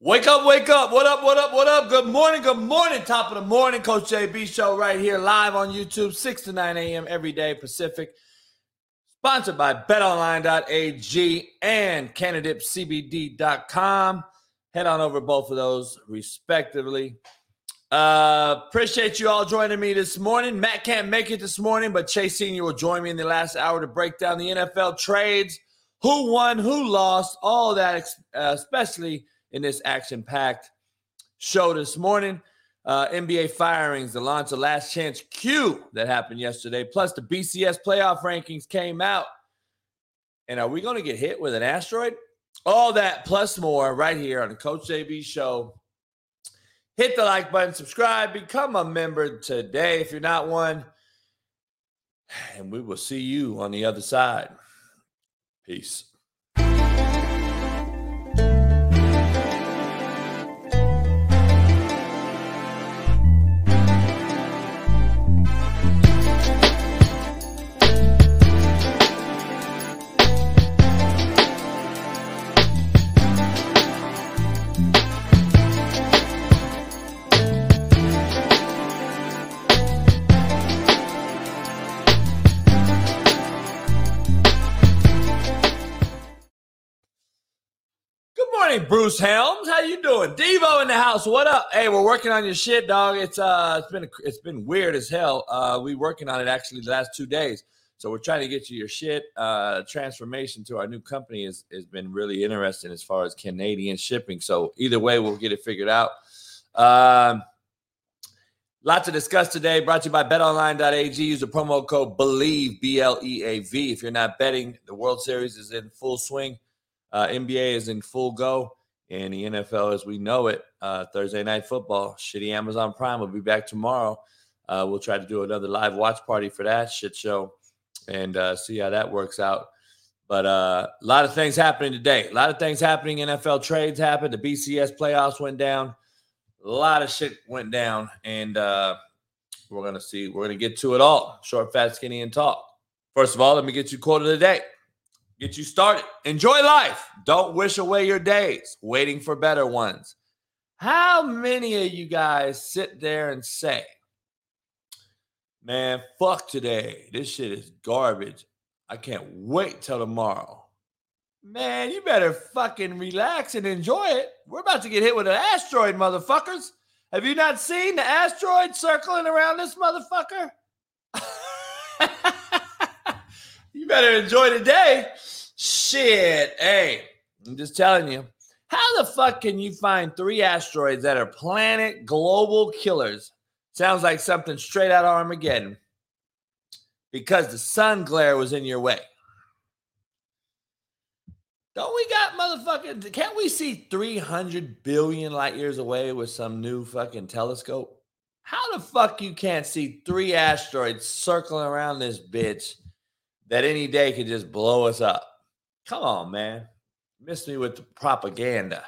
Wake up, wake up. What up, what up, what up? Good morning, good morning. Top of the morning. Coach JB Show right here live on YouTube, 6 to 9 a.m. every day Pacific. Sponsored by betonline.ag and cannadipcbd.com. Head on over both of those respectively. Uh, appreciate you all joining me this morning. Matt can't make it this morning, but Chase Senior will join me in the last hour to break down the NFL trades, who won, who lost, all that, uh, especially in this action-packed show this morning. Uh, NBA firings, the launch of Last Chance Q that happened yesterday, plus the BCS playoff rankings came out. And are we going to get hit with an asteroid? All that plus more right here on the Coach JB Show. Hit the like button, subscribe, become a member today if you're not one. And we will see you on the other side. Peace. Morning, Bruce Helms. How you doing? Devo in the house. What up? Hey, we're working on your shit, dog. It's uh, it's been it's been weird as hell. Uh, we working on it actually the last two days. So we're trying to get you your shit. Uh, transformation to our new company has has been really interesting as far as Canadian shipping. So either way, we'll get it figured out. Um. Lot to discuss today. Brought to you by betonline.ag. Use the promo code Bleav B L E A V. If you're not betting, the World Series is in full swing. Uh, NBA is in full go, and the NFL, as we know it, uh, Thursday night football. Shitty Amazon Prime will be back tomorrow. Uh, we'll try to do another live watch party for that shit show and uh, see how that works out. But uh, a lot of things happening today. A lot of things happening. NFL trades happened. The BCS playoffs went down. A lot of shit went down, and uh, we're gonna see. We're gonna get to it all. Short, fat, skinny, and tall. First of all, let me get you quote of the day get you started. Enjoy life. Don't wish away your days waiting for better ones. How many of you guys sit there and say, man, fuck today. This shit is garbage. I can't wait till tomorrow. Man, you better fucking relax and enjoy it. We're about to get hit with an asteroid, motherfuckers. Have you not seen the asteroid circling around this motherfucker? you better enjoy the day. Shit. Hey, I'm just telling you. How the fuck can you find three asteroids that are planet global killers? Sounds like something straight out of Armageddon. Because the sun glare was in your way. Don't we got motherfucking can't we see 300 billion light years away with some new fucking telescope? How the fuck you can't see three asteroids circling around this bitch that any day could just blow us up. Come on, man. Miss me with the propaganda.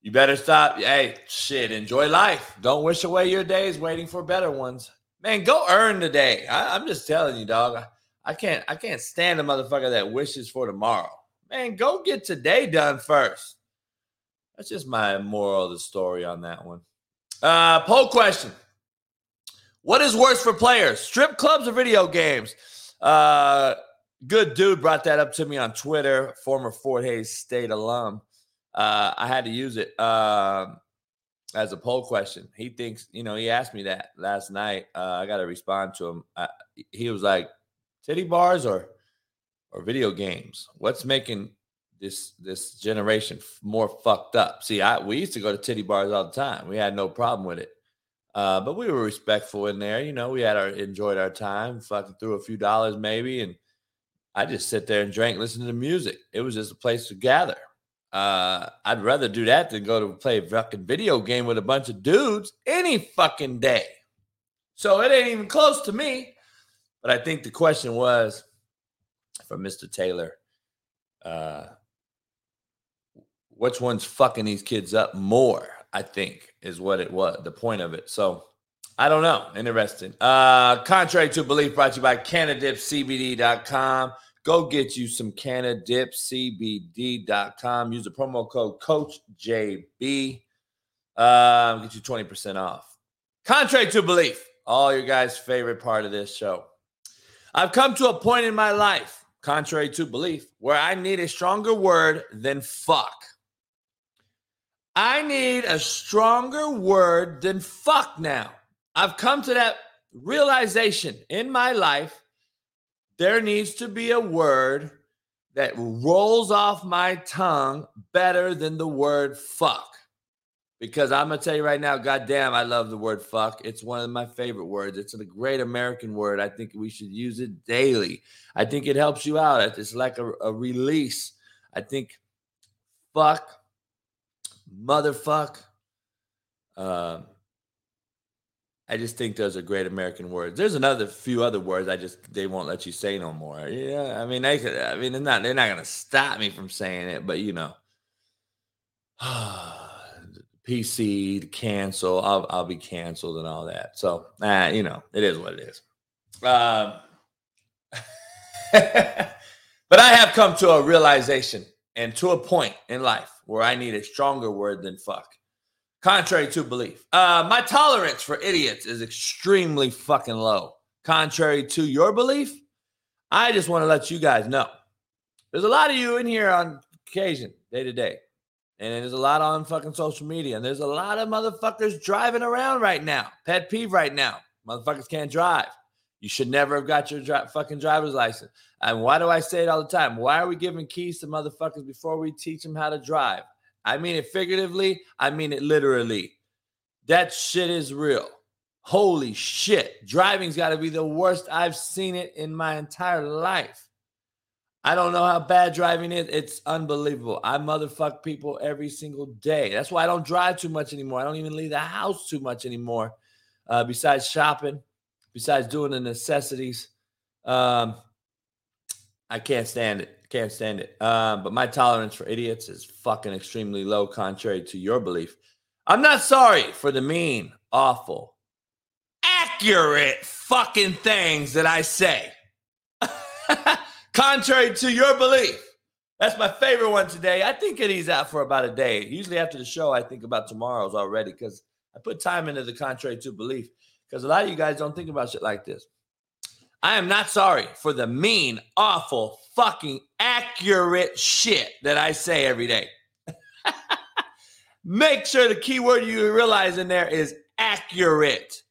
You better stop. Hey, shit, enjoy life. Don't wish away your days waiting for better ones. Man, go earn the day. I, am just telling you, dog. I, I can't I can't stand a motherfucker that wishes for tomorrow. Man, go get today done first. That's just my moral of the story on that one. Uh, poll question. What is worse for players, strip clubs or video games? Uh, good dude brought that up to me on Twitter, former Fort Hays State alum. Uh, I had to use it uh, as a poll question. He thinks, you know, he asked me that last night. Uh, I got to respond to him. I, he was like, titty bars or or video games? What's making this this generation more fucked up? See, I we used to go to titty bars all the time. We had no problem with it. Uh, but we were respectful in there. You know, we had our enjoyed our time, fucking threw a few dollars maybe, and I just sit there and drank, listen to the music. It was just a place to gather. Uh, I'd rather do that than go to play a fucking video game with a bunch of dudes any fucking day. So it ain't even close to me. But I think the question was from Mr. Taylor, uh, which one's fucking these kids up more? I think is what it was, the point of it. So I don't know. Interesting. Uh, contrary to belief, brought to you by CannadipCBD.com. Go get you some Canadip, CBD.com. Use the promo code CoachJB. Um, get you 20% off. Contrary to belief, all your guys' favorite part of this show. I've come to a point in my life, contrary to belief, where I need a stronger word than fuck. I need a stronger word than fuck now. I've come to that realization in my life there needs to be a word that rolls off my tongue better than the word fuck. Because I'm gonna tell you right now, goddamn, I love the word fuck. It's one of my favorite words. It's a great American word. I think we should use it daily. I think it helps you out. It's like a, a release. I think fuck, motherfuck, uh, I just think those are great American words. There's another few other words I just they won't let you say no more. Yeah, I mean they could. I mean they're not they're not gonna stop me from saying it, but you know, PC cancel. I'll I'll be canceled and all that. So uh, you know it is what it is. Um, but I have come to a realization and to a point in life where I need a stronger word than fuck contrary to belief. Uh, my tolerance for idiots is extremely fucking low. Contrary to your belief, I just want to let you guys know. There's a lot of you in here on occasion, day to day. And there's a lot on fucking social media. And there's a lot of motherfuckers driving around right now. Pet peeve right now. Motherfuckers can't drive. You should never have got your dri- fucking driver's license. And why do I say it all the time? Why are we giving keys to motherfuckers before we teach them how to drive? I mean it figuratively, I mean it literally. That shit is real. Holy shit. Driving's got to be the worst I've seen it in my entire life. I don't know how bad driving is. It's unbelievable. I motherfuck people every single day. That's why I don't drive too much anymore. I don't even leave the house too much anymore. Uh, besides shopping, besides doing the necessities, um, I can't stand it. Can't stand it. Uh, but my tolerance for idiots is fucking extremely low, contrary to your belief. I'm not sorry for the mean, awful, accurate fucking things that I say. contrary to your belief. That's my favorite one today. I think it is out for about a day. Usually after the show, I think about tomorrow's already because I put time into the contrary to belief. Because a lot of you guys don't think about shit like this. I am not sorry for the mean, awful, fucking accurate shit that I say every day. Make sure the keyword you realize in there is accurate.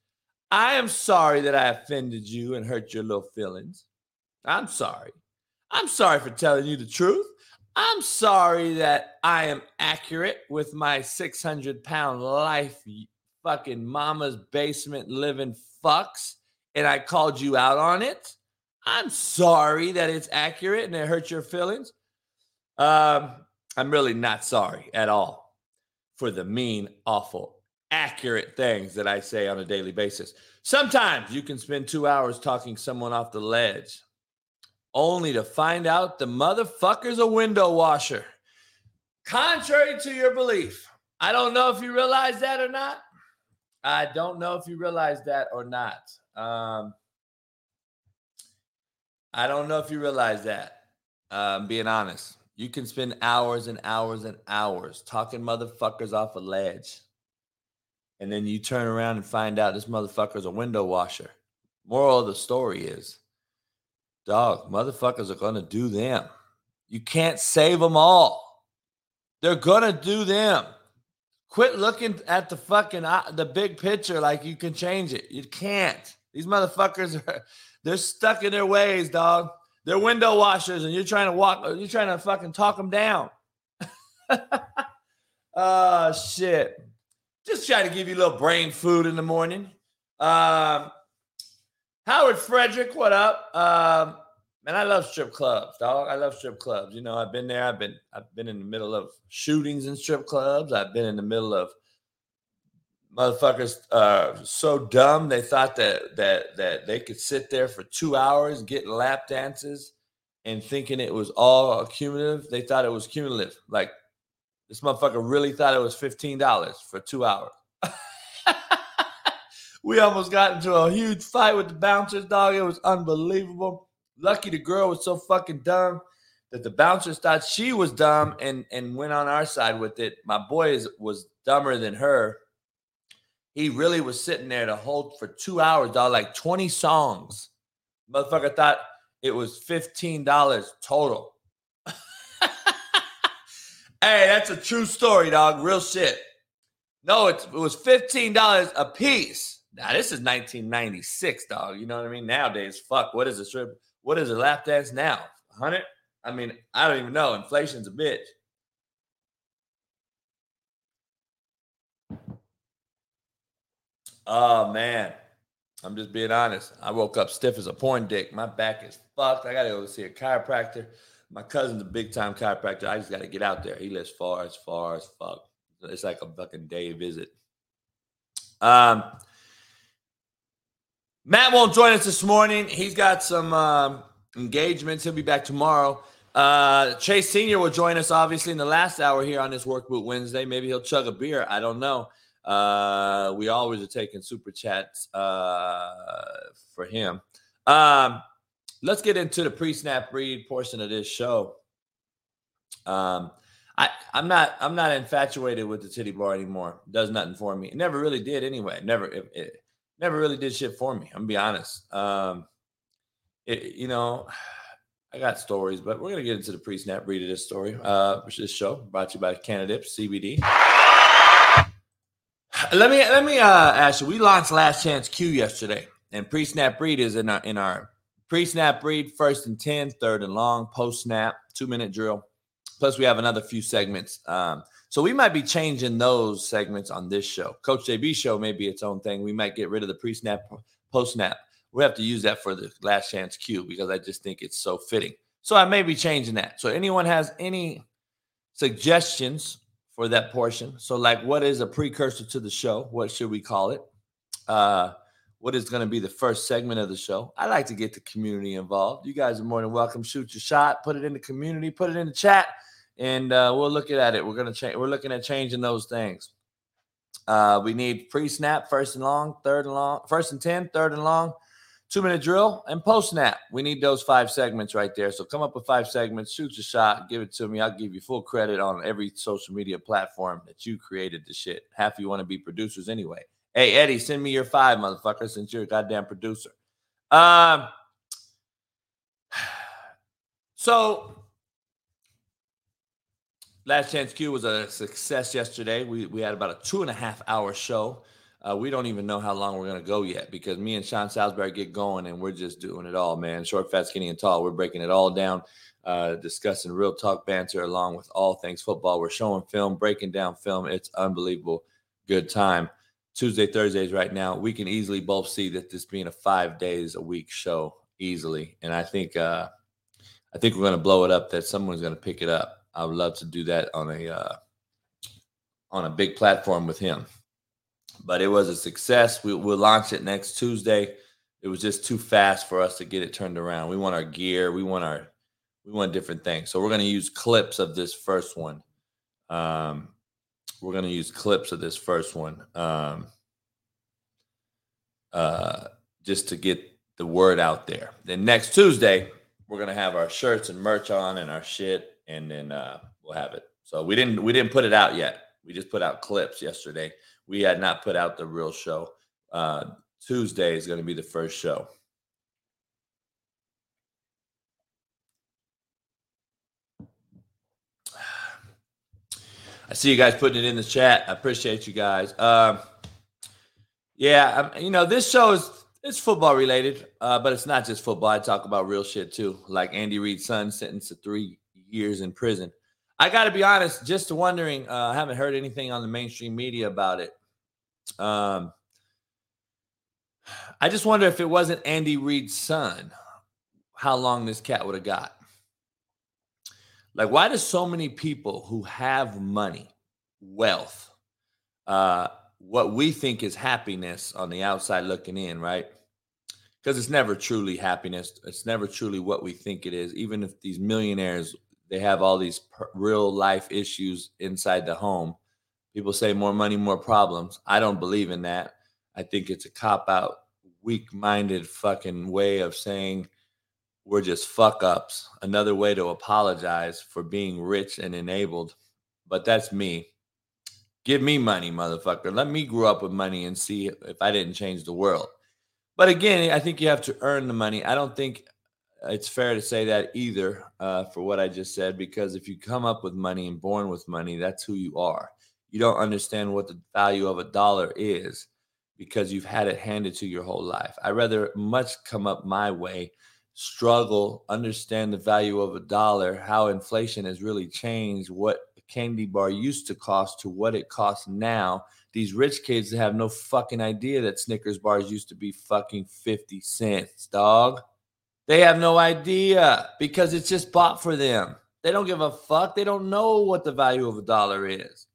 I am sorry that I offended you and hurt your little feelings. I'm sorry. I'm sorry for telling you the truth. I'm sorry that I am accurate with my 600 pound life, fucking mama's basement living fucks and I called you out on it. I'm sorry that it's accurate and it hurt your feelings. Um, I'm really not sorry at all for the mean, awful, accurate things that I say on a daily basis. Sometimes you can spend two hours talking someone off the ledge only to find out the motherfucker's a window washer. Contrary to your belief. I don't know if you realize that or not. I don't know if you realize that or not. Um, I don't know if you realize that. Um, being honest, you can spend hours and hours and hours talking motherfuckers off a ledge, and then you turn around and find out this motherfucker's a window washer. Moral of the story is, dog, motherfuckers are gonna do them. You can't save them all. They're gonna do them. Quit looking at the fucking uh, the big picture like you can change it. You can't. These motherfuckers are they're stuck in their ways, dog. They're window washers, and you're trying to walk, you're trying to fucking talk them down. oh shit. Just try to give you a little brain food in the morning. Um, Howard Frederick, what up? Um, man, I love strip clubs, dog. I love strip clubs. You know, I've been there. I've been I've been in the middle of shootings in strip clubs. I've been in the middle of motherfuckers uh so dumb they thought that that that they could sit there for two hours getting lap dances and thinking it was all cumulative they thought it was cumulative like this motherfucker really thought it was $15 for two hours we almost got into a huge fight with the bouncers dog it was unbelievable Lucky the girl was so fucking dumb that the bouncers thought she was dumb and and went on our side with it. My boy is, was dumber than her. He really was sitting there to hold for two hours, dog, like 20 songs. Motherfucker thought it was $15 total. hey, that's a true story, dog. Real shit. No, it, was $15 a piece. Now, this is 1996, dog. You know what I mean? Nowadays, fuck, what is a strip? What is a lap dance now? 100? I mean, I don't even know. Inflation's a bitch. Oh man, I'm just being honest. I woke up stiff as a porn dick. My back is fucked. I gotta go see a chiropractor. My cousin's a big time chiropractor. I just gotta get out there. He lives far as far as fuck. It's like a fucking day visit. Um, Matt won't join us this morning. He's got some um, engagements. He'll be back tomorrow. Uh, Chase Senior will join us obviously in the last hour here on this Work Boot Wednesday. Maybe he'll chug a beer. I don't know. Uh, we always are taking super chats uh, for him. Um, let's get into the pre-snap read portion of this show. Um, I, I'm not I'm not infatuated with the titty bar anymore. Does nothing for me. It never really did anyway. Never it, it never really did shit for me. I'm gonna be honest. Um, it, you know, I got stories, but we're gonna get into the pre-snap read of this story. Uh, which is this show brought to you by Cannadip CBD. Let me let me uh ask you. We launched Last Chance Q yesterday, and pre-snap read is in our in our pre-snap read, first and 10, third and long, post-snap, two-minute drill. Plus, we have another few segments. Um, so we might be changing those segments on this show. Coach JB show may be its own thing. We might get rid of the pre-snap, post-snap. We have to use that for the last chance cue because I just think it's so fitting. So I may be changing that. So anyone has any suggestions for that portion. So, like, what is a precursor to the show? What should we call it? Uh, what is going to be the first segment of the show? I like to get the community involved. You guys are more than welcome. Shoot your shot, put it in the community, put it in the chat, and uh, we're looking at it. We're gonna change. We're looking at changing those things. Uh, we need pre-snap, first and long, third and long, first and ten, third and long, two minute drill, and post snap. We need those five segments right there. So come up with five segments, shoot your shot, give it to me. I'll give you full credit on every social media platform that you created the shit. Half of you want to be producers anyway. Hey, Eddie, send me your five, motherfucker, since you're a goddamn producer. Um, so Last Chance Q was a success yesterday. We, we had about a two and a half hour show. Uh, we don't even know how long we're going to go yet because me and Sean Salisbury get going and we're just doing it all, man. Short, fat, skinny, and tall. We're breaking it all down, uh, discussing real talk banter along with all things football. We're showing film, breaking down film. It's unbelievable. Good time. Tuesday, Thursdays right now. We can easily both see that this being a five days a week show easily. And I think, uh, I think we're going to blow it up that someone's going to pick it up. I would love to do that on a, uh, on a big platform with him but it was a success. We, will launch it next Tuesday. It was just too fast for us to get it turned around. We want our gear. We want our we want different things. So we're going to use clips of this first one. Um, we're going to use clips of this first one um, uh, just to get the word out there. Then next Tuesday, we're going to have our shirts and merch on and our shit, and then uh, we'll have it. So we didn't we didn't put it out yet. We just put out clips yesterday we had not put out the real show. Uh, Tuesday is going to be the first show. I see you guys putting it in the chat. I appreciate you guys. Um, yeah, you know this show is it's football related, uh, but it's not just football. I talk about real shit too, like Andy Reid's son sentenced to three years in prison. I got to be honest, just wondering. Uh, I haven't heard anything on the mainstream media about it. Um, I just wonder if it wasn't Andy Reid's son, how long this cat would have got. Like, why do so many people who have money, wealth, uh, what we think is happiness on the outside looking in, right? Because it's never truly happiness. It's never truly what we think it is. Even if these millionaires, they have all these per- real life issues inside the home People say more money, more problems. I don't believe in that. I think it's a cop out, weak minded fucking way of saying we're just fuck ups. Another way to apologize for being rich and enabled. But that's me. Give me money, motherfucker. Let me grow up with money and see if I didn't change the world. But again, I think you have to earn the money. I don't think it's fair to say that either uh, for what I just said, because if you come up with money and born with money, that's who you are. You don't understand what the value of a dollar is because you've had it handed to your whole life. I rather much come up my way, struggle, understand the value of a dollar, how inflation has really changed, what a candy bar used to cost to what it costs now. These rich kids have no fucking idea that Snickers bars used to be fucking 50 cents, dog. They have no idea because it's just bought for them. They don't give a fuck. They don't know what the value of a dollar is.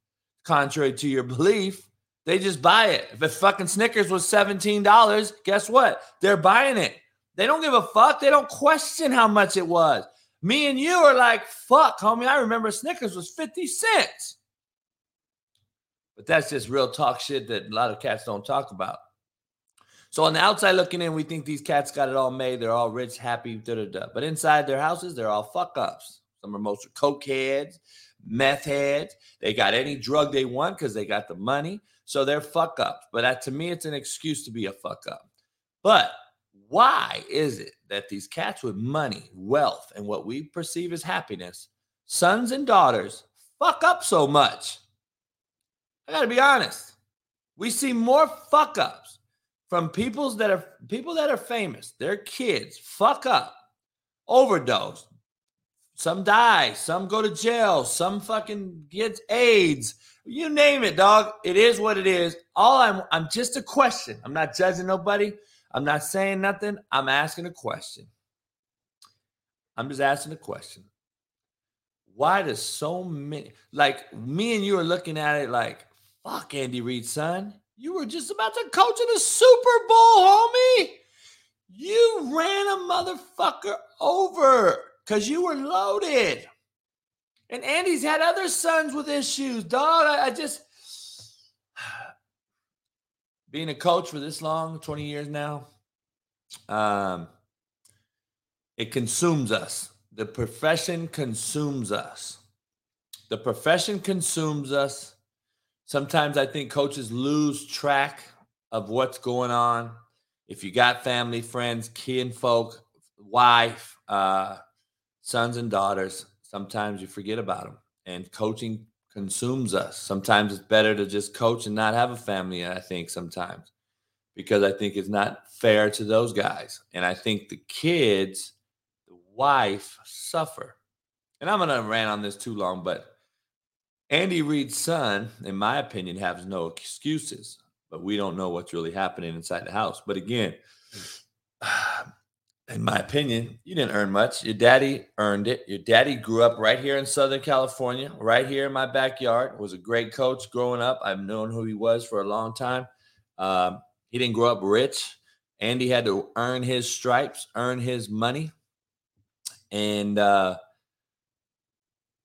Contrary to your belief, they just buy it. If a fucking Snickers was $17, guess what? They're buying it. They don't give a fuck. They don't question how much it was. Me and you are like, fuck, homie. I remember Snickers was 50 cents. But that's just real talk shit that a lot of cats don't talk about. So on the outside looking in, we think these cats got it all made. They're all rich, happy, da da da. But inside their houses, they're all fuck ups. Some are most coke heads, meth heads. They got any drug they want because they got the money. So they're fuck ups. But that, to me, it's an excuse to be a fuck up. But why is it that these cats with money, wealth, and what we perceive as happiness, sons and daughters, fuck up so much? I got to be honest. We see more fuck ups from people's that are people that are famous, their kids fuck up, overdose. Some die, some go to jail, some fucking gets AIDS. You name it, dog. It is what it is. All I'm I'm just a question. I'm not judging nobody. I'm not saying nothing. I'm asking a question. I'm just asking a question. Why does so many like me and you are looking at it like fuck Andy Reid, son? You were just about to coach in a Super Bowl, homie. You ran a motherfucker over because you were loaded. And Andy's had other sons with issues, dog. I, I just being a coach for this long, 20 years now, um, it consumes us. The profession consumes us. The profession consumes us. Sometimes I think coaches lose track of what's going on. If you got family, friends, kinfolk, wife, uh, sons and daughters, sometimes you forget about them. And coaching consumes us. Sometimes it's better to just coach and not have a family, I think, sometimes, because I think it's not fair to those guys. And I think the kids, the wife, suffer. And I'm going to rant on this too long, but Andy Reid's son, in my opinion, has no excuses, but we don't know what's really happening inside the house. But again, in my opinion, you didn't earn much. Your daddy earned it. Your daddy grew up right here in Southern California, right here in my backyard. Was a great coach growing up. I've known who he was for a long time. Um, he didn't grow up rich. Andy had to earn his stripes, earn his money, and uh,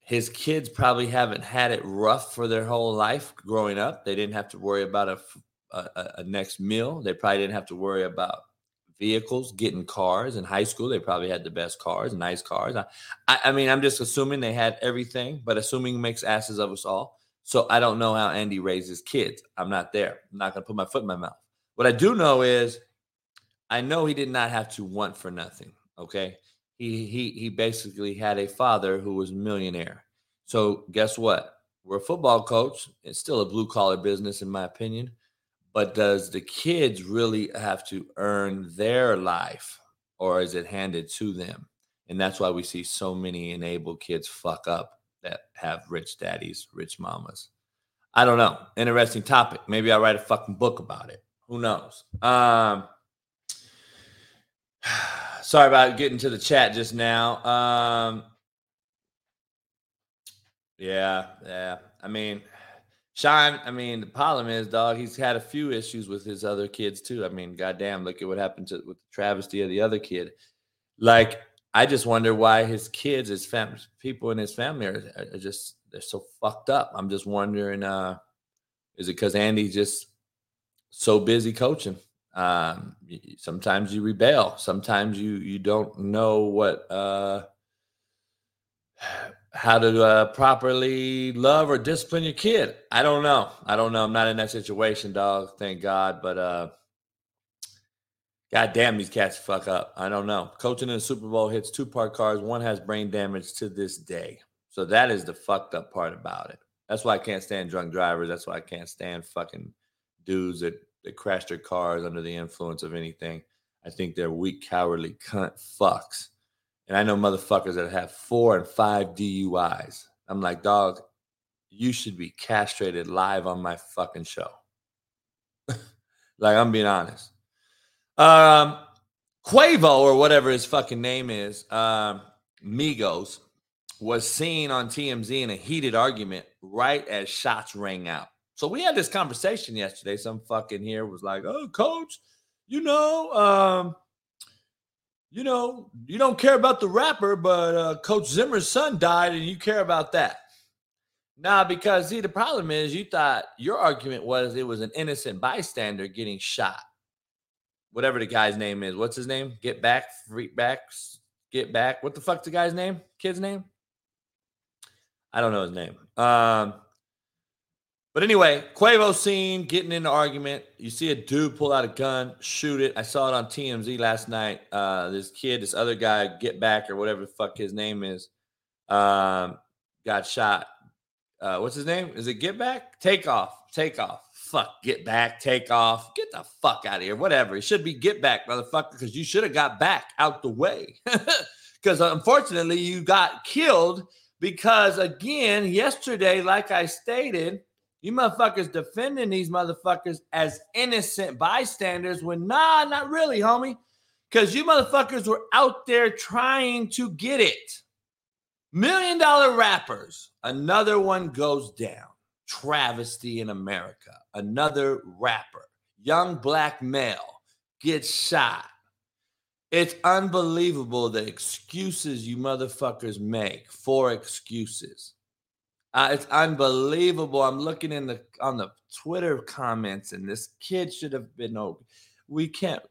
his kids probably haven't had it rough for their whole life growing up. They didn't have to worry about a, a, a, next meal. They probably didn't have to worry about vehicles, getting cars. In high school, they probably had the best cars, nice cars. I, I mean, I'm just assuming they had everything, but assuming makes asses of us all. So I don't know how Andy raises kids. I'm not there. I'm not going to put my foot in my mouth. What I do know is I know he did not have to want for nothing. Okay he he he basically had a father who was a millionaire. So guess what? We're a football coach. It's still a blue collar business, in my opinion. But does the kids really have to earn their life, or is it handed to them? And that's why we see so many enabled kids fuck up that have rich daddies, rich mamas. I don't know. Interesting topic. Maybe I'll write a fucking book about it. Who knows? Um, sorry about getting to the chat just now. Um, yeah, yeah. I mean, Shine, I mean, the problem is, dog, he's had a few issues with his other kids too. I mean, goddamn, look at what happened to with the travesty of the other kid. Like, I just wonder why his kids, his family, people in his family are, are just they're so fucked up. I'm just wondering, uh, is it because Andy's just so busy coaching? Um, sometimes you rebel. Sometimes you you don't know what uh, how to uh, properly love or discipline your kid. I don't know. I don't know. I'm not in that situation, dog. Thank God. But uh, God damn, these cats fuck up. I don't know. Coaching in the Super Bowl hits two parked cars. One has brain damage to this day. So that is the fucked up part about it. That's why I can't stand drunk drivers. That's why I can't stand fucking dudes that, that their cars under the influence of anything. I think they're weak, cowardly cunt fucks. And I know motherfuckers that have four and five DUIs. I'm like, dog, you should be castrated live on my fucking show. like, I'm being honest. Um, Quavo, or whatever his fucking name is, um, Migos, was seen on TMZ in a heated argument right as shots rang out. So we had this conversation yesterday. Some fucking here was like, "Oh, coach, you know, um, you know, you don't care about the rapper, but uh, Coach Zimmer's son died, and you care about that." Nah, because see, the problem is you thought your argument was it was an innocent bystander getting shot. Whatever the guy's name is. What's his name? Get back, freak back, get back. What the fuck's the guy's name? Kid's name? I don't know his name. Um, but anyway, Quavo seen getting in an argument. You see a dude pull out a gun, shoot it. I saw it on TMZ last night. Uh, this kid, this other guy, get back or whatever the fuck his name is, um, got shot. Uh, what's his name? Is it Get Back? Take off. Take off. Fuck. Get back. Take off. Get the fuck out of here. Whatever. It should be Get Back, motherfucker, because you should have got back out the way. Because unfortunately, you got killed because again, yesterday, like I stated, you motherfuckers defending these motherfuckers as innocent bystanders when nah, not really, homie. Because you motherfuckers were out there trying to get it. Million dollar rappers. Another one goes down. Travesty in America. Another rapper, young black male, gets shot it's unbelievable the excuses you motherfuckers make for excuses. Uh, it's unbelievable. I'm looking in the on the Twitter comments, and this kid should have been. Oh, we can't.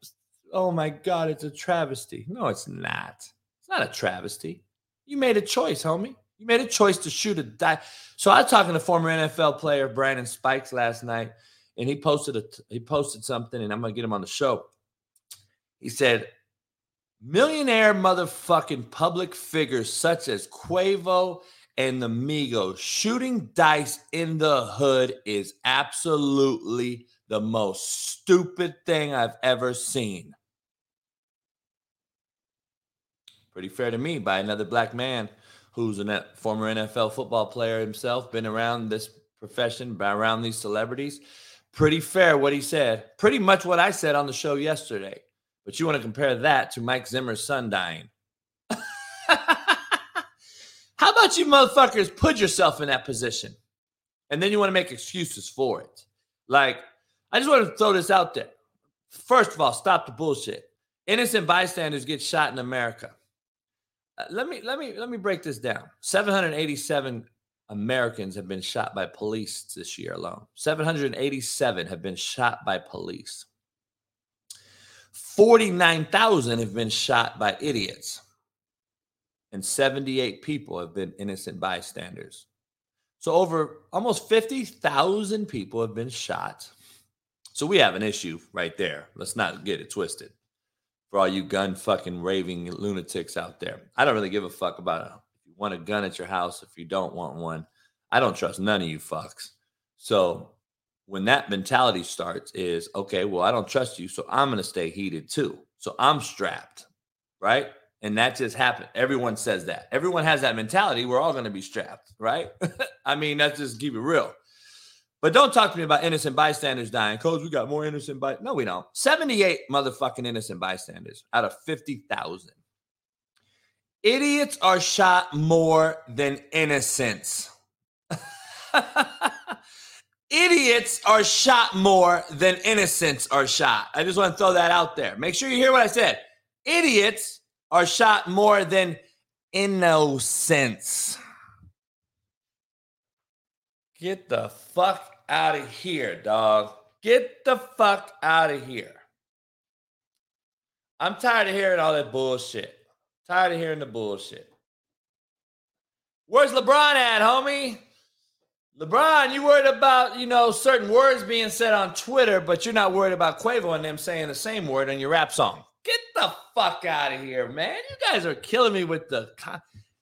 Oh my God, it's a travesty. No, it's not. It's not a travesty. You made a choice, homie. You made a choice to shoot a die. So I was talking to former NFL player Brandon Spikes last night, and he posted a he posted something, and I'm gonna get him on the show. He said, Millionaire motherfucking public figures such as Quavo and the Migos shooting dice in the hood is absolutely the most stupid thing I've ever seen. Pretty fair to me by another black man who's a uh, former NFL football player himself, been around this profession, around these celebrities. Pretty fair what he said. Pretty much what I said on the show yesterday. But you want to compare that to Mike Zimmer's son dying. How about you motherfuckers put yourself in that position? And then you want to make excuses for it. Like, I just want to throw this out there. First of all, stop the bullshit. Innocent bystanders get shot in America. Uh, let me let me let me break this down. 787 Americans have been shot by police this year alone. 787 have been shot by police. 49,000 have been shot by idiots, and 78 people have been innocent bystanders. So, over almost 50,000 people have been shot. So, we have an issue right there. Let's not get it twisted for all you gun fucking raving lunatics out there. I don't really give a fuck about it. If you want a gun at your house, if you don't want one, I don't trust none of you fucks. So, when that mentality starts is okay well i don't trust you so i'm going to stay heated too so i'm strapped right and that just happened. Everyone says that. Everyone has that mentality. We're all going to be strapped right? I mean that's just keep it real. But don't talk to me about innocent bystanders dying. Coach we got more innocent by no we don't. 78 motherfucking innocent bystanders out of 50000 idiots are shot more than innocents. Idiots are shot more than innocents are shot. I just want to throw that out there. Make sure you hear what I said. Idiots are shot more than innocents. Get the fuck out of here, dog. Get the fuck out of here. I'm tired of hearing all that bullshit. Tired of hearing the bullshit. Where's LeBron at, homie? LeBron, you worried about, you know, certain words being said on Twitter, but you're not worried about Quavo and them saying the same word in your rap song. Get the fuck out of here, man. You guys are killing me with the.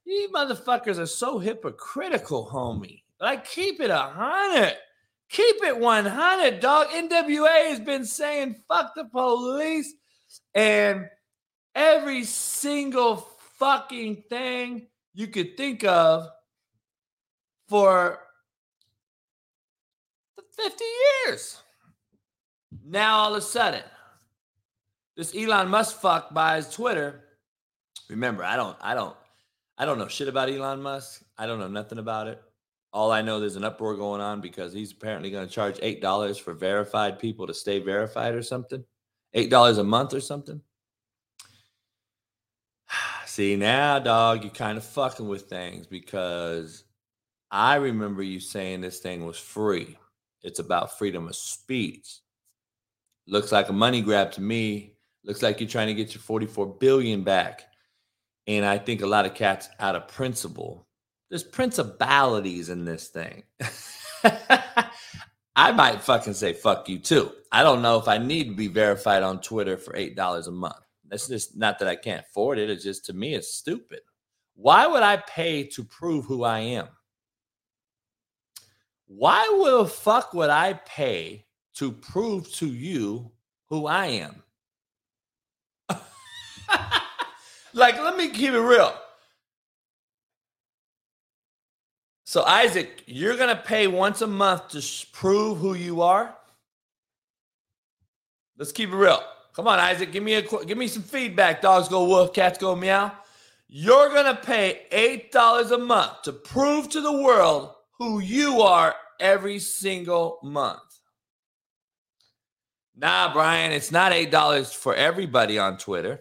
You motherfuckers are so hypocritical, homie. Like, keep it a hundred. Keep it 100, dog. NWA has been saying fuck the police and every single fucking thing you could think of for 50 years. Now all of a sudden, this Elon Musk fuck buys Twitter. Remember, I don't, I don't, I don't know shit about Elon Musk. I don't know nothing about it. All I know there's an uproar going on because he's apparently going to charge eight dollars for verified people to stay verified or something. Eight dollars a month or something. See now, dog, you're kind of fucking with things because I remember you saying this thing was free. It's about freedom of speech. Looks like a money grab to me. Looks like you're trying to get your 44 billion back. And I think a lot of cats out of principle. There's principalities in this thing. I might fucking say fuck you too. I don't know if I need to be verified on Twitter for $8 a month. That's just not that I can't afford it. It's just to me, it's stupid. Why would I pay to prove who I am? Why will fuck would I pay to prove to you who I am? Like, let me keep it real. So, Isaac, you're going to pay once a month to prove who you are? Let's keep it real. Come on, Isaac, give me a give me some feedback. Dogs go woof, cats go meow. You're going to pay $8 a month to prove to the world who you are every single month. Nah, Brian, it's not $8 for everybody on Twitter.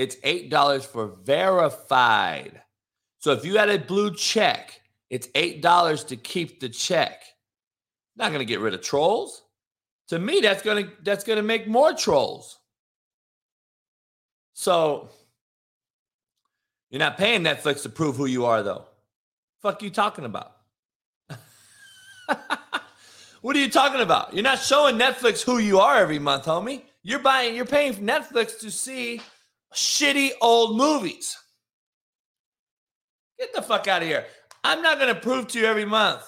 It's $8 for verified. So if you had a blue check, it's $8 to keep the check. Not going to get rid of trolls. To me, that's going to that's going to make more trolls. So you're not paying Netflix to prove who you are though. Fuck you talking about? what are you talking about? You're not showing Netflix who you are every month, homie. You're buying, you're paying Netflix to see shitty old movies. Get the fuck out of here. I'm not going to prove to you every month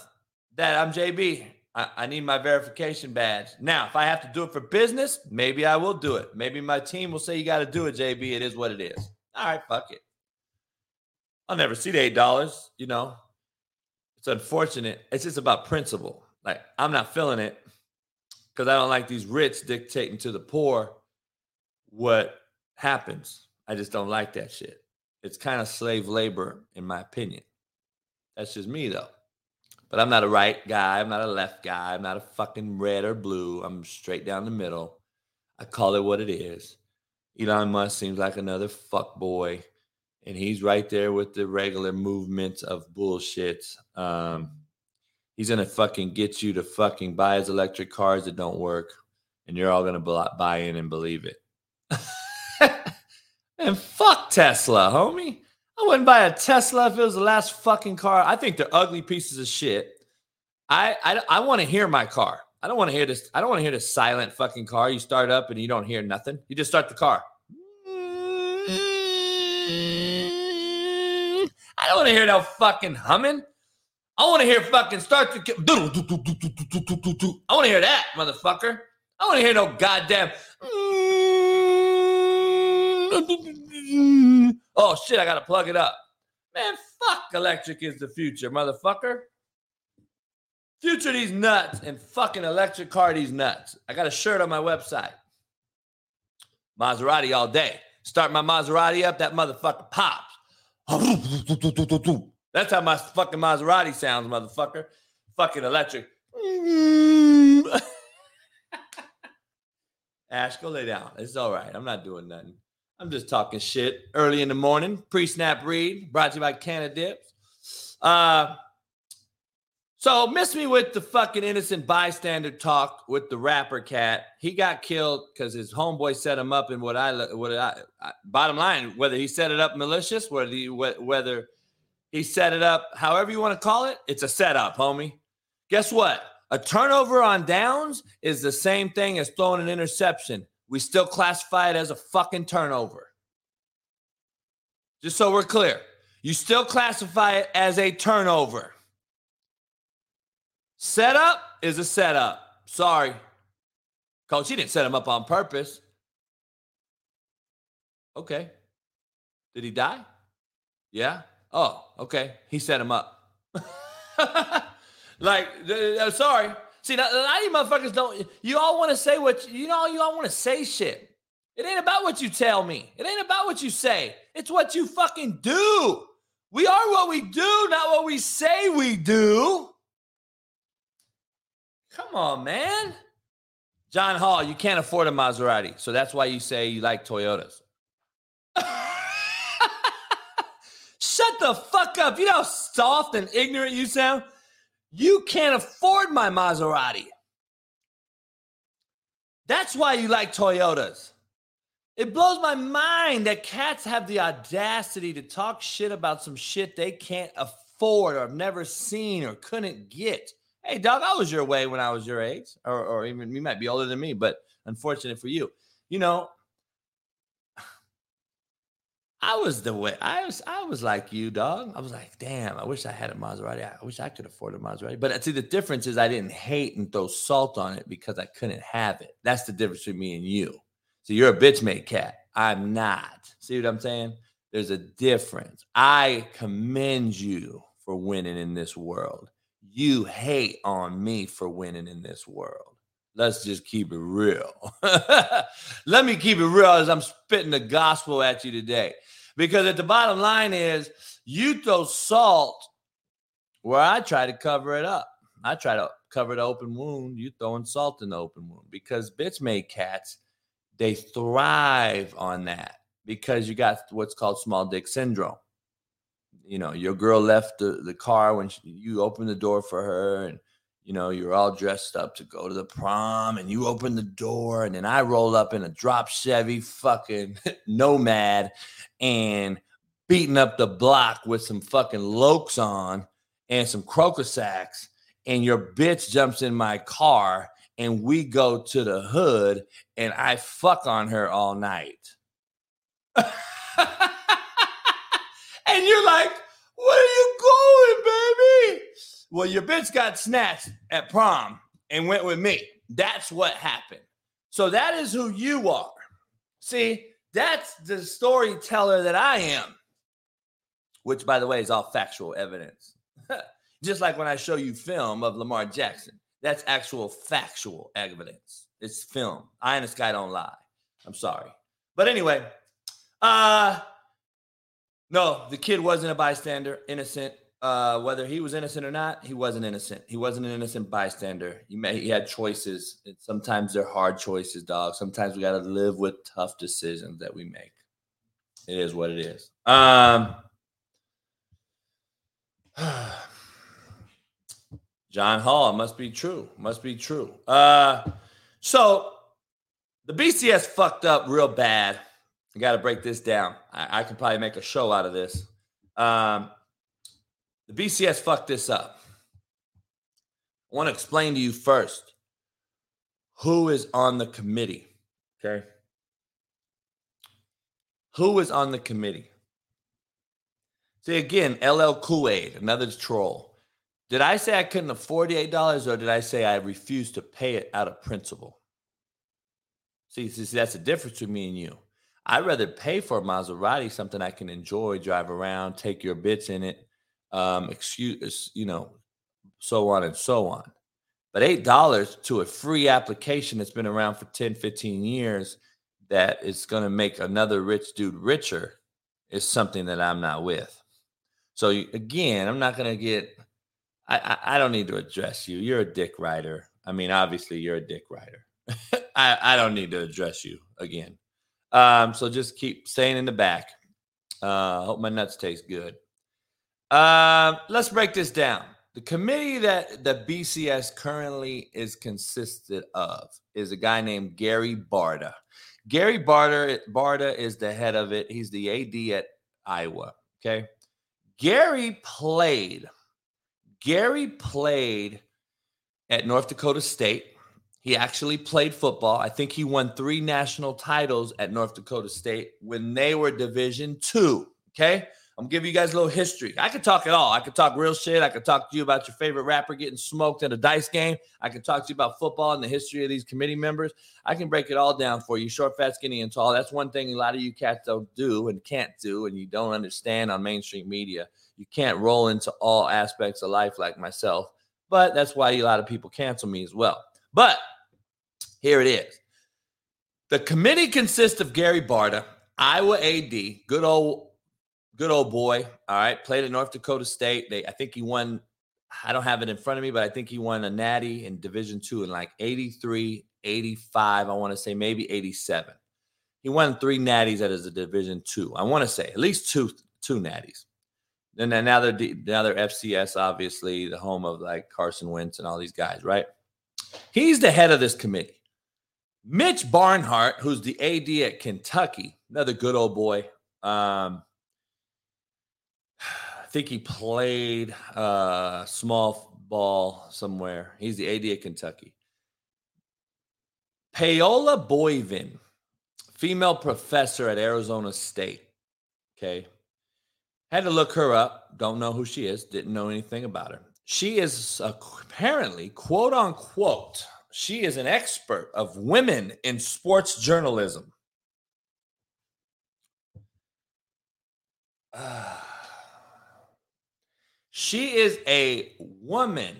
that I'm JB. I, I, need my verification badge. Now, if I have to do it for business, maybe I will do it. Maybe my team will say, you got to do it, JB. It is what it is. All right, fuck it. I'll never see the $8. You know, it's unfortunate. It's just about principle. Like, I'm not feeling it because I don't like these rich dictating to the poor what happens. I just don't like that shit. It's kind of slave labor, in my opinion. That's just me, though. But I'm not a right guy. I'm not a left guy. I'm not a fucking red or blue. I'm straight down the middle. I call it what it is. Elon Musk seems like another fuck boy, and he's right there with the regular movements of bullshit. Um, he's gonna fucking get you to fucking buy his electric cars that don't work, and you're all gonna buy in and believe it. and fuck Tesla, homie. I wouldn't buy a Tesla if it was the last fucking car. I think they're ugly pieces of shit. I I, I want to hear my car. I don't want to hear this. I don't want to hear this silent fucking car. You start up and you don't hear nothing. You just start the car. I don't want to hear no fucking humming. I want to hear fucking start the. I want to hear that, motherfucker. I want to hear no goddamn. Oh shit, I gotta plug it up. Man, fuck electric is the future, motherfucker. Future these nuts and fucking electric car these nuts. I got a shirt on my website. Maserati all day. Start my Maserati up, that motherfucker pops. That's how my fucking Maserati sounds, motherfucker. Fucking electric. Ash, go lay down. It's all right. I'm not doing nothing. I'm just talking shit early in the morning. Pre snap read brought to you by Cannadips. Uh, So miss me with the fucking innocent bystander talk with the rapper cat. He got killed because his homeboy set him up. And what I what I, I bottom line, whether he set it up malicious, whether he, whether he set it up, however you want to call it, it's a setup, homie. Guess what? A turnover on downs is the same thing as throwing an interception. We still classify it as a fucking turnover. Just so we're clear, you still classify it as a turnover. Setup is a setup. Sorry. Coach, he didn't set him up on purpose. Okay. Did he die? Yeah. Oh, okay. He set him up. like, sorry. See, a lot of you motherfuckers don't. You all want to say what you know. You all want to say shit. It ain't about what you tell me. It ain't about what you say. It's what you fucking do. We are what we do, not what we say we do. Come on, man. John Hall, you can't afford a Maserati. So that's why you say you like Toyotas. Shut the fuck up. You know how soft and ignorant you sound? You can't afford my Maserati. That's why you like Toyotas. It blows my mind that cats have the audacity to talk shit about some shit they can't afford or have never seen or couldn't get. Hey, dog, I was your way when I was your age, or, or even you might be older than me, but unfortunate for you. You know, I was the way I was. I was like you, dog. I was like, damn. I wish I had a Maserati. I wish I could afford a Maserati. But uh, see, the difference is I didn't hate and throw salt on it because I couldn't have it. That's the difference between me and you. So you're a bitch made cat. I'm not. See what I'm saying? There's a difference. I commend you for winning in this world you hate on me for winning in this world. Let's just keep it real. Let me keep it real as I'm spitting the gospel at you today. Because at the bottom line is you throw salt where I try to cover it up. I try to cover the open wound. You throwing salt in the open wound because bitch made cats, they thrive on that because you got what's called small dick syndrome you know your girl left the, the car when she, you opened the door for her and you know you're all dressed up to go to the prom and you open the door and then i roll up in a drop chevy fucking nomad and beating up the block with some fucking lokes on and some crocus sacks and your bitch jumps in my car and we go to the hood and i fuck on her all night and you're like, where are you going, baby? Well, your bitch got snatched at prom and went with me. That's what happened. So that is who you are. See, that's the storyteller that I am, which, by the way, is all factual evidence. Just like when I show you film of Lamar Jackson, that's actual factual evidence. It's film. I and the sky don't lie. I'm sorry. But anyway, uh, no, the kid wasn't a bystander, innocent. Uh, whether he was innocent or not, he wasn't innocent. He wasn't an innocent bystander. He may he had choices. And sometimes they're hard choices, dog. Sometimes we got to live with tough decisions that we make. It is what it is. Um, John Hall must be true. Must be true. Uh, so the BCS fucked up real bad I got to break this down. I, I can probably make a show out of this. Um, the BCS fucked this up. I want to explain to you first who is on the committee. Okay. Who is on the committee? See, again, LL Kool Aid, another troll. Did I say I couldn't afford the $8 or did I say I refused to pay it out of principle? See, see, that's the difference between me and you. I'd rather pay for a Maserati, something I can enjoy, drive around, take your bits in it, um, excuse, you know, so on and so on. But $8 to a free application that's been around for 10, 15 years that is going to make another rich dude richer is something that I'm not with. So again, I'm not going to get, I, I, I, don't need to address you. You're a dick rider. I mean, obviously, you're a dick rider. I, I don't need to address you again. Um, so just keep staying in the back. Uh, hope my nuts taste good. Uh, let's break this down. the committee that the BCS currently is consisted of is a guy named Gary Barta. Gary Barta, Barta is the head of it. He's the AD at Iowa. Okay. Gary played. Gary played at North Dakota State. He actually played football. I think he won three national titles at North Dakota State when they were Division two. Okay. I'm giving you guys a little history. I could talk it all. I could talk real shit. I could talk to you about your favorite rapper getting smoked in a dice game. I could talk to you about football and the history of these committee members. I can break it all down for you, short, fat, skinny, and tall. That's one thing a lot of you cats don't do and can't do, and you don't understand on mainstream media. You can't roll into all aspects of life like myself, but that's why a lot of people cancel me as well. But here it is. The committee consists of Gary Barta, Iowa AD, good old good old boy. All right, played at North Dakota State. They, I think he won. I don't have it in front of me, but I think he won a natty in Division two in like 83, 85. I want to say maybe 87. He won three natties at his Division two. I want to say at least two two natties. Then now they're now they're FCS, obviously the home of like Carson Wentz and all these guys, right? He's the head of this committee. Mitch Barnhart, who's the AD at Kentucky, another good old boy. Um, think he played uh, small ball somewhere. He's the AD at Kentucky. Paola Boivin, female professor at Arizona State. Okay. Had to look her up. Don't know who she is. Didn't know anything about her. She is apparently, quote unquote, she is an expert of women in sports journalism. Uh, she is a woman.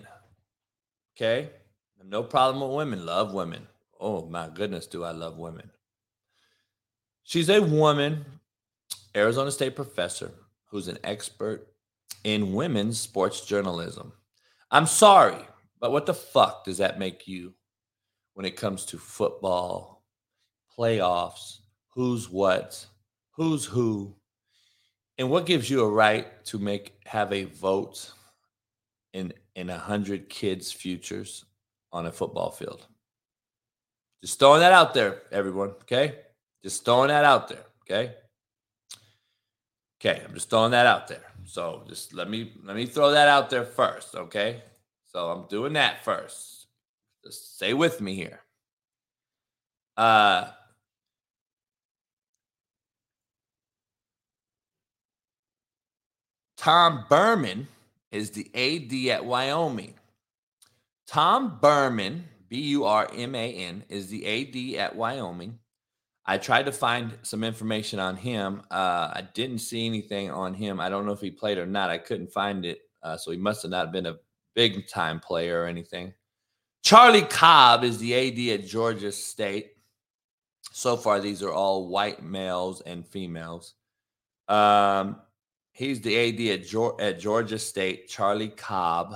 Okay. No problem with women. Love women. Oh my goodness, do I love women. She's a woman, Arizona State professor, who's an expert in women's sports journalism. I'm sorry, but what the fuck does that make you when it comes to football, playoffs, who's what, who's who, and what gives you a right to make have a vote in in a hundred kids' futures on a football field? Just throwing that out there, everyone. Okay, just throwing that out there. Okay. Okay, I'm just throwing that out there. So just let me let me throw that out there first. Okay. So I'm doing that first. Just stay with me here. Uh Tom Burman is the AD at Wyoming. Tom Burman, B U R M A N, is the AD at Wyoming. I tried to find some information on him. Uh, I didn't see anything on him. I don't know if he played or not. I couldn't find it. Uh, so he must have not been a big time player or anything. Charlie Cobb is the AD at Georgia State. So far, these are all white males and females. Um, He's the AD at, Georgia, at Georgia State, Charlie Cobb.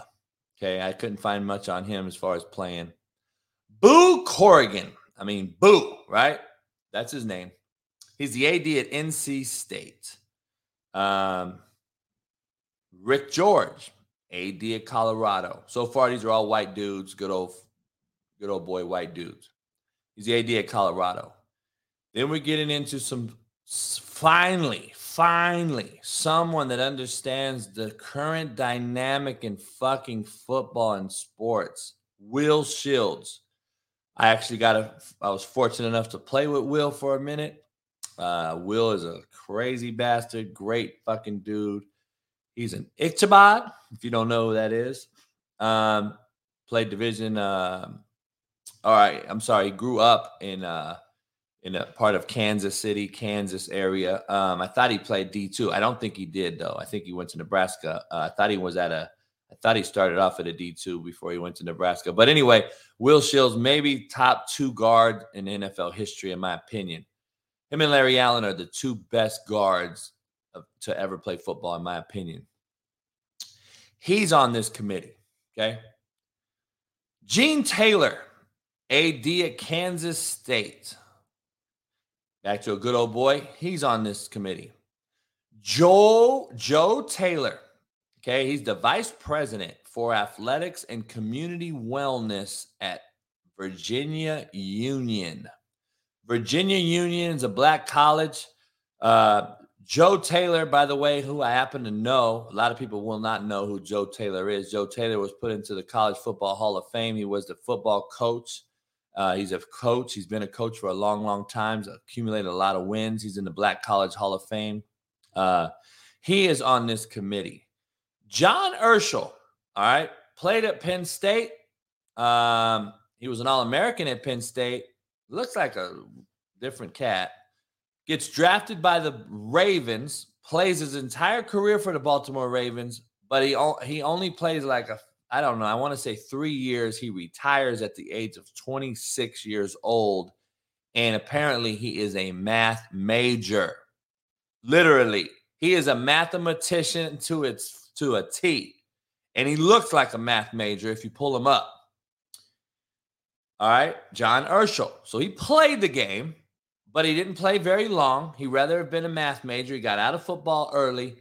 Okay, I couldn't find much on him as far as playing. Boo Corrigan. I mean, Boo, right? That's his name. He's the AD at NC State. Um, Rick George, AD at Colorado. So far, these are all white dudes. Good old, good old boy, white dudes. He's the AD at Colorado. Then we're getting into some finally, finally, someone that understands the current dynamic in fucking football and sports. Will Shields. I actually got a, I was fortunate enough to play with Will for a minute. Uh, Will is a crazy bastard, great fucking dude. He's an Ichabod, if you don't know who that is. Um, played division. Uh, all right, I'm sorry. Grew up in uh, in a part of Kansas City, Kansas area. Um, I thought he played D two. I don't think he did though. I think he went to Nebraska. Uh, I thought he was at a. I thought he started off at a D two before he went to Nebraska. But anyway, Will Shields maybe top two guard in NFL history, in my opinion. Him and Larry Allen are the two best guards of, to ever play football, in my opinion. He's on this committee. Okay. Gene Taylor, AD at Kansas State. Back to a good old boy. He's on this committee. Joe Joe Taylor. Okay, he's the vice president for athletics and community wellness at Virginia Union. Virginia Union is a black college. Uh, Joe Taylor, by the way, who I happen to know, a lot of people will not know who Joe Taylor is. Joe Taylor was put into the College Football Hall of Fame. He was the football coach. Uh, he's a coach. He's been a coach for a long, long time. He's accumulated a lot of wins. He's in the Black College Hall of Fame. Uh, he is on this committee. John Urschel, all right, played at Penn State. Um, he was an All American at Penn State. Looks like a different cat gets drafted by the Ravens, plays his entire career for the Baltimore Ravens, but he he only plays like a I don't know, I want to say 3 years. He retires at the age of 26 years old and apparently he is a math major. Literally, he is a mathematician to its to a T. And he looks like a math major if you pull him up. All right, John Urschel. So he played the game but he didn't play very long. He rather have been a math major. He got out of football early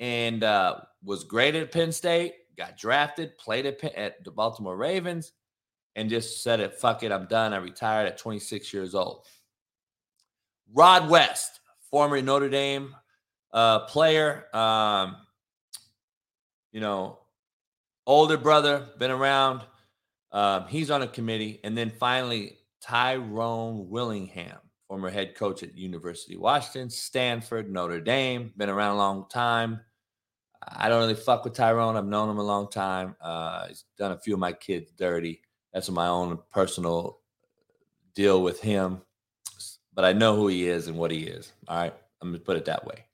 and uh, was great at Penn State. Got drafted, played at, the Baltimore Ravens, and just said it. Fuck it, I'm done. I retired at 26 years old. Rod West, former Notre Dame uh, player, um, you know, older brother, been around. Um, he's on a committee, and then finally Tyrone Willingham former head coach at University of Washington, Stanford, Notre Dame, been around a long time. I don't really fuck with Tyrone. I've known him a long time. Uh, he's done a few of my kids dirty. That's my own personal deal with him. But I know who he is and what he is. All right. I'm going to put it that way.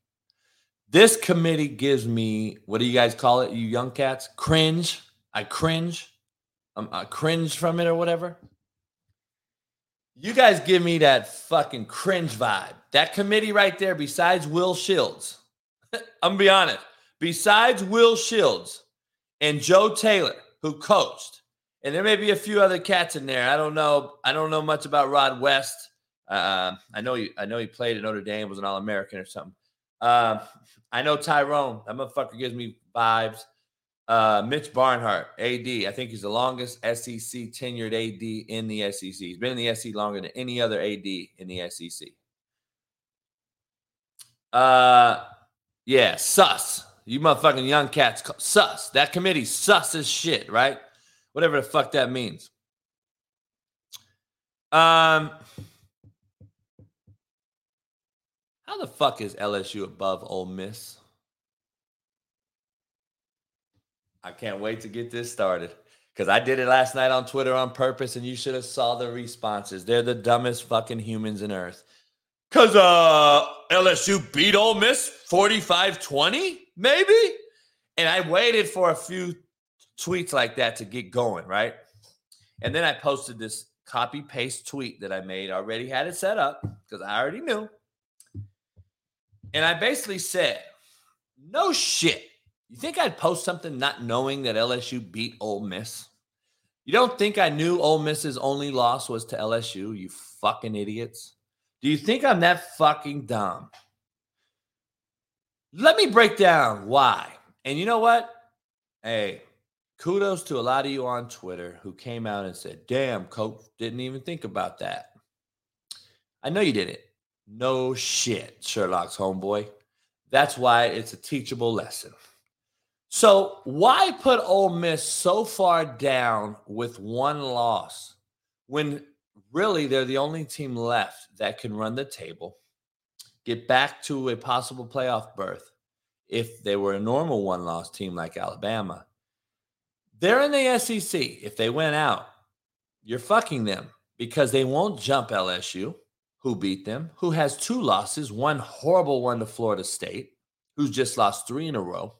This committee gives me, what do you guys call it, you young cats? Cringe. I cringe. I'm, I cringe from it or whatever. You guys give me that fucking cringe vibe. That committee right there, besides Will Shields, I'm gonna be honest, besides Will Shields and Joe Taylor, who coached, and there may be a few other cats in there. I don't know. I don't know much about Rod West. Uh, I know he, I know he played at Notre Dame, was an All American or something. Uh, I know Tyrone. That motherfucker gives me vibes. Uh, Mitch Barnhart, AD. I think he's the longest SEC tenured AD in the SEC. He's been in the SEC longer than any other AD in the SEC. Uh, yeah, sus. You motherfucking young cats, sus. That committee sus as shit, right? Whatever the fuck that means. Um, how the fuck is LSU above Ole Miss? I can't wait to get this started because I did it last night on Twitter on purpose, and you should have saw the responses. They're the dumbest fucking humans in earth. Cause uh LSU beat Ole Miss 45-20, maybe? And I waited for a few tweets like that to get going, right? And then I posted this copy paste tweet that I made, already had it set up because I already knew. And I basically said, no shit. You think I'd post something not knowing that LSU beat Ole Miss? You don't think I knew Ole Miss's only loss was to LSU, you fucking idiots? Do you think I'm that fucking dumb? Let me break down why. And you know what? Hey, kudos to a lot of you on Twitter who came out and said, damn, coach, didn't even think about that. I know you didn't. No shit, Sherlock's homeboy. That's why it's a teachable lesson. So why put Ole Miss so far down with one loss when really they're the only team left that can run the table, get back to a possible playoff berth if they were a normal one loss team like Alabama? They're in the SEC. If they went out, you're fucking them because they won't jump LSU, who beat them, who has two losses, one horrible one to Florida State, who's just lost three in a row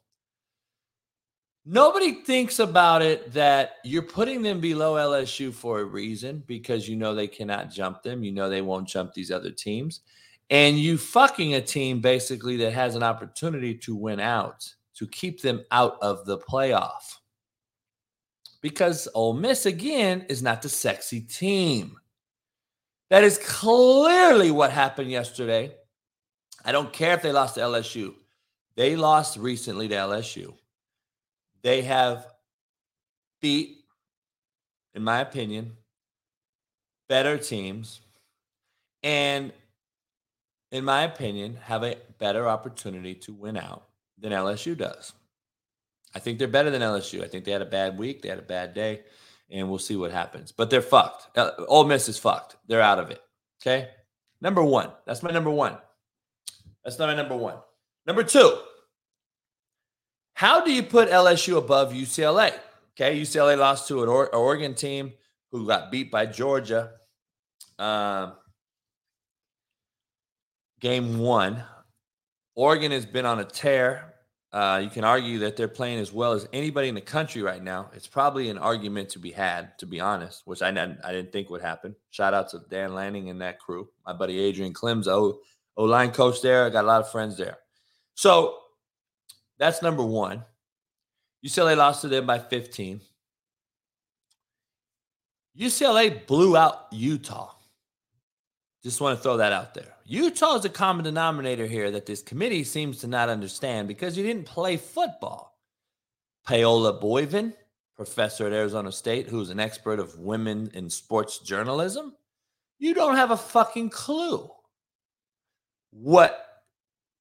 Nobody thinks about it that you're putting them below LSU for a reason because you know they cannot jump them. You know they won't jump these other teams. And you fucking a team basically that has an opportunity to win out, to keep them out of the playoff. Because Ole Miss, again, is not the sexy team. That is clearly what happened yesterday. I don't care if they lost to LSU. They lost recently to LSU. They have beat, in my opinion, better teams and in my opinion, have a better opportunity to win out than LSU does. I think they're better than LSU. I think they had a bad week, they had a bad day, and we'll see what happens. But they're fucked. Uh, Ole Miss is fucked. They're out of it. Okay. Number one. That's my number one. That's not my number one. Number two. How do you put LSU above UCLA? Okay, UCLA lost to an Oregon team who got beat by Georgia. Um, game one. Oregon has been on a tear. Uh, you can argue that they're playing as well as anybody in the country right now. It's probably an argument to be had, to be honest, which I, I didn't think would happen. Shout out to Dan Lanning and that crew. My buddy Adrian Klemm's O line coach there. I got a lot of friends there. So that's number one. UCLA lost to them by 15. UCLA blew out Utah. Just want to throw that out there. Utah is a common denominator here that this committee seems to not understand because you didn't play football. Paola Boivin, professor at Arizona State, who's an expert of women in sports journalism, you don't have a fucking clue what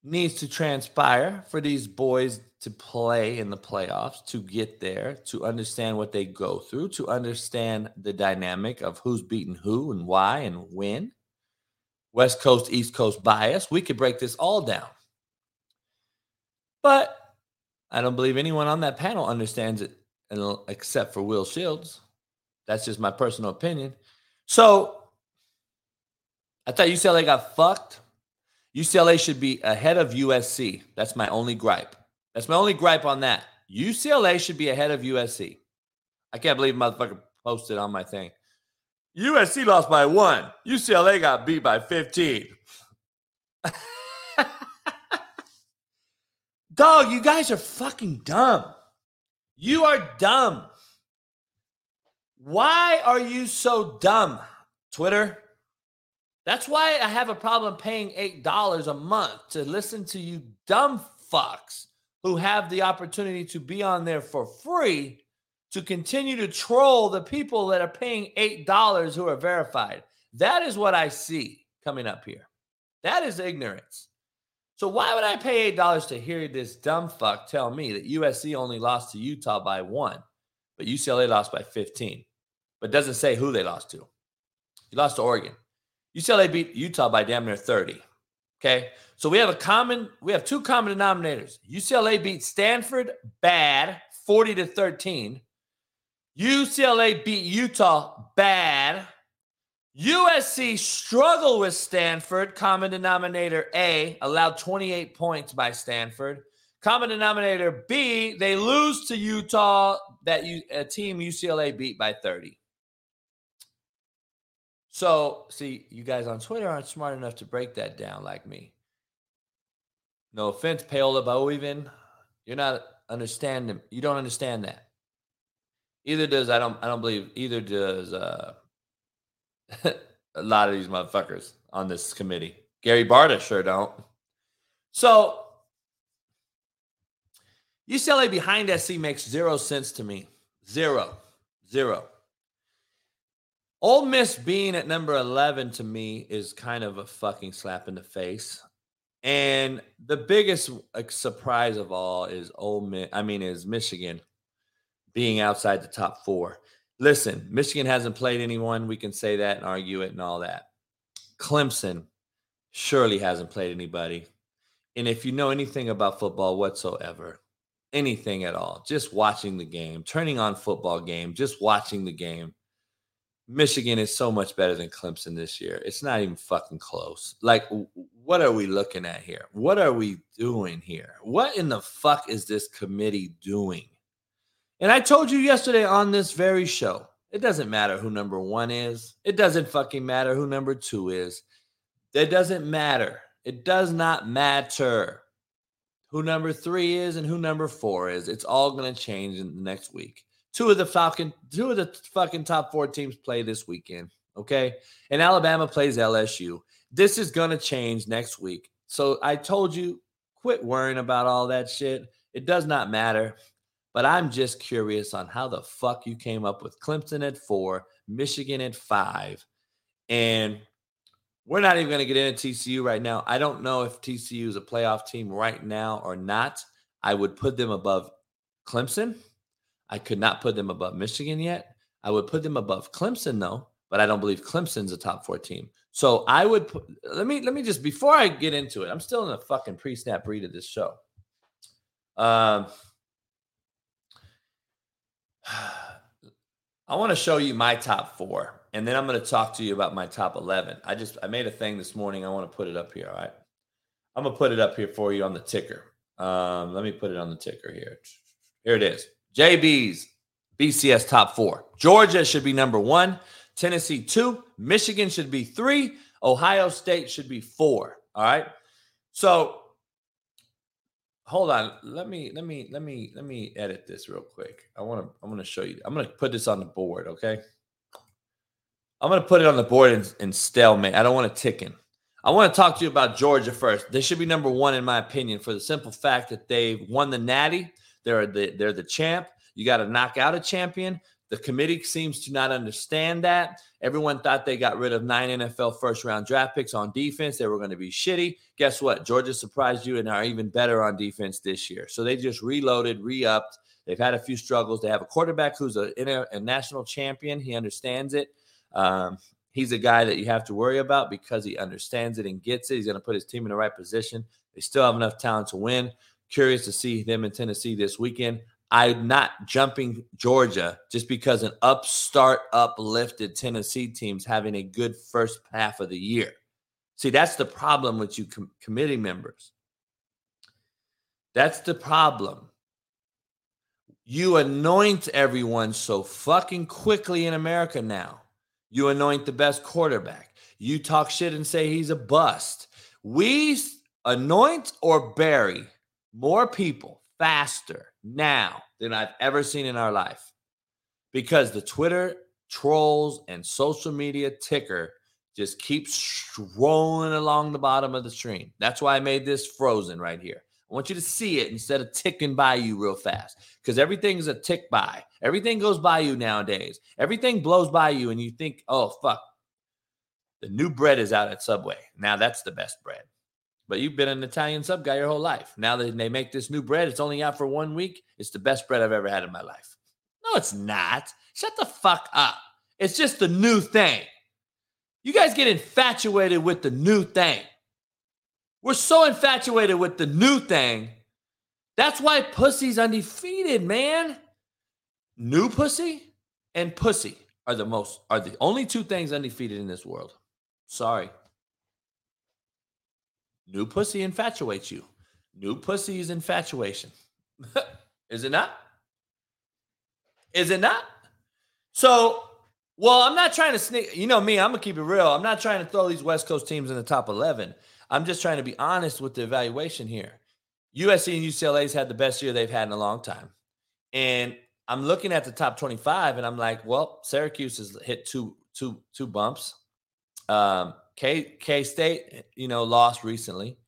needs to transpire for these boys to play in the playoffs, to get there, to understand what they go through, to understand the dynamic of who's beating who and why and when. West Coast, East Coast bias. We could break this all down. But I don't believe anyone on that panel understands it except for Will Shields. That's just my personal opinion. So I thought UCLA got fucked. UCLA should be ahead of USC. That's my only gripe. That's my only gripe on that. UCLA should be ahead of USC. I can't believe motherfucker posted on my thing. USC lost by one. UCLA got beat by 15. Dog, you guys are fucking dumb. You are dumb. Why are you so dumb, Twitter? That's why I have a problem paying $8 a month to listen to you dumb fucks who have the opportunity to be on there for free to continue to troll the people that are paying $8 who are verified. That is what I see coming up here. That is ignorance. So why would I pay $8 to hear this dumb fuck tell me that USC only lost to Utah by 1, but UCLA lost by 15? But doesn't say who they lost to. You lost to Oregon. UCLA beat Utah by damn near 30. Okay? So we have a common we have two common denominators. UCLA beat Stanford bad 40 to 13 UCLA beat Utah bad. USC struggle with Stanford. Common denominator A, allowed 28 points by Stanford. Common denominator B, they lose to Utah, that you, a team UCLA beat by 30. So, see, you guys on Twitter aren't smart enough to break that down like me. No offense, Paola Boivin. You're not understanding. You don't understand that. Either does I don't I don't believe either does uh, a lot of these motherfuckers on this committee. Gary Barta sure don't. So UCLA behind SC makes zero sense to me. Zero. Zero. Ole Miss being at number 11 to me is kind of a fucking slap in the face. And the biggest surprise of all is Ole Miss, I mean, is Michigan being outside the top four. Listen, Michigan hasn't played anyone. We can say that and argue it and all that. Clemson surely hasn't played anybody. And if you know anything about football whatsoever, anything at all, just watching the game, turning on football game, just watching the game, Michigan is so much better than Clemson this year. It's not even fucking close. Like, what are we looking at here? What are we doing here? What in the fuck is this committee doing? And I told you yesterday on this very show, it doesn't matter who number one is. It doesn't fucking matter who number two is. It doesn't matter. It does not matter who number three is and who number four is. It's all going to change in the next week. Two of the Falcon, two of the fucking top four teams play this weekend. Okay. And Alabama plays LSU. This is going to change next week. So I told you, quit worrying about all that shit. It does not matter. But I'm just curious on how the fuck you came up with Clemson at four, Michigan at five, and we're not even going to get into TCU right now. I don't know if TCU is a playoff team right now or not. I would put them above Clemson. I could not put them above Michigan yet. I would put them above Clemson though, but I don't believe Clemson's a top four team. So I would put, let me let me just before I get into it, I'm still in the fucking pre-snap read of this show. Um, I want to show you my top four, and then I'm going to talk to you about my top 11. I just I made a thing this morning. I want to put it up here. All right, I'm gonna put it up here for you on the ticker. Um, let me put it on the ticker here. Here it is. JB's BCS top four. Georgia should be number one. Tennessee two, Michigan should be three, Ohio State should be four. All right. So hold on. Let me let me let me let me edit this real quick. I want to I'm going to show you. I'm going to put this on the board. Okay. I'm going to put it on the board in, in stalemate. I don't want to ticken. I want to talk to you about Georgia first. They should be number one in my opinion for the simple fact that they've won the Natty. They're the they're the champ. You got to knock out a champion. The committee seems to not understand that. Everyone thought they got rid of nine NFL first round draft picks on defense. They were going to be shitty. Guess what? Georgia surprised you and are even better on defense this year. So they just reloaded, re upped. They've had a few struggles. They have a quarterback who's a, a national champion. He understands it. Um, he's a guy that you have to worry about because he understands it and gets it. He's going to put his team in the right position. They still have enough talent to win. Curious to see them in Tennessee this weekend. I'm not jumping Georgia just because an upstart, uplifted Tennessee team's having a good first half of the year. See, that's the problem with you com- committee members. That's the problem. You anoint everyone so fucking quickly in America now. You anoint the best quarterback. You talk shit and say he's a bust. We anoint or bury more people faster now than I've ever seen in our life because the Twitter trolls and social media ticker just keeps strolling along the bottom of the stream. That's why I made this frozen right here. I want you to see it instead of ticking by you real fast because everything's a tick by. Everything goes by you nowadays. Everything blows by you, and you think, oh, fuck, the new bread is out at Subway. Now that's the best bread. But you've been an Italian sub guy your whole life. Now that they make this new bread, it's only out for one week. It's the best bread I've ever had in my life. No, it's not. Shut the fuck up. It's just the new thing. You guys get infatuated with the new thing. We're so infatuated with the new thing. That's why pussy's undefeated, man. New pussy and pussy are the most are the only two things undefeated in this world. Sorry. New pussy infatuates you. New pussy is infatuation. is it not? Is it not? So, well, I'm not trying to sneak. You know me, I'm going to keep it real. I'm not trying to throw these West Coast teams in the top 11. I'm just trying to be honest with the evaluation here. USC and UCLA's had the best year they've had in a long time. And I'm looking at the top 25 and I'm like, well, Syracuse has hit two, two, two bumps. Um, K K State, you know, lost recently.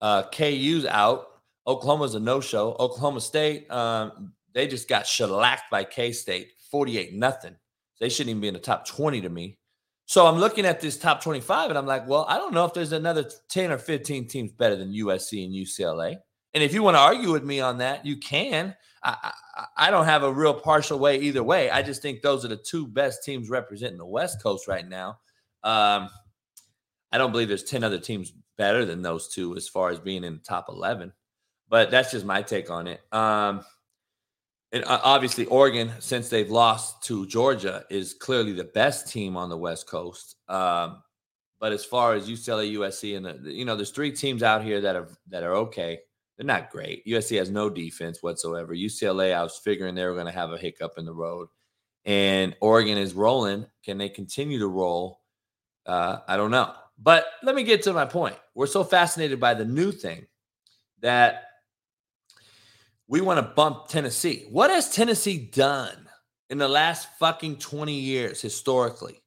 Uh, KU's out. Oklahoma's a no show. Oklahoma State, um, they just got shellacked by K State, 48 nothing. They shouldn't even be in the top 20 to me. So I'm looking at this top 25 and I'm like, well, I don't know if there's another 10 or 15 teams better than USC and UCLA. And if you want to argue with me on that, you can. I, I, I, don't have a real partial way either way. I just think those are the two best teams representing the West Coast right now. Um, I don't believe there's 10 other teams better than those two as far as being in the top 11. But that's just my take on it. Um, and obviously, Oregon, since they've lost to Georgia, is clearly the best team on the West Coast. Um, but as far as UCLA, USC, and the, you know, there's three teams out here that are that are okay. They're not great. USC has no defense whatsoever. UCLA, I was figuring they were going to have a hiccup in the road, and Oregon is rolling. Can they continue to roll? Uh, I don't know. But let me get to my point. We're so fascinated by the new thing that we want to bump Tennessee. What has Tennessee done in the last fucking 20 years historically?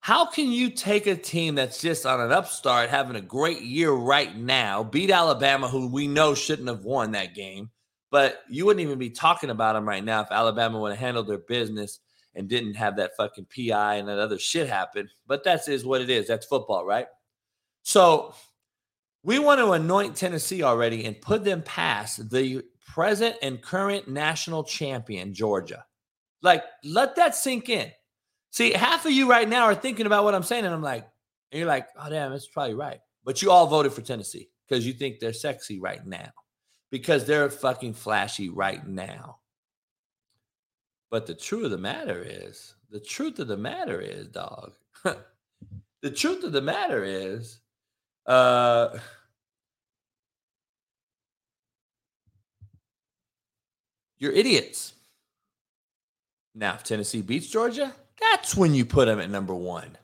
How can you take a team that's just on an upstart, having a great year right now, beat Alabama, who we know shouldn't have won that game, but you wouldn't even be talking about them right now if Alabama would have handled their business and didn't have that fucking PI and that other shit happen. But that's is what it is. That's football, right? So we want to anoint Tennessee already and put them past the present and current national champion, Georgia. Like, let that sink in. See, half of you right now are thinking about what I'm saying, and I'm like, and you're like, oh damn, that's probably right. But you all voted for Tennessee because you think they're sexy right now. Because they're fucking flashy right now. But the truth of the matter is, the truth of the matter is, dog. the truth of the matter is, uh you're idiots. Now, if Tennessee beats Georgia, that's when you put them at number one.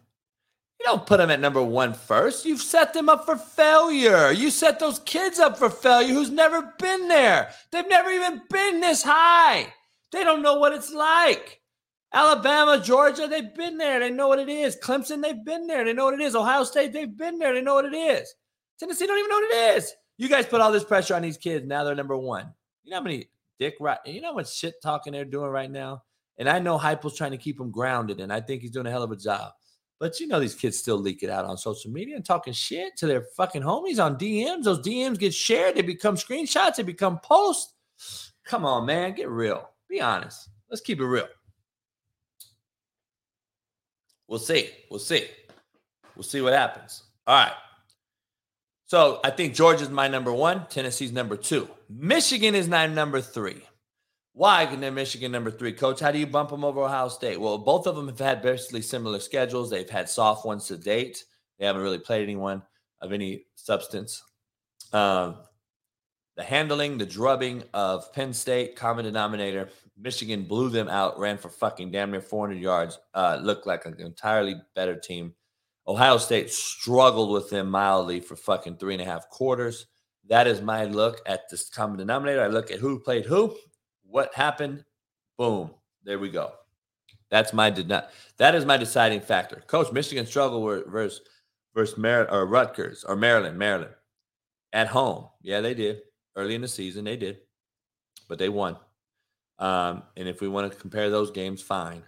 You don't put them at number one first. You've set them up for failure. You set those kids up for failure who's never been there. They've never even been this high. They don't know what it's like. Alabama, Georgia, they've been there. They know what it is. Clemson, they've been there. They know what it is. Ohio State, they've been there. They know what it is. Tennessee don't even know what it is. You guys put all this pressure on these kids. Now they're number one. You know how many dick right? You know much shit talking they're doing right now? And I know Heupel's trying to keep them grounded, and I think he's doing a hell of a job. But you know these kids still leak it out on social media and talking shit to their fucking homies on DMs. Those DMs get shared, they become screenshots, they become posts. Come on, man, get real. Be honest. Let's keep it real. We'll see. We'll see. We'll see what happens. All right. So I think Georgia's my number one. Tennessee's number two. Michigan is my number three. Why can they Michigan number three? Coach, how do you bump them over Ohio State? Well, both of them have had basically similar schedules. They've had soft ones to date. They haven't really played anyone of any substance. Um, the handling, the drubbing of Penn State, common denominator. Michigan blew them out, ran for fucking damn near 400 yards. Uh, looked like an entirely better team. Ohio State struggled with them mildly for fucking three and a half quarters. That is my look at this common denominator. I look at who played who what happened? Boom. There we go. That's my did not. That is my deciding factor. Coach, Michigan struggled versus versus Mar- or Rutgers or Maryland, Maryland at home. Yeah, they did early in the season. They did, but they won. Um, and if we want to compare those games, fine.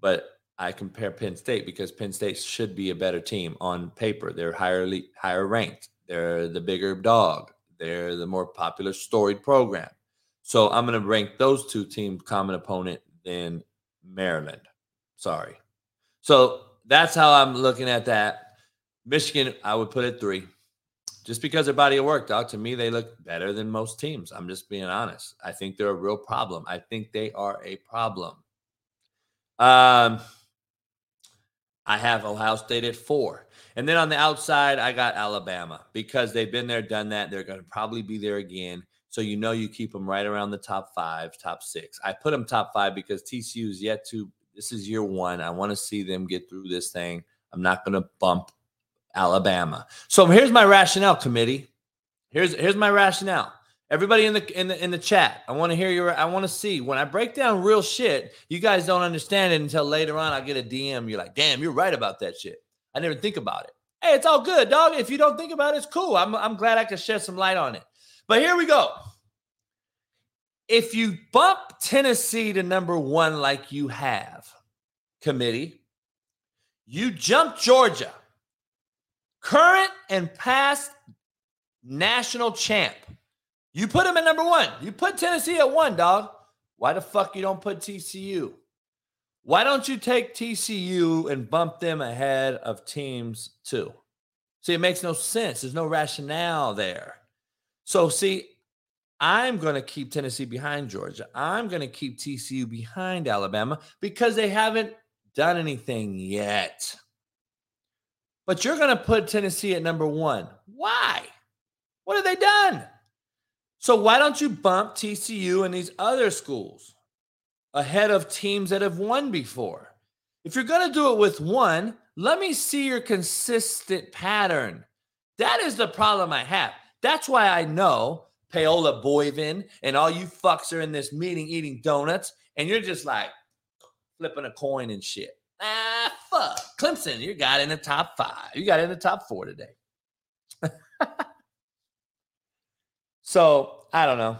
But I compare Penn State because Penn State should be a better team on paper. They're higher higher ranked. They're the bigger dog. They're the more popular storied program. So I'm going to rank those two teams common opponent than Maryland. Sorry. So that's how I'm looking at that. Michigan, I would put it three. Just because their body of work, dog, to me, they look better than most teams. I'm just being honest. I think they're a real problem. I think they are a problem. Um, I have Ohio State at four. And then on the outside, I got Alabama because they've been there, done that. They're going to probably be there again. So you know you keep them right around the top five, top six. I put them top five because TCU is yet to. This is year one. I want to see them get through this thing. I'm not going to bump Alabama. So here's my rationale, committee. Here's here's my rationale. Everybody in the in the in the chat, I want to hear your. I want to see when I break down real shit. You guys don't understand it until later on. I get a DM. You're like, damn, you're right about that shit. I never think about it. Hey, it's all good, dog. If you don't think about it, it's cool. I'm I'm glad I could shed some light on it. But here we go. If you bump Tennessee to number one like you have, committee, you jump Georgia, current and past national champ. You put them at number one. You put Tennessee at one, dog. Why the fuck you don't put TCU? Why don't you take TCU and bump them ahead of teams too? See, it makes no sense. There's no rationale there. So, see, I'm going to keep Tennessee behind Georgia. I'm going to keep TCU behind Alabama because they haven't done anything yet. But you're going to put Tennessee at number one. Why? What have they done? So, why don't you bump TCU and these other schools ahead of teams that have won before? If you're going to do it with one, let me see your consistent pattern. That is the problem I have. That's why I know Paola Boivin and all you fucks are in this meeting eating donuts, and you're just like flipping a coin and shit. Ah, fuck. Clemson, you got in the top five. You got in the top four today. so I don't know.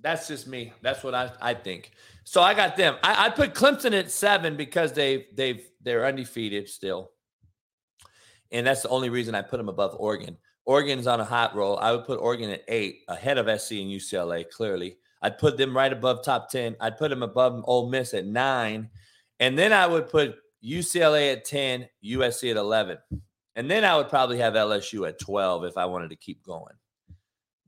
That's just me. That's what I, I think. So I got them. I, I put Clemson at seven because they they've they're undefeated still. And that's the only reason I put them above Oregon. Oregon's on a hot roll. I would put Oregon at eight, ahead of SC and UCLA, clearly. I'd put them right above top 10. I'd put them above Ole Miss at nine. And then I would put UCLA at 10, USC at 11. And then I would probably have LSU at 12 if I wanted to keep going.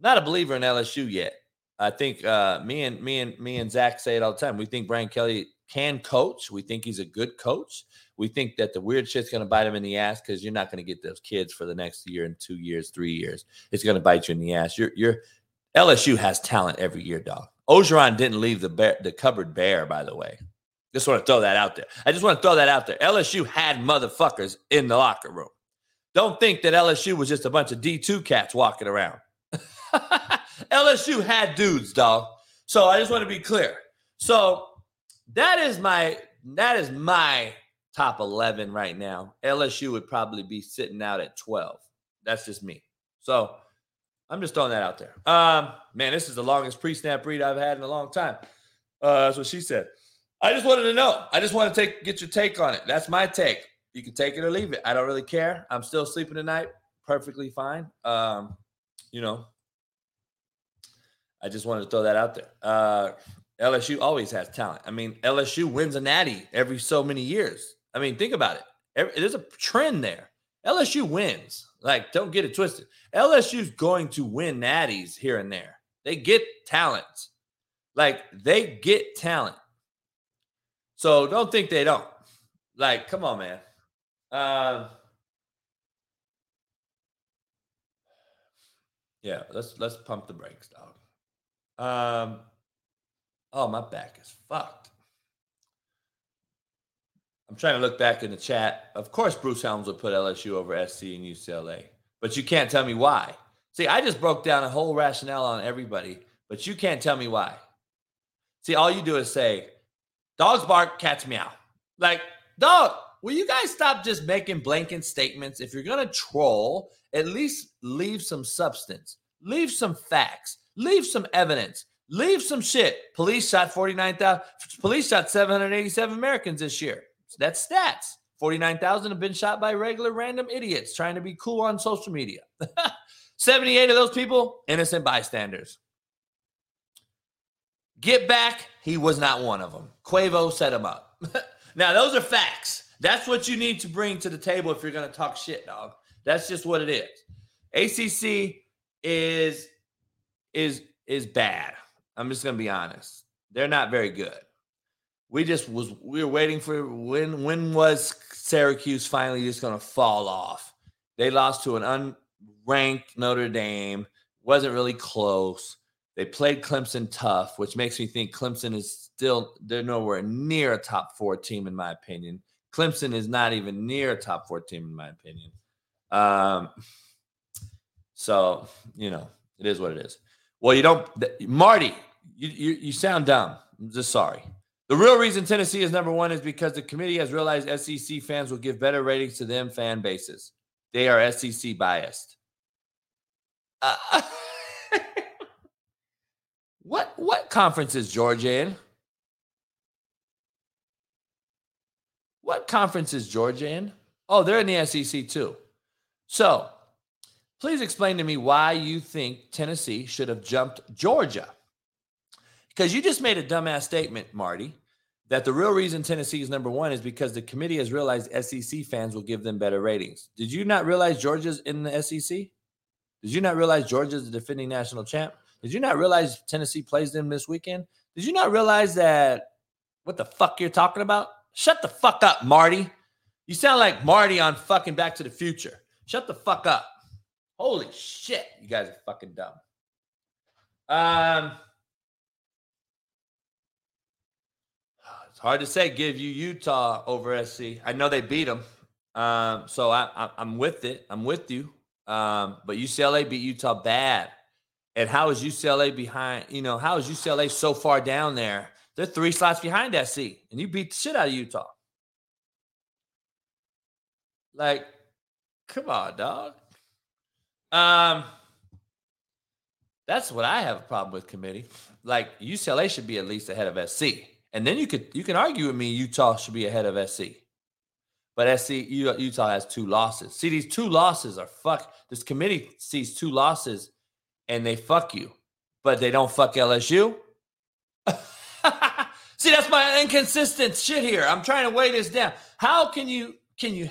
Not a believer in LSU yet. I think uh, me and me and me and Zach say it all the time. We think Brian Kelly can coach. We think he's a good coach. We think that the weird shit's going to bite him in the ass because you're not going to get those kids for the next year and two years, three years. It's going to bite you in the ass. You're, you're LSU has talent every year, dog. Orgeron didn't leave the bear, the cupboard bare, by the way. Just want to throw that out there. I just want to throw that out there. LSU had motherfuckers in the locker room. Don't think that LSU was just a bunch of D2 cats walking around. LSU had dudes, dog. So I just want to be clear. So that is my that is my top 11 right now. LSU would probably be sitting out at 12. That's just me. So I'm just throwing that out there. Um, man, this is the longest pre-snap read I've had in a long time. Uh, that's what she said. I just wanted to know. I just want to take get your take on it. That's my take. You can take it or leave it. I don't really care. I'm still sleeping tonight. Perfectly fine. Um, you know, I just wanted to throw that out there. Uh, LSU always has talent. I mean, LSU wins a natty every so many years. I mean, think about it. There's a trend there. LSU wins. Like, don't get it twisted. LSU's going to win natties here and there. They get talent. Like, they get talent. So don't think they don't. Like, come on, man. Um, yeah, let's let's pump the brakes, dog. Um, oh, my back is fucked. I'm trying to look back in the chat. Of course, Bruce Helms would put LSU over SC and UCLA, but you can't tell me why. See, I just broke down a whole rationale on everybody, but you can't tell me why. See, all you do is say, dogs bark, cats meow. Like, dog, will you guys stop just making blanket statements? If you're going to troll, at least leave some substance, leave some facts, leave some evidence. Leave some shit. Police shot 49,000. Police shot 787 Americans this year. That's stats. 49,000 have been shot by regular random idiots trying to be cool on social media. 78 of those people, innocent bystanders. Get back, he was not one of them. Quavo set him up. now, those are facts. That's what you need to bring to the table if you're going to talk shit, dog. That's just what it is. ACC is is is bad. I'm just gonna be honest. They're not very good. We just was we were waiting for when when was Syracuse finally just gonna fall off? They lost to an unranked Notre Dame. Wasn't really close. They played Clemson tough, which makes me think Clemson is still they're nowhere near a top four team in my opinion. Clemson is not even near a top four team in my opinion. Um, so you know it is what it is. Well, you don't, Marty. You, you, you sound dumb. I'm just sorry. The real reason Tennessee is number one is because the committee has realized SEC fans will give better ratings to them fan bases. They are SEC biased. Uh, what conference is Georgia in? What conference is Georgia in? Oh, they're in the SEC too. So Please explain to me why you think Tennessee should have jumped Georgia. Because you just made a dumbass statement, Marty, that the real reason Tennessee is number one is because the committee has realized SEC fans will give them better ratings. Did you not realize Georgia's in the SEC? Did you not realize Georgia's the defending national champ? Did you not realize Tennessee plays them this weekend? Did you not realize that what the fuck you're talking about? Shut the fuck up, Marty. You sound like Marty on fucking Back to the Future. Shut the fuck up. Holy shit, you guys are fucking dumb. Um, it's hard to say. Give you Utah over SC. I know they beat them, um, so I, I, I'm with it. I'm with you. Um, but UCLA beat Utah bad. And how is UCLA behind? You know, how is UCLA so far down there? They're three slots behind SC, and you beat the shit out of Utah. Like, come on, dog. Um, That's what I have a problem with committee. Like UCLA should be at least ahead of SC. And then you could you can argue with me Utah should be ahead of SC. But SC Utah has two losses. See, these two losses are fuck. This committee sees two losses and they fuck you, but they don't fuck LSU. See, that's my inconsistent shit here. I'm trying to weigh this down. How can you can you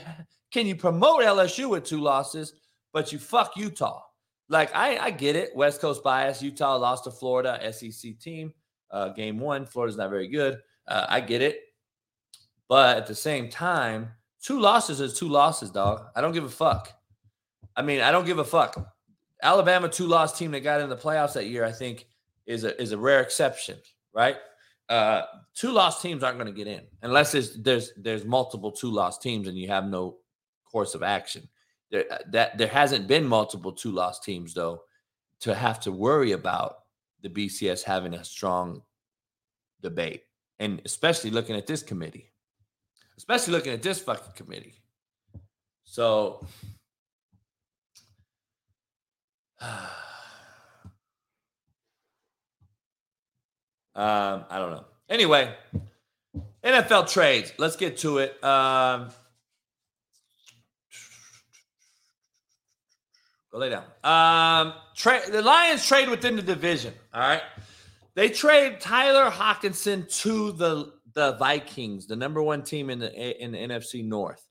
can you promote LSU with two losses, but you fuck Utah? Like I, I get it. West Coast bias. Utah lost to Florida, SEC team. Uh, game one, Florida's not very good. Uh, I get it, but at the same time, two losses is two losses, dog. I don't give a fuck. I mean, I don't give a fuck. Alabama two loss team that got in the playoffs that year, I think, is a is a rare exception, right? Uh, two loss teams aren't going to get in unless there's there's there's multiple two loss teams and you have no course of action. There uh, that there hasn't been multiple two loss teams though to have to worry about the BCS having a strong debate, and especially looking at this committee, especially looking at this fucking committee. So. Um, I don't know. Anyway, NFL trades. Let's get to it. Um, go lay down. Um, tra- the Lions trade within the division. All right, they trade Tyler Hockenson to the the Vikings, the number one team in the in the NFC North.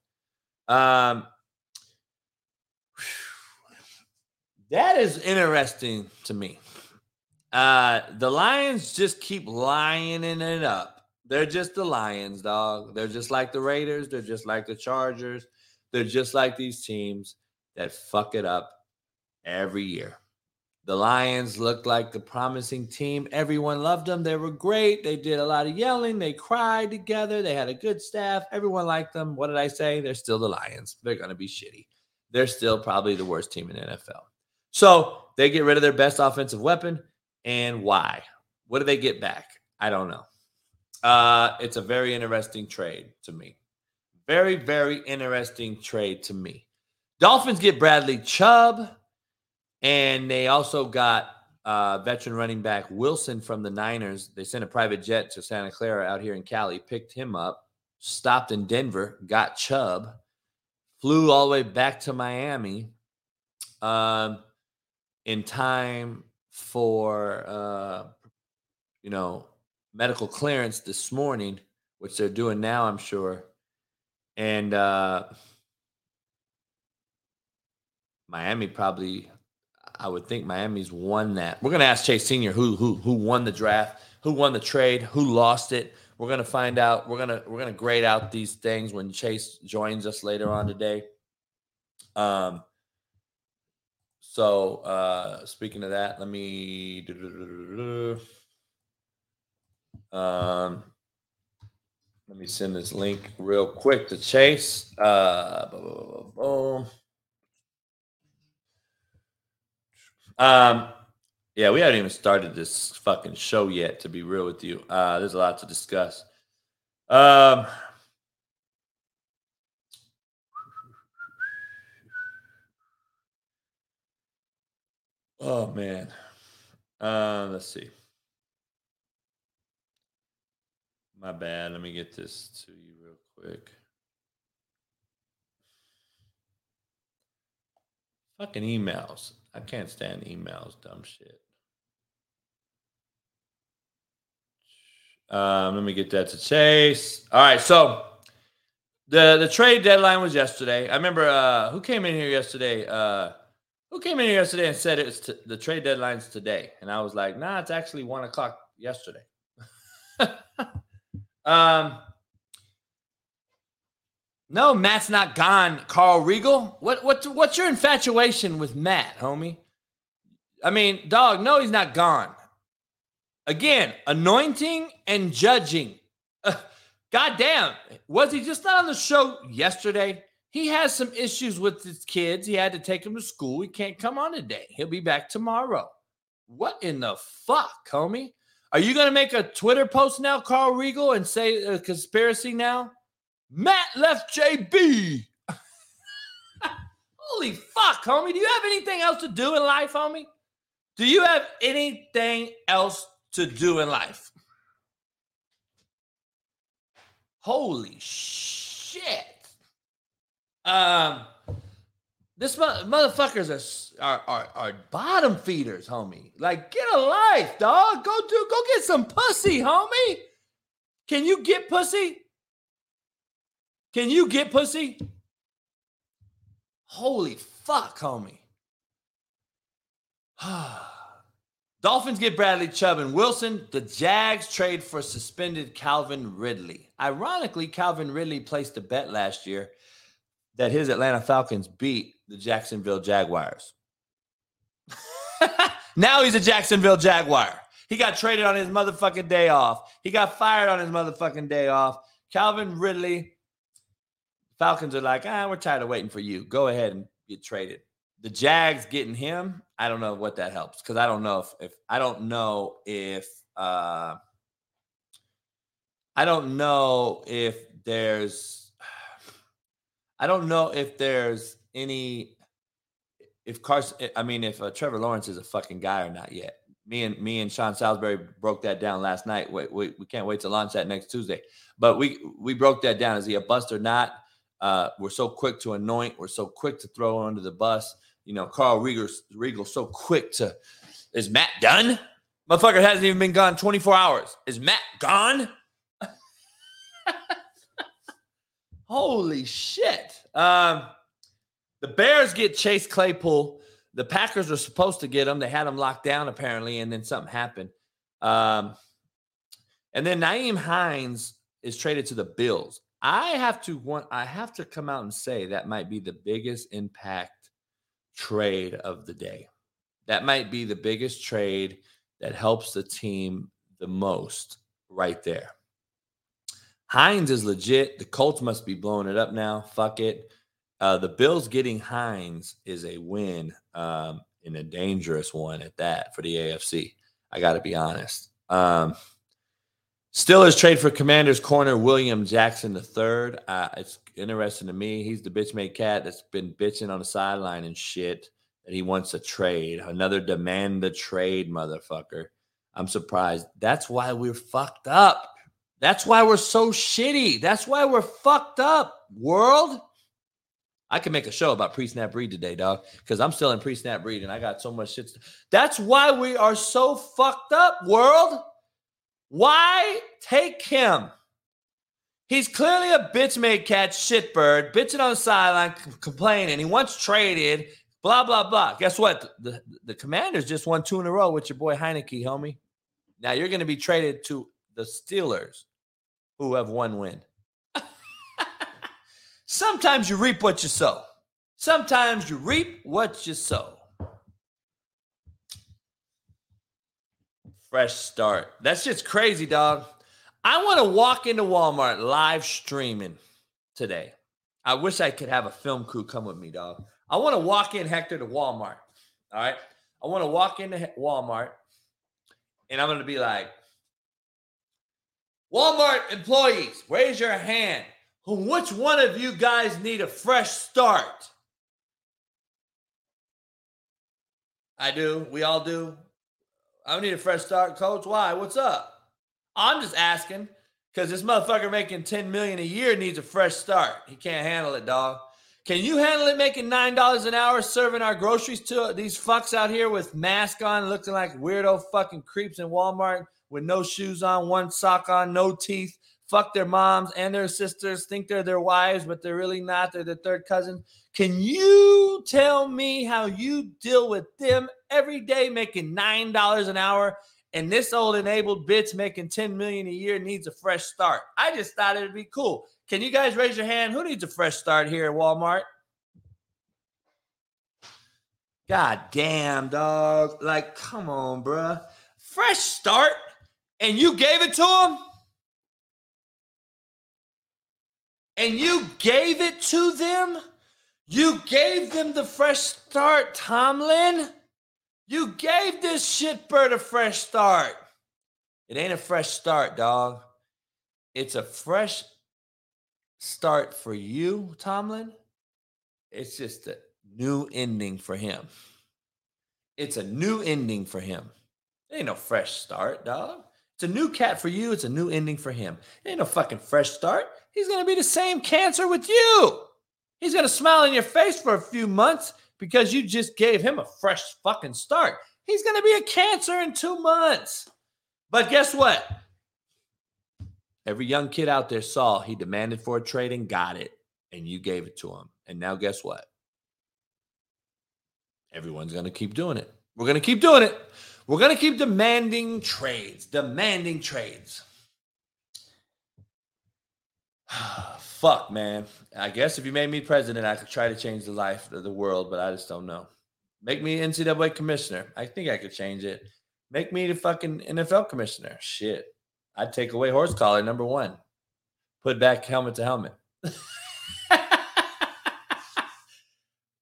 Um, that is interesting to me. Uh, the Lions just keep lining it up. They're just the Lions, dog. They're just like the Raiders. They're just like the Chargers. They're just like these teams that fuck it up every year. The Lions looked like the promising team. Everyone loved them. They were great. They did a lot of yelling. They cried together. They had a good staff. Everyone liked them. What did I say? They're still the Lions. They're going to be shitty. They're still probably the worst team in NFL. So they get rid of their best offensive weapon and why? What do they get back? I don't know. Uh, it's a very interesting trade to me. Very, very interesting trade to me. Dolphins get Bradley Chubb, and they also got uh, veteran running back Wilson from the Niners. They sent a private jet to Santa Clara out here in Cali, picked him up, stopped in Denver, got Chubb, flew all the way back to Miami um, in time for uh, you know medical clearance this morning, which they're doing now, I'm sure. And uh, Miami probably, I would think Miami's won that. We're gonna ask Chase Senior who who who won the draft, who won the trade, who lost it. We're gonna find out. We're gonna we're gonna grade out these things when Chase joins us later on today. Um, so uh, speaking of that, let me um, let me send this link real quick to Chase. Uh, Um, yeah, we haven't even started this fucking show yet. To be real with you, uh, there's a lot to discuss. Um, Oh man. Uh, let's see. My bad. Let me get this to you real quick. Fucking emails. I can't stand emails, dumb shit. Um, let me get that to Chase. All right, so the the trade deadline was yesterday. I remember uh, who came in here yesterday. Uh, who came in yesterday and said it's t- the trade deadline's today? And I was like, nah, it's actually one o'clock yesterday. um, no, Matt's not gone. Carl Regal, what what what's your infatuation with Matt, homie? I mean, dog, no, he's not gone. Again, anointing and judging. God damn, was he just not on the show yesterday? He has some issues with his kids. He had to take them to school. He can't come on today. He'll be back tomorrow. What in the fuck, homie? Are you going to make a Twitter post now, Carl Regal, and say a conspiracy now? Matt left JB. Holy fuck, homie. Do you have anything else to do in life, homie? Do you have anything else to do in life? Holy shit. Um, this motherfuckers are, are, are are bottom feeders, homie. Like, get a life, dog. Go do go get some pussy, homie. Can you get pussy? Can you get pussy? Holy fuck, homie. Dolphins get Bradley Chubb and Wilson. The Jags trade for suspended Calvin Ridley. Ironically, Calvin Ridley placed a bet last year that his Atlanta Falcons beat the Jacksonville Jaguars. now he's a Jacksonville Jaguar. He got traded on his motherfucking day off. He got fired on his motherfucking day off. Calvin Ridley, Falcons are like, ah, we're tired of waiting for you. Go ahead and get traded. The Jags getting him, I don't know what that helps because I don't know if, if I don't know if uh I don't know if there's I don't know if there's any if Carson I mean if uh, Trevor Lawrence is a fucking guy or not yet. Me and me and Sean Salisbury broke that down last night. We, we, we can't wait to launch that next Tuesday. But we we broke that down. Is he a bust or not? Uh, we're so quick to anoint. We're so quick to throw under the bus. You know, Carl Regal's, Regal so quick to. Is Matt done? Motherfucker hasn't even been gone 24 hours. Is Matt gone? Holy shit. Um, the Bears get Chase Claypool. The Packers were supposed to get him. They had him locked down apparently, and then something happened. Um, and then Nyheim Hines is traded to the Bills. I have to want I have to come out and say that might be the biggest impact trade of the day. That might be the biggest trade that helps the team the most right there. Hines is legit. The Colts must be blowing it up now. Fuck it. Uh, the Bills getting Hines is a win um, and a dangerous one at that for the AFC. I got to be honest. Um, Steelers trade for Commanders corner William Jackson III. Uh, it's interesting to me. He's the bitch made cat that's been bitching on the sideline and shit that he wants a trade. Another demand the trade, motherfucker. I'm surprised. That's why we're fucked up. That's why we're so shitty. That's why we're fucked up, world. I can make a show about pre-snap breed today, dog, because I'm still in pre-snap breed and I got so much shit. That's why we are so fucked up, world. Why take him? He's clearly a bitch made cat shitbird, bitching on the sideline, complaining. He wants traded, blah, blah, blah. Guess what? The, the commanders just won two in a row with your boy Heinicke, homie. Now you're going to be traded to the Steelers, who have one win. Sometimes you reap what you sow. Sometimes you reap what you sow. Fresh start. That's just crazy, dog. I want to walk into Walmart live streaming today. I wish I could have a film crew come with me, dog. I want to walk in, Hector, to Walmart. All right. I want to walk into Walmart and I'm going to be like, Walmart employees, raise your hand. Which one of you guys need a fresh start? I do. We all do. I need a fresh start, coach. Why? What's up? I'm just asking because this motherfucker making 10 million a year needs a fresh start. He can't handle it, dog. Can you handle it making nine dollars an hour serving our groceries to these fucks out here with mask on, looking like weirdo fucking creeps in Walmart with no shoes on, one sock on, no teeth, fuck their moms and their sisters, think they're their wives, but they're really not. They're their third cousin. Can you tell me how you deal with them every day making $9 an hour and this old enabled bitch making 10 million a year needs a fresh start? I just thought it'd be cool. Can you guys raise your hand? Who needs a fresh start here at Walmart? God damn, dog. Like, come on, bruh. Fresh start. And you gave it to him? And you gave it to them? You gave them the fresh start, Tomlin. You gave this shitbird a fresh start. It ain't a fresh start, dog. It's a fresh start for you, Tomlin. It's just a new ending for him. It's a new ending for him. It ain't no fresh start, dog. It's a new cat for you. It's a new ending for him. It ain't no fucking fresh start. He's gonna be the same cancer with you. He's gonna smile in your face for a few months because you just gave him a fresh fucking start. He's gonna be a cancer in two months. But guess what? Every young kid out there saw he demanded for a trade and got it, and you gave it to him. And now, guess what? Everyone's going to keep doing it. We're going to keep doing it. We're going to keep demanding trades, demanding trades. Fuck, man. I guess if you made me president, I could try to change the life of the world, but I just don't know. Make me NCAA commissioner. I think I could change it. Make me the fucking NFL commissioner. Shit. I'd take away horse collar, number one. Put back helmet to helmet.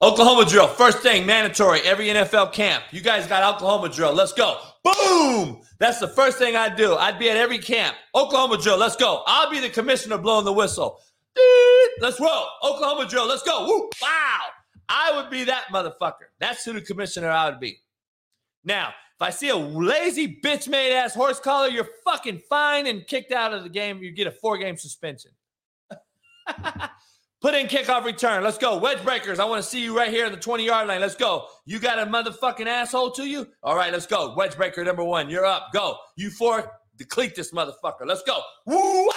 Oklahoma drill, first thing, mandatory, every NFL camp. You guys got Oklahoma drill. Let's go. Boom! That's the first thing I'd do. I'd be at every camp. Oklahoma drill, let's go. I'll be the commissioner blowing the whistle. Let's roll. Oklahoma drill, let's go. Woo! Wow! I would be that motherfucker. That's who the commissioner I would be. Now, if I see a lazy bitch made ass horse collar, you're fucking fine and kicked out of the game. You get a four game suspension. Put in kickoff return. Let's go. Wedge breakers. I want to see you right here in the 20 yard line. Let's go. You got a motherfucking asshole to you? All right, let's go. Wedge breaker number one. You're up. Go. You four, deplete this motherfucker. Let's go. Woo!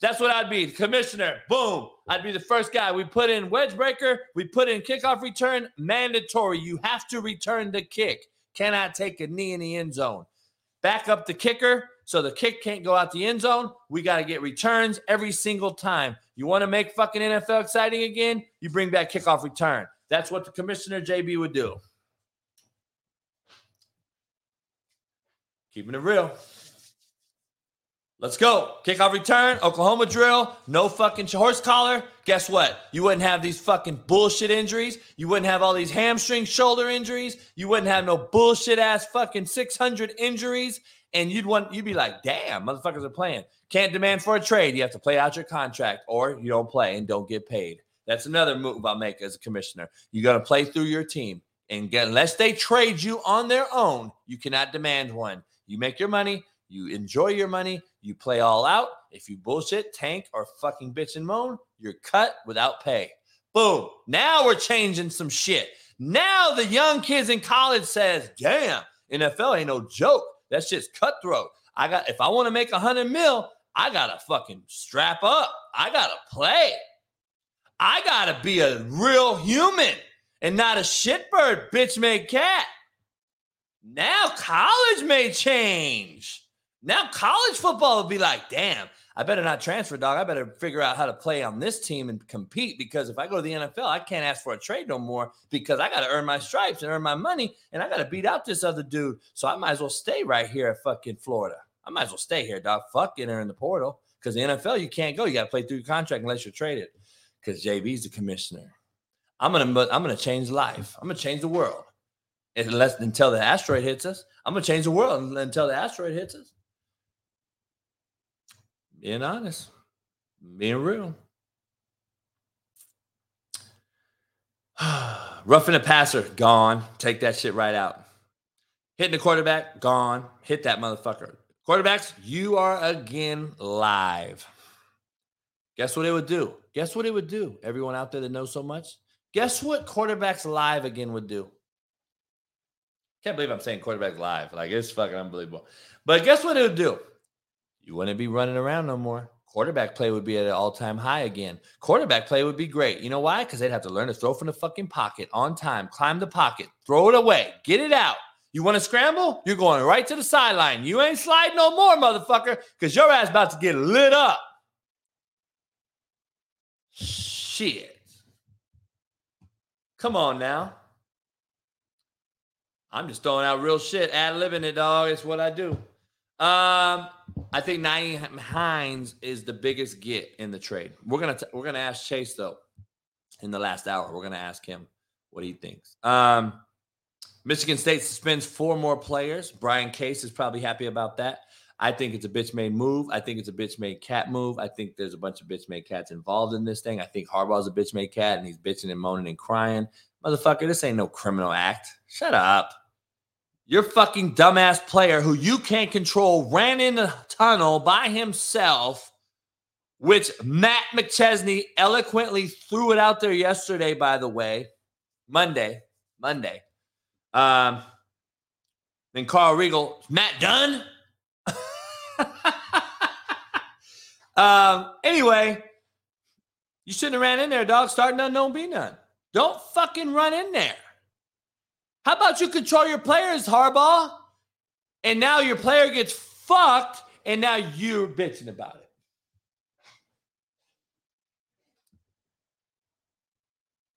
That's what I'd be. Commissioner. Boom. I'd be the first guy. We put in wedge breaker. We put in kickoff return. Mandatory. You have to return the kick. Cannot take a knee in the end zone. Back up the kicker so the kick can't go out the end zone. We got to get returns every single time. You want to make fucking NFL exciting again? You bring back kickoff return. That's what the commissioner JB would do. Keeping it real. Let's go. Kickoff return, Oklahoma drill, no fucking horse collar. Guess what? You wouldn't have these fucking bullshit injuries. You wouldn't have all these hamstring shoulder injuries. You wouldn't have no bullshit ass fucking 600 injuries. And you'd want, you'd be like, damn, motherfuckers are playing. Can't demand for a trade. You have to play out your contract or you don't play and don't get paid. That's another move I'll make as a commissioner. You got to play through your team. And get, unless they trade you on their own, you cannot demand one. You make your money, you enjoy your money, you play all out. If you bullshit, tank, or fucking bitch and moan, you're cut without pay. Boom. Now we're changing some shit. Now the young kids in college says, damn, NFL ain't no joke. That shit's cutthroat. I got if I want to make a hundred mil, I gotta fucking strap up. I gotta play. I gotta be a real human and not a shitbird bitch made cat. Now college may change. Now college football will be like, damn, I better not transfer, dog. I better figure out how to play on this team and compete because if I go to the NFL, I can't ask for a trade no more because I got to earn my stripes and earn my money and I got to beat out this other dude. So I might as well stay right here at fucking Florida. I might as well stay here, dog. Fuck in the portal because the NFL, you can't go. You got to play through your contract unless you're traded because JB's the commissioner. I'm gonna I'm gonna change life. I'm gonna change the world. Unless until the asteroid hits us, I'm gonna change the world until the asteroid hits us. Being honest, being real. Roughing the passer, gone. Take that shit right out. Hitting the quarterback, gone. Hit that motherfucker. Quarterbacks, you are again live. Guess what it would do? Guess what it would do? Everyone out there that knows so much. Guess what quarterbacks live again would do? Can't believe I'm saying quarterbacks live. Like it's fucking unbelievable. But guess what it would do? You wouldn't be running around no more. Quarterback play would be at an all time high again. Quarterback play would be great. You know why? Because they'd have to learn to throw from the fucking pocket on time, climb the pocket, throw it away, get it out. You want to scramble? You're going right to the sideline. You ain't sliding no more, motherfucker, because your ass about to get lit up. Shit. Come on now. I'm just throwing out real shit, ad libbing it, dog. It's what I do. Um, I think Nyheim Hines is the biggest get in the trade. We're gonna t- we're gonna ask Chase though in the last hour. We're gonna ask him what he thinks. Um, Michigan State suspends four more players. Brian Case is probably happy about that. I think it's a bitch made move. I think it's a bitch made cat move. I think there's a bunch of bitch made cats involved in this thing. I think Harbaugh's a bitch made cat and he's bitching and moaning and crying. Motherfucker, this ain't no criminal act. Shut up. Your fucking dumbass player who you can't control ran in the tunnel by himself, which Matt McChesney eloquently threw it out there yesterday, by the way, Monday, Monday. Um, then Carl Regal, Matt Dunn. um, anyway, you shouldn't have ran in there, dog. Start none, don't be none. Don't fucking run in there. How about you control your players, Harbaugh? And now your player gets fucked, and now you're bitching about it.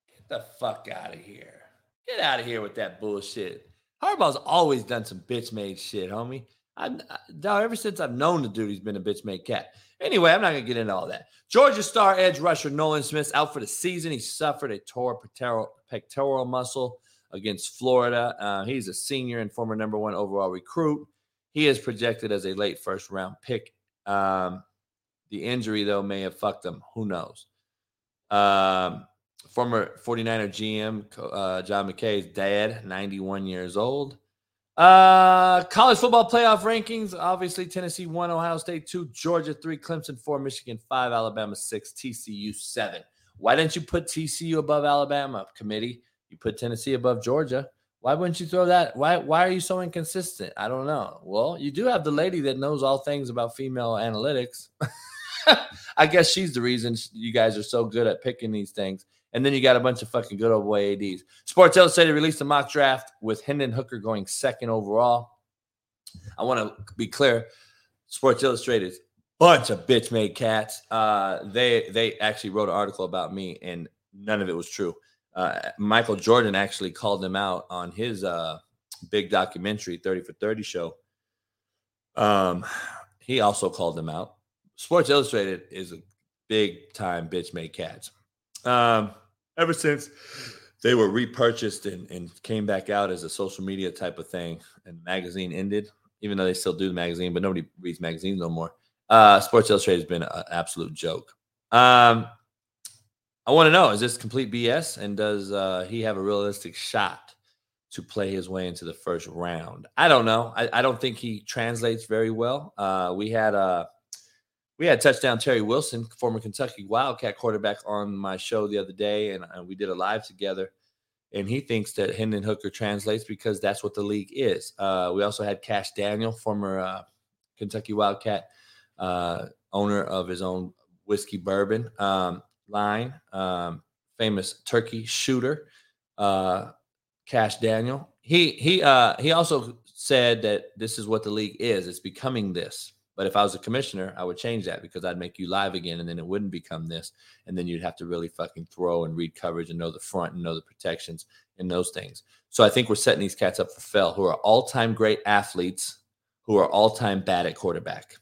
Get the fuck out of here. Get out of here with that bullshit. Harbaugh's always done some bitch made shit, homie. I, I, ever since I've known the dude, he's been a bitch made cat. Anyway, I'm not gonna get into all that. Georgia star edge rusher Nolan Smith out for the season. He suffered a torn pectoral, pectoral muscle against Florida. Uh, he's a senior and former number one overall recruit. He is projected as a late first round pick. Um, the injury, though, may have fucked him. Who knows? Um, former 49er GM uh, John McVay's dad, 91 years old. Uh, college football playoff rankings. Obviously, Tennessee one, Ohio State two, Georgia three, Clemson four, Michigan five, Alabama six, TCU seven. Why didn't you put TCU above Alabama committee? You put Tennessee above Georgia. Why wouldn't you throw that? Why why are you so inconsistent? I don't know. Well, you do have the lady that knows all things about female analytics. I guess she's the reason you guys are so good at picking these things. And then you got a bunch of fucking good old boy ADs. Sports Illustrated released a mock draft with Hendon Hooker going second overall. I want to be clear. Sports Illustrated, bunch of bitch made cats. Uh, they they actually wrote an article about me, and none of it was true. Uh, Michael Jordan actually called him out on his uh, big documentary, 30 for 30 show. Um, he also called him out. Sports Illustrated is a big time bitch made cats. Um, ever since they were repurchased and, and came back out as a social media type of thing, and magazine ended, even though they still do the magazine, but nobody reads magazines no more. Uh, Sports Illustrated has been an absolute joke. Um, I want to know is this complete BS? And does uh, he have a realistic shot to play his way into the first round? I don't know. I, I don't think he translates very well. Uh, we had a uh, we had touchdown Terry Wilson, former Kentucky Wildcat quarterback, on my show the other day, and, we did a live together. And he thinks that Hendon Hooker translates because that's what the league is. Uh, we also had Kash Daniel, former uh, Kentucky Wildcat, uh, owner of his own whiskey bourbon um, line, um, famous turkey shooter, uh, Kash Daniel. He he uh, he also said that this is what the league is. It's becoming this. But if I was a commissioner, I would change that because I'd make you live again and then it wouldn't become this. And then you'd have to really fucking throw and read coverage and know the front and know the protections and those things. So I think we're setting these cats up for fail who are all time great athletes who are all time bad at quarterback.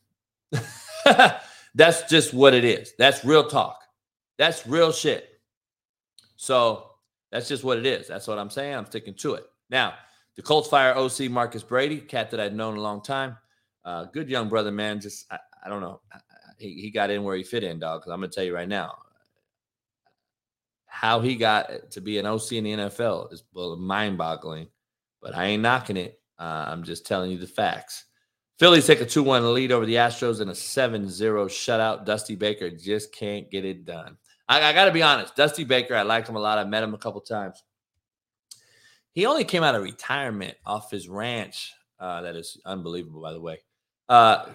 That's just what it is. That's real talk. That's real shit. So that's just what it is. That's what I'm saying. I'm sticking to it. Now, the Colts fire OC Marcus Brady, cat that I'd known a long time. Uh, good young brother, man. Just I, I don't know. He, he got in where he fit in, dog. Because I'm gonna tell you right now, how he got to be an OC in the NFL is mind-boggling. But I ain't knocking it. Uh, I'm just telling you the facts. Phillies take a 2 1 lead over the Astros in a 7 0 shutout. Dusty Baker just can't get it done. I, I got to be honest. Dusty Baker, I liked him a lot. I met him a couple times. He only came out of retirement off his ranch. Uh, that is unbelievable, by the way. Uh,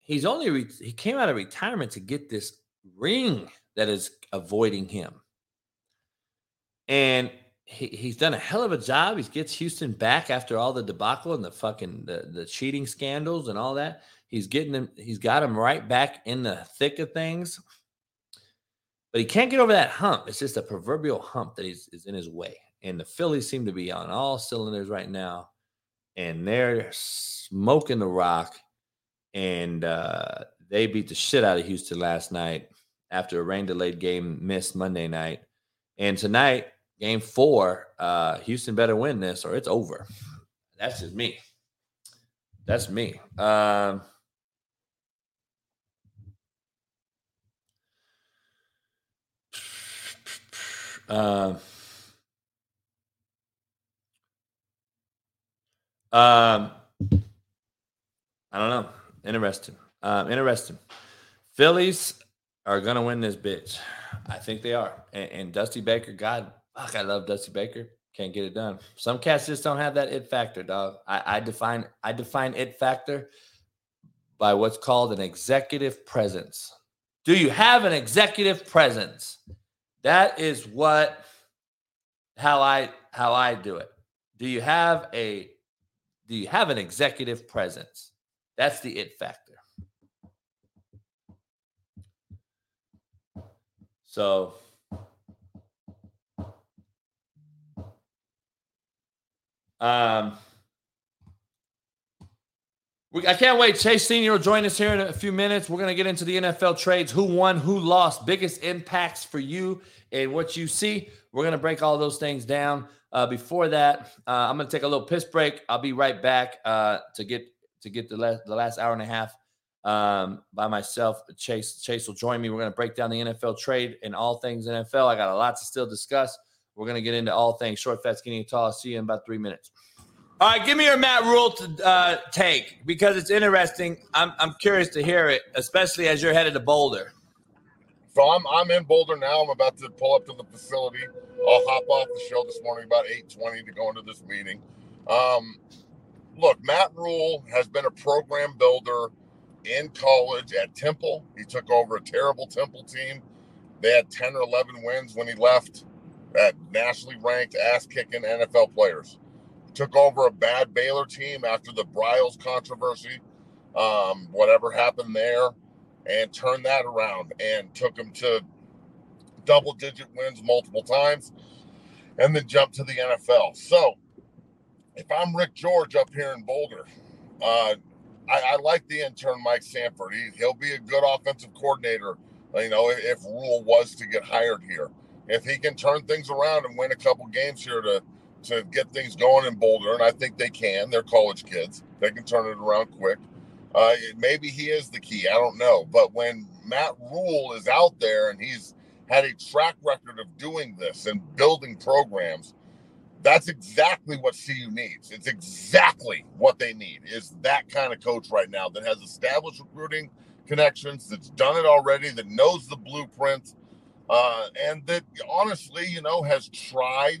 he's only re- he came out of retirement to get this ring that is avoiding him, and he, he's done a hell of a job. He gets Houston back after all the debacle and the fucking the, the cheating scandals and all that. He's getting them. He's got him right back in the thick of things, but he can't get over that hump. It's just a proverbial hump that is, is in his way. And the Phillies seem to be on all cylinders right now and they're smoking the rock. And uh, they beat the shit out of Houston last night after a rain delayed game missed Monday night. And tonight, game four, uh, Houston better win this or it's over. That's just me. That's me. Um, uh, Um, I don't know. Interesting. Um, interesting. Phillies are gonna win this bitch. I think they are. And, and Dusty Baker, God, fuck, I love Dusty Baker. Can't get it done. Some cats just don't have that it factor, dog. I, I define I define it factor by what's called an executive presence. Do you have an executive presence? That is what how I how I do it. Do you have a do you have an executive presence? That's the it factor. So um we, I can't wait. Chase Senior will join us here in a few minutes. We're going to get into the NFL trades, who won, who lost, biggest impacts for you and what you see. We're going to break all those things down. Uh, before that, uh, I'm going to take a little piss break. I'll be right back uh, to get to get the last the last hour and a half um, by myself. Chase Chase will join me. We're going to break down the NFL trade and all things NFL. I got a lot to still discuss. We're going to get into all things short, fat, skinny, and tall. I'll see you in about three minutes. All right, give me your Matt Rhule to uh, take because it's interesting. I'm I'm curious to hear it, especially as you're headed to Boulder. So I'm I'm in Boulder now. I'm about to pull up to the facility. I'll hop off the show this morning about 8:20 to go into this meeting. Um, look, Matt Rhule has been a program builder in college at Temple. He took over a terrible Temple team. They had 10 or 11 wins when he left at nationally ranked ass kicking NFL players took over a bad Baylor team after the Briles controversy, um, whatever happened there, and turned that around and took them to double digit wins multiple times and then jumped to the NFL. So if I'm Rick George up here in Boulder, uh, I, I, like the intern Mike Sanford. He, he'll be a good offensive coordinator, you know, if, Rhule was to get hired here. If he can turn things around and win a couple games here to to get things going in Boulder, and I think they can. They're college kids; they can turn it around quick. Uh, maybe he is the key. I don't know, but when Matt Rhule is out there and he's had a track record of doing this and building programs, that's exactly what CU needs. It's exactly what they need. Is that kind of coach right now that has established recruiting connections, that's done it already, that knows the blueprint, uh, and that honestly, you know, has tried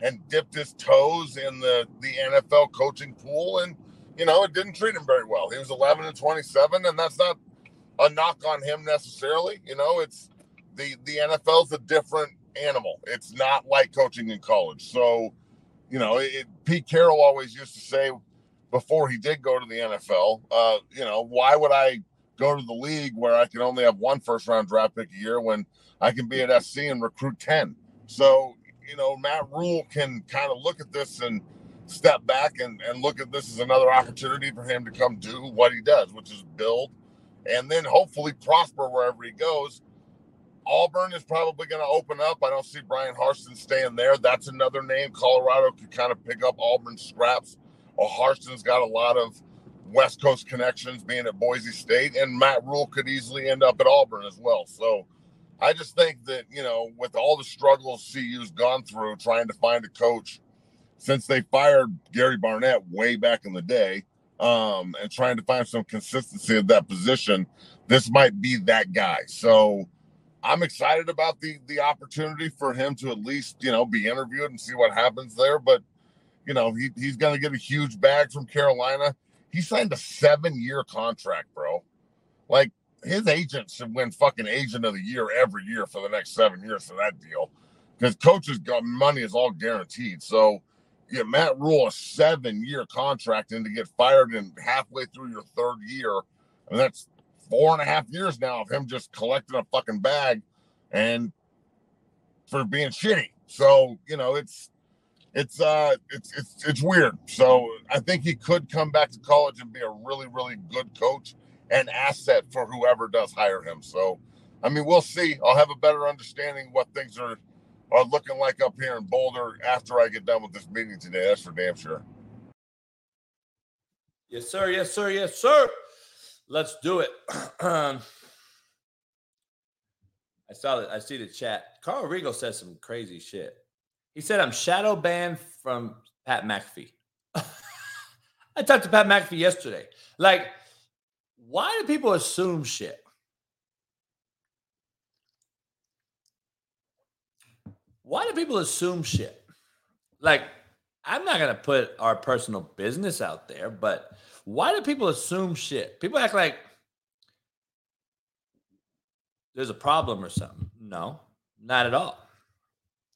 and dipped his toes in the the NFL coaching pool, and you know it didn't treat him very well. He was 11 and 27, and that's not a knock on him necessarily. You know, it's the the NFL's a different animal. It's not like coaching in college. So, you know, it, Pete Carroll always used to say before he did go to the NFL, uh, you know, why would I go to the league where I can only have one first round draft pick a year when I can be at SC and recruit 10? So, you know, Matt Rhule can kind of look at this and step back and, and look at this as another opportunity for him to come do what he does, which is build and then hopefully prosper wherever he goes. Auburn is probably going to open up. I don't see Brian Harsin staying there. That's another name. Colorado could kind of pick up Auburn scraps. Well, Harsin's got a lot of West Coast connections being at Boise State, and Matt Rhule could easily end up at Auburn as well. So I just think that, you know, with all the struggles CU's gone through trying to find a coach since they fired Gary Barnett way back in the day, um, and trying to find some consistency at that position, this might be that guy. So I'm excited about the the opportunity for him to at least, you know, be interviewed and see what happens there. But you know, he, he's gonna get a huge bag from Carolina. He signed a seven year contract, bro. Like his agent should win fucking agent of the year every year for the next seven years for that deal. Because coaches got money is all guaranteed. So yeah, Matt Rhule a seven year contract and to get fired in halfway through your third year, and that's four and a half years now of him just collecting a fucking bag and for being shitty. So, you know, it's it's uh it's it's it's weird. So I think he could come back to college and be a really, really good coach an asset for whoever does hire him. So, I mean, we'll see. I'll have a better understanding what things are are looking like up here in Boulder after I get done with this meeting today. That's for damn sure. Yes, sir. Yes, sir. Yes, sir. Let's do it. um, I saw that. I see the chat. Carl Regal says some crazy shit. He said I'm shadow banned from Pat McAfee. I talked to Pat McAfee yesterday. Like, why do people assume shit? Why do people assume shit? Like, I'm not gonna put our personal business out there, but why do people assume shit? People act like there's a problem or something. No, not at all.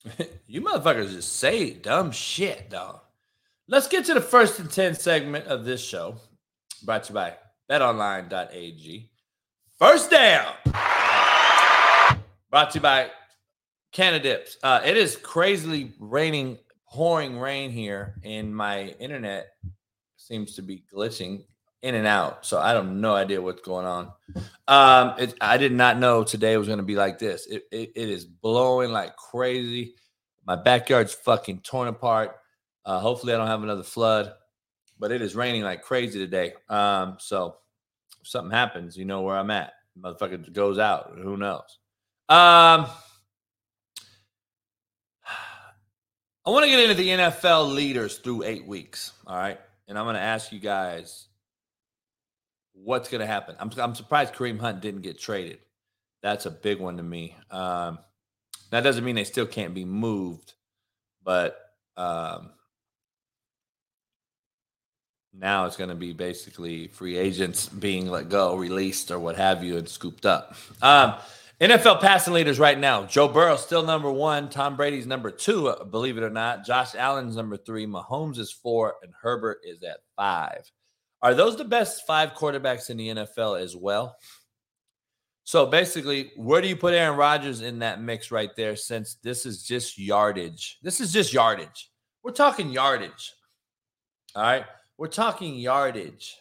you motherfuckers just say dumb shit, dog. Let's get to the first and 10 segment of this show, brought to you by betonline.ag. First down, brought to you by Cannadips. Uh, it is crazily raining, pouring rain here, and my internet seems to be glitching in and out. So I don't no idea what's going on. Um, it, I did not know today was going to be like this. It, it, it is blowing like crazy. My backyard's fucking torn apart. Uh, hopefully, I don't have another flood, but it is raining like crazy today. Um, so something happens, you know where I'm at. Motherfucker goes out. Who knows? Um, I want to get into the NFL leaders through eight weeks. All right. And I'm going to ask you guys what's going to happen. I'm, I'm surprised Kareem Hunt didn't get traded. That's a big one to me. Um, that doesn't mean they still can't be moved, but um, now it's going to be basically free agents being let go, released, or what have you, and scooped up. Um, NFL passing leaders right now: Joe Burrow still number one, Tom Brady's number two, uh, believe it or not. Josh Allen's number three, Mahomes is four, and Herbert is at five. Are those the best five quarterbacks in the NFL as well? So basically, where do you put Aaron Rodgers in that mix right there? Since this is just yardage, this is just yardage. We're talking yardage. All right. We're talking yardage.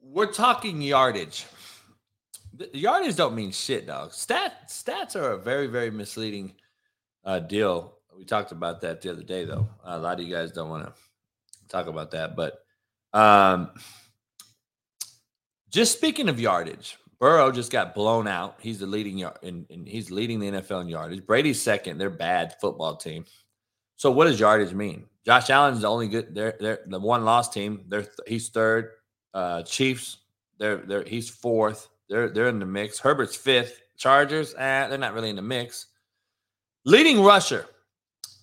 We're talking yardage. The yardage don't mean shit, dog. Stat stats are a very, very misleading uh, deal. We talked about that the other day, though. a lot of you guys don't want to talk about that, but um, just speaking of yardage, Burrow just got blown out. He's the leading yard, and, and he's leading the NFL in yardage. Brady's second. They're bad football team. So what does yardage mean? Josh Allen's the only good. They're they're the one loss team. They're he's third. Uh, Chiefs. They're they're he's fourth. They're they're in the mix. Herbert's fifth. Chargers. Eh, they're not really in the mix. Leading rusher.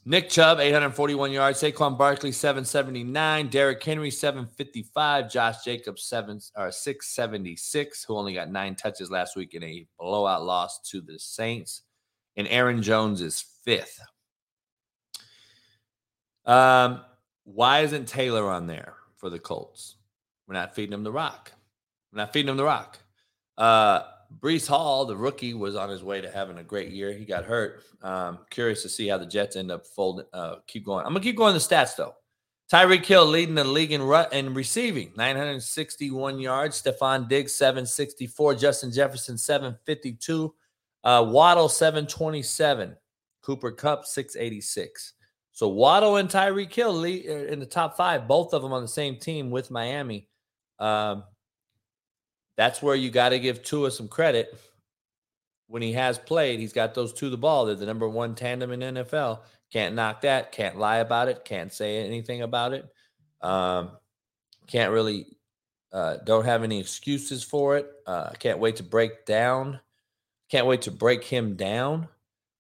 Nick Chubb, 841 yards. Saquon Barkley, 779. Derrick Henry, 755. Josh Jacobs, seven or 676, who only got nine touches last week in a blowout loss to the Saints. And Aaron Jones is fifth. Um, why isn't Taylor on there for the Colts? We're not feeding him the rock. We're not feeding him the rock. Uh, Breece Hall, the rookie, was on his way to having a great year. He got hurt. Um, curious to see how the Jets end up folding. Uh, keep going. I'm gonna keep going the stats though. Tyreek Hill leading the league in, receiving, 961 yards. Stefon Diggs 764. Justin Jefferson 752. Uh, Waddle 727. Cooper Kupp 686. So Waddle and Tyreek Hill lead uh, in the top five, both of them on the same team with Miami. Um, that's where you got to give Tua some credit. When he has played, he's got those two the ball. They're the number one tandem in NFL. Can't knock that. Can't lie about it. Can't say anything about it. Um, can't really. Uh, don't have any excuses for it. Uh, can't wait to break down. Can't wait to break him down,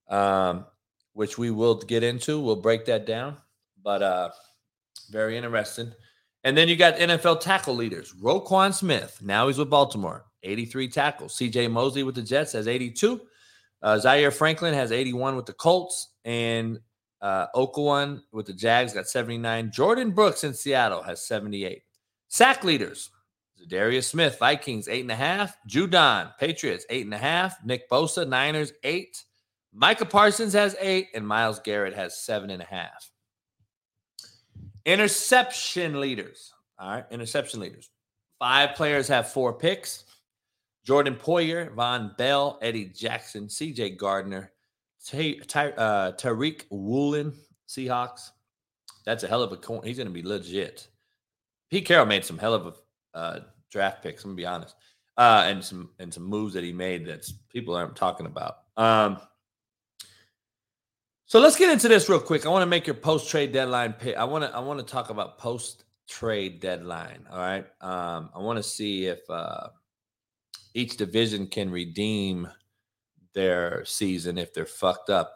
um, which we will get into. We'll break that down. But uh, very interesting. And then you got NFL tackle leaders. Roquan Smith, now he's with Baltimore, 83 tackles. CJ Mosley with the Jets has 82. Uh, Zaire Franklin has 81 with the Colts. And uh, with the Jags got 79. Jordyn Brooks in Seattle has 78. Sack leaders. Darius Smith, Vikings, eight and a half. Judon, Patriots, eight and a half. Nick Bosa, Niners, eight. Micah Parsons has eight, and Myles Garrett has seven and a half. Interception leaders. All right. Interception leaders. Five players have four picks. Jordan Poyer, Vonn Bell, Eddie Jackson, CJ Gardner, Ty, uh, Tariq Woolen, Seahawks. That's a hell of a coin. He's going to be legit. Pete Carroll made some hell of a uh, draft picks. I'm going to be honest. uh, and some and some moves that he made that people aren't talking about. Um, so let's get into this real quick. I want to make your post trade deadline pick. I want to I want to talk about post trade deadline. All right. Um, I want to see if uh, each division can redeem their season if they're fucked up.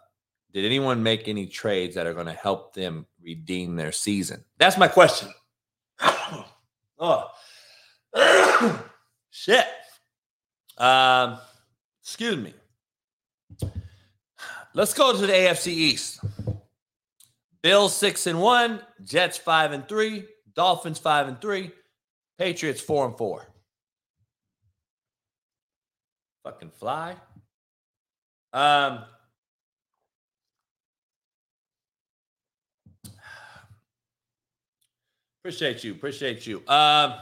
Did anyone make any trades that are going to help them redeem their season? That's my question. oh, shit. Um, excuse me. Let's go to the AFC East. Bills six and one, Jets five and three, Dolphins five and three, Patriots four and four. Fucking fly. Um, appreciate you. Appreciate you. Um,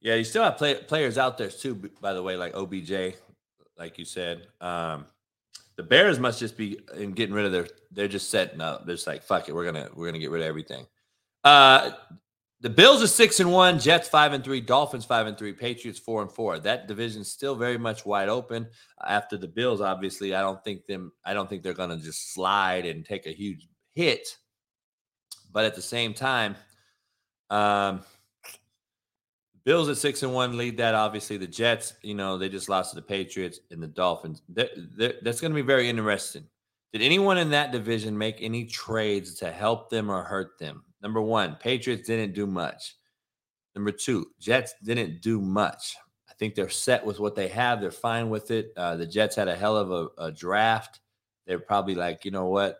yeah, you still have play, players out there too. By the way, like OBJ, like you said. Um, the Bears must just be in getting rid of their. They're just setting up. They're just like, fuck it, we're gonna we're gonna get rid of everything. Uh, the Bills are six and one, Jets five and three, Dolphins five and three, Patriots four and four. That division's still very much wide open. After the Bills, obviously, I don't think them. I don't think they're to just slide and take a huge hit. But at the same time, um, Bills at six and one lead that. Obviously, the Jets, you know, they just lost to the Patriots and the Dolphins. They're, they're, that's going to be very interesting. Did anyone in that division make any trades to help them or hurt them? Number one, Patriots didn't do much. Number two, Jets didn't do much. I think they're set with what they have. They're fine with it. Uh, the Jets had a hell of a, a draft. They're probably like, you know what?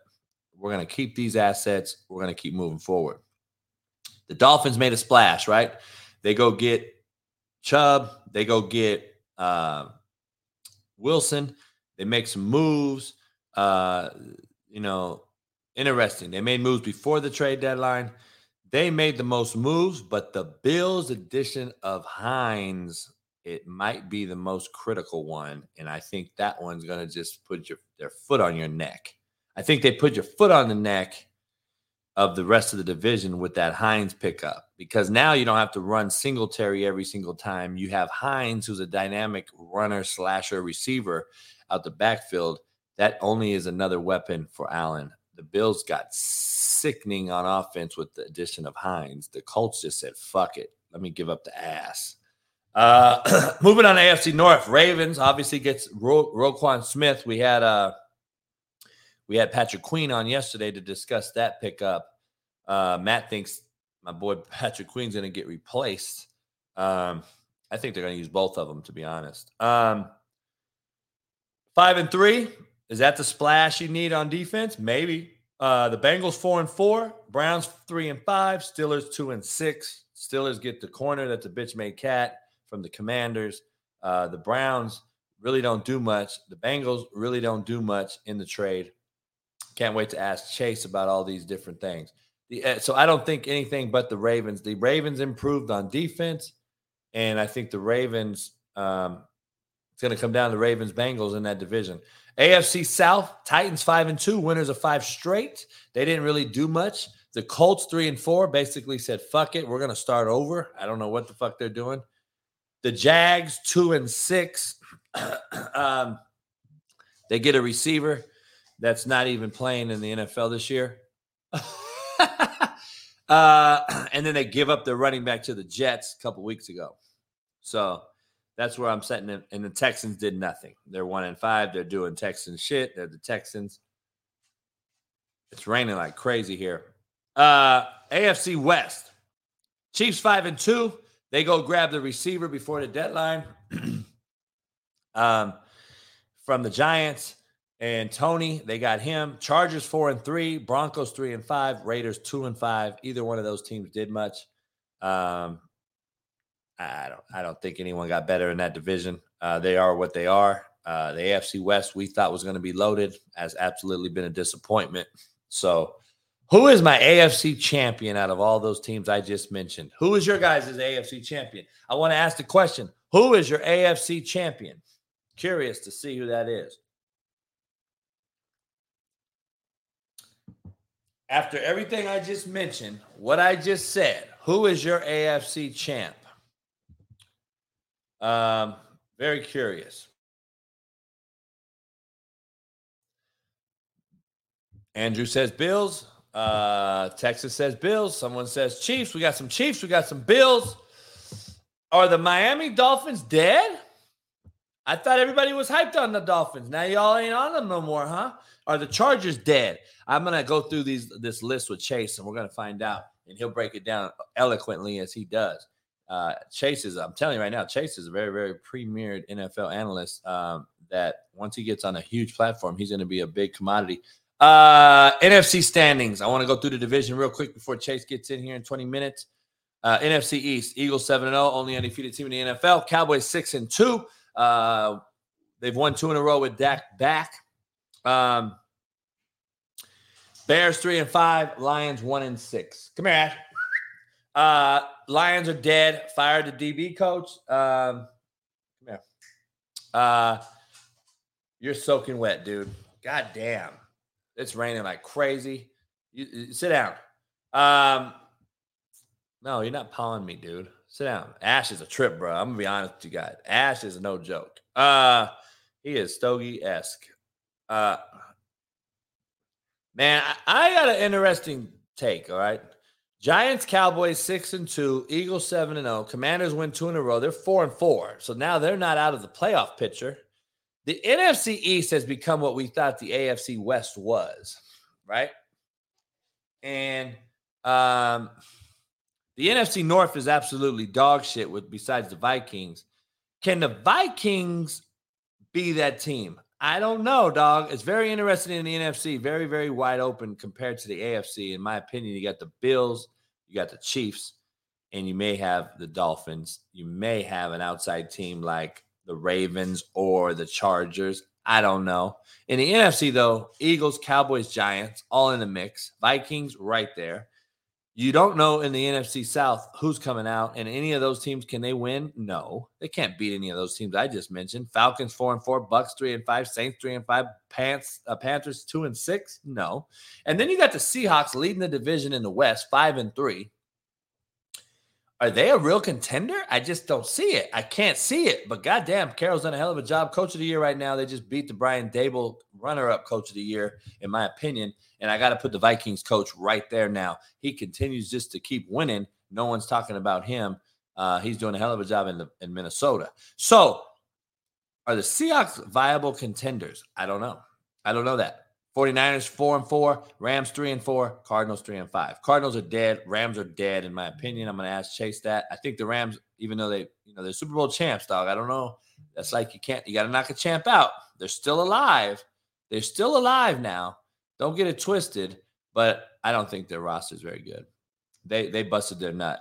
We're going to keep these assets. We're going to keep moving forward. The Dolphins made a splash, right? They go get Chubb. They go get uh, Wilson. They make some moves. Uh, you know, interesting. They made moves before the trade deadline. They made the most moves, but the Bills' addition of Hines, it might be the most critical one. And I think that one's going to just put your their foot on your neck. I think they put your foot on the neck of the rest of the division with that Hines pickup because now you don't have to run Singletary every single time. You have Hines, who's a dynamic runner, slasher, receiver out the backfield. That only is another weapon for Allen the Bills got sickening on offense with the addition of Hines. The Colts just said, fuck it. Let me give up the ass. Uh, moving on to AFC North, Ravens obviously gets Ro- Roquan Smith. We had uh, we had Patrick Queen on yesterday to discuss that pickup. Uh, Matt thinks my boy Patrick Queen's going to get replaced. Um, I think they're going to use both of them, to be honest. Um, five and three, is that the splash you need on defense? Maybe. Uh, the Bengals four and four, Browns three and five, Steelers two and six. Steelers get the corner that the bitch made cat from the Commanders. Uh, the Browns really don't do much. The Bengals really don't do much in the trade. Can't wait to ask Chase about all these different things. The, uh, so I don't think anything but the Ravens. The Ravens improved on defense, and I think the Ravens. Um, it's going to come down to the Ravens Bengals in that division. AFC South, Titans five and two, winners of five straight. They didn't really do much. The Colts three and four basically said, fuck it, we're gonna start over. I don't know what the fuck they're doing. The Jags, two and six. um, they get a receiver that's not even playing in the NFL this year. uh, and then they give up their running back to the Jets a couple weeks ago. So that's where I'm setting it. And the Texans did nothing. They're one and five. They're doing Texans shit. They're the Texans. It's raining like crazy here. Uh AFC West. Chiefs five and two. They go grab the receiver before the deadline. um from the Giants and Tony, they got him. Chargers four and three, Broncos three and five, Raiders two and five. Either one of those teams did much. Um, I don't I don't think anyone got better in that division. Uh, they are what they are. Uh, the AFC West we thought was going to be loaded has absolutely been a disappointment. So, who is my AFC champion out of all those teams I just mentioned? Who is your guys' AFC champion? I want to ask the question: Who is your AFC champion? Curious to see who that is. After everything I just mentioned, what I just said, who is your AFC champ? Um, very curious. Andrew says Bills. Uh, Texas says Bills. Someone says Chiefs. We got some Chiefs. We got some Bills. Are the Miami Dolphins dead? I thought everybody was hyped on the Dolphins. Now y'all ain't on them no more, huh? Are the Chargers dead? I'm gonna go through these this list with Chase, and we're gonna find out, and he'll break it down eloquently as he does. Uh, Chase is, I'm telling you right now, Chase is a very, very premiered NFL analyst. Um, that once he gets on a huge platform, he's to be a big commodity. Uh, NFC standings. I want to go through the division real quick before Chase gets in here in 20 minutes. Uh, NFC East, Eagles 7 0, only undefeated team in the NFL. Cowboys 6 and 2. Uh, they've won two in a row with Dak back. Um, Bears 3 and 5. Lions 1 and 6. Come here, Ash. Uh, Lions are dead. Fired the DB coach. Um, come here. Uh, you're soaking wet, dude. God damn. It's raining like crazy. You, you, sit down. Um, no, you're not pawing me, dude. Sit down. Ash is a trip, bro. I'm gonna be honest with you guys. Ash is no joke. Uh, he is Stogie esque. Uh, man, I, got an interesting take. All right, Giants, Cowboys six and two, Eagles seven and zero. Commanders win two in a row. They're four and four, so now they're not out of the playoff picture. The NFC East has become what we thought the AFC West was, right? And um, the NFC North is absolutely dog shit with besides the Vikings. Can the Vikings be that team? I don't know, dog. It's very interesting in the NFC, very, very wide open compared to the AFC. In my opinion, you got the Bills, you got the Chiefs, and you may have the Dolphins. You may have an outside team like the Ravens or the Chargers. I don't know. In the NFC, though, Eagles, Cowboys, Giants, all in the mix. Vikings right there. You don't know in the NFC South who's coming out, and any of those teams can they win? No, they can't beat any of those teams I just mentioned. Falcons four and four, Bucks three and five, Saints three and five, Pants uh, Panthers two and six. No, and then you got the Seahawks leading the division in the West, five and three. Are they a real contender? I just don't see it. I can't see it. But goddamn, Carroll's done a hell of a job. Coach of the year right now. They just beat the Brian Daboll runner-up coach of the year, in my opinion. And I got to put the Vikings coach right there now. He continues just to keep winning. No one's talking about him. Uh, he's doing a hell of a job in the, in Minnesota. So, are the Seahawks viable contenders? I don't know. I don't know that. 49ers four and four, Rams three and four, Cardinals three and five. Cardinals are dead. Rams are dead, in my opinion. I'm gonna ask Chase that. I think the Rams, even though they, you know, they're Super Bowl champs, dog. I don't know. That's like you can't, you gotta knock a champ out. They're still alive. They're still alive now. Don't get it twisted, but I don't think their roster is very good. They they busted their nut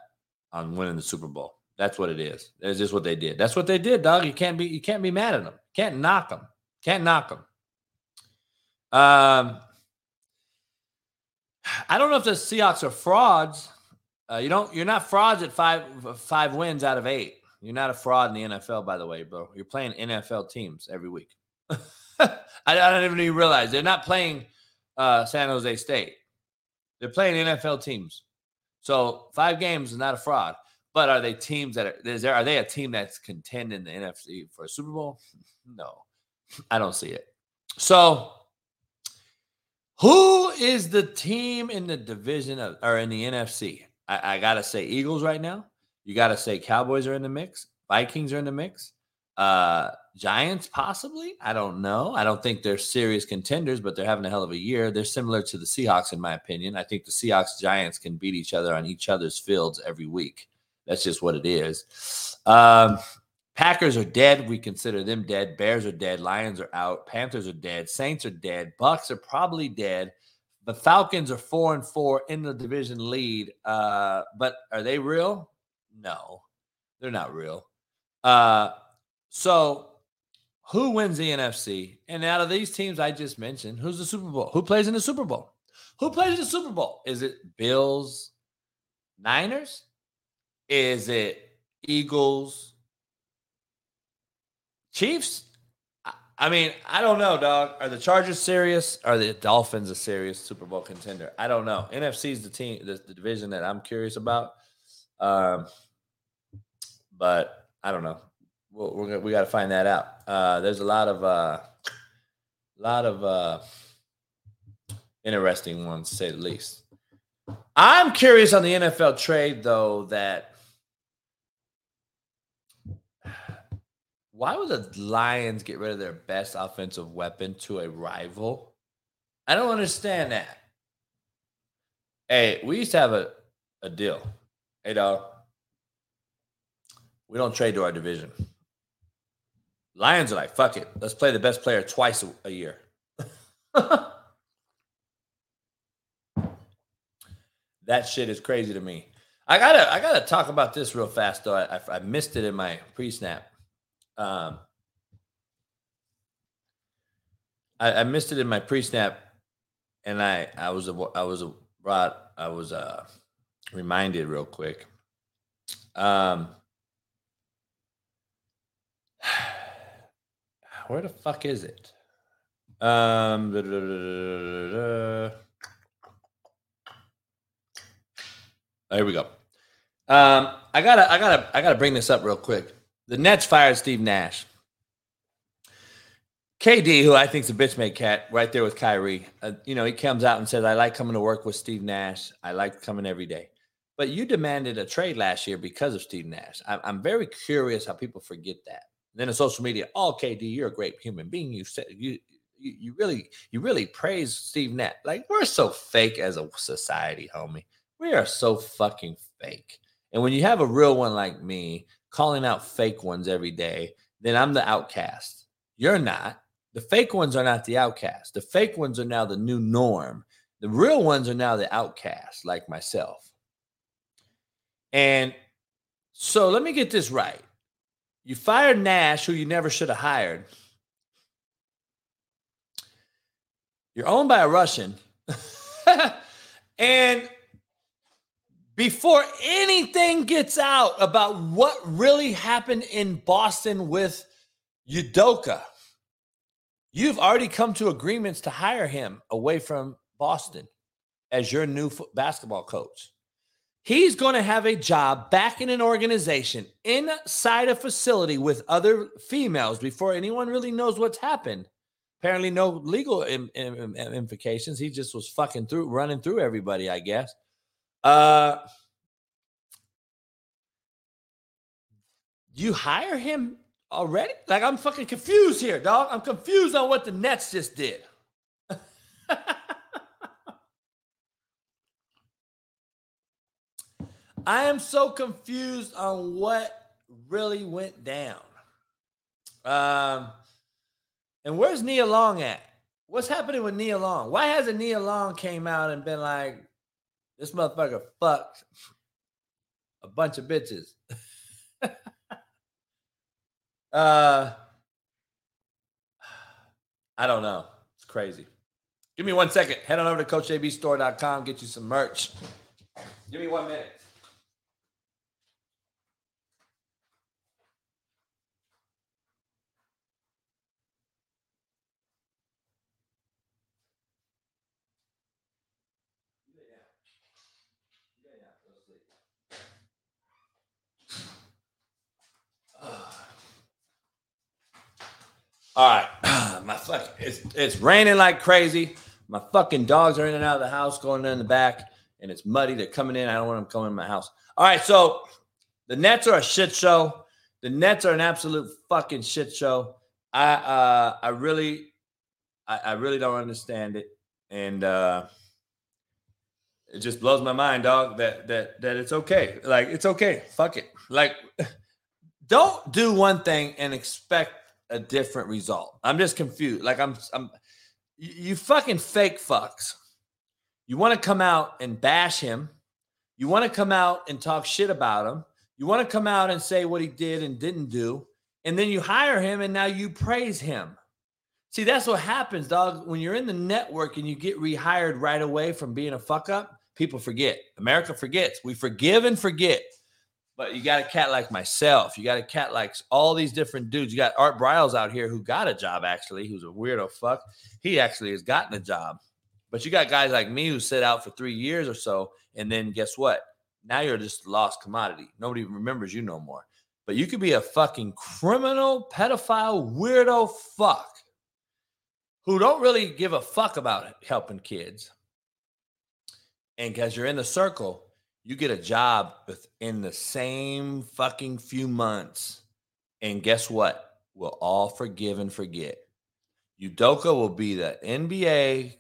on winning the Super Bowl. That's what it is. That's just what they did. That's what they did, dog. You can't be you can't be mad at them. Can't knock them. Can't knock them. Um, I don't know if the Seahawks are frauds. Uh, you don't. You're not frauds at five five wins out of eight. You're not a fraud in the NFL, by the way, bro. You're playing NFL teams every week. I, I, don't even realize they're not playing uh, San Jose State. They're playing NFL teams. So five games is not a fraud. But are they teams that are is there? Are they a team that's contending the NFC for a Super Bowl? No, I don't see it. So who is the team in the division of, or in the NFC? I, I gotta say Eagles right now. You gotta say Cowboys are in the mix. Vikings are in the mix. Uh, Giants possibly. I don't know. I don't think they're serious contenders, but they're having a hell of a year. They're similar to the Seahawks in my opinion. I think the Seahawks Giants can beat each other on each other's fields every week. That's just what it is. Um, Packers are dead. We consider them dead. Bears are dead. Lions are out. Panthers are dead. Saints are dead. Bucks are probably dead. The Falcons are four and four in the division lead. Uh, but are they real? No, they're not real. Uh, so who wins the NFC? And out of these teams I just mentioned, who's the Super Bowl? Who plays in the Super Bowl? Who plays in the Super Bowl? Is it Bills, Niners? Is it Eagles, Chiefs. I mean, I don't know, dog. Are the Chargers serious? Are the Dolphins a serious Super Bowl contender? I don't know. NFC is the team, the, the, division that I'm curious about. Um, but I don't know. we're, we're gonna, we got to find that out. Uh, there's a lot of uh, lot of uh, interesting ones, to say the least. I'm curious on the NFL trade, though, that why would the Lions get rid of their best offensive weapon to a rival? I don't understand that. Hey, we used to have a, a deal. Hey, dog. We don't trade to our division. Lions are like, fuck it. Let's play the best player twice a, a year. that shit is crazy to me. I gotta, I gotta talk about this real fast though. I, I, I missed it in my pre-snap. Um, I, I missed it in my pre-snap, and I, I was, I was brought, I was uh, reminded real quick. Um, where the fuck is it? Um, da, da, da, there we go. Um, I gotta, I gotta, I gotta bring this up real quick. The Nets fired Steve Nash. KD, who I think is a bitch made cat, right there with Kyrie. Uh, you know, he comes out and says, "I like coming to work with Steve Nash. I like coming every day." But you demanded a trade last year because of Steve Nash. I'm, I'm very curious how people forget that. Then in social media, oh KD, you're a great human being. You said you you, you really you really praise Steve Nash. Like we're so fake as a society, homie. We are so fucking fake. And when you have a real one like me calling out fake ones every day, then I'm the outcast. You're not. The fake ones are not the outcast. The fake ones are now the new norm. The real ones are now the outcast, like myself. And so let me get this right. You fired Nash, who you never should have hired. You're owned by a Russian. and before anything gets out about what really happened in Boston with Udoka, you've already come to agreements to hire him away from Boston as your new basketball coach. He's going to have a job back in an organization inside a facility with other females before anyone really knows what's happened. Apparently, no legal Im- Im- Im- implications. He just was fucking through, running through everybody, I guess. Uh, you hire him already? Like, I'm fucking confused here, dog. I'm confused on what the Nets just did. I am so confused on what really went down. Um, and where's Nia Long at? What's happening with Nia Long? Why hasn't Nia Long came out and been like, this motherfucker fucked a bunch of bitches? uh, I don't know. It's crazy. Give me one second. Head on over to CoachJBStore.com. Get you some merch. Give me one minute. All right, my fuck, it's it's raining like crazy. My fucking dogs are in and out of the house, going in the back, and it's muddy. They're coming in. I don't want them coming in my house. All right, so the Nets are a shit show. The Nets are an absolute fucking shit show. I uh I really I, I really don't understand it. And uh it just blows my mind, dog, that that that it's okay. Like it's okay. Fuck it. Like don't do one thing and expect a different result. I'm just confused. Like I'm, I'm, you fucking fake fucks. You want to come out and bash him. You want to come out and talk shit about him. You want to come out and say what he did and didn't do. And then you hire him and now you praise him. See, that's what happens, dog. When you're in the network and you get rehired right away from being a fuck up, people forget. America forgets. We forgive and forget. But you got a cat like myself. You got a cat like all these different dudes. You got Art Briles out here who got a job actually, who's a weirdo fuck. He actually has gotten a job. But you got guys like me who sit out for three years or so, and then guess what? Now you're just a lost commodity. Nobody remembers you no more. But you could be a fucking criminal, pedophile, weirdo fuck who don't really give a fuck about helping kids. And because you're in the circle, you get a job within the same fucking few months. And guess what? We'll all forgive and forget. Udoka will be the NBA,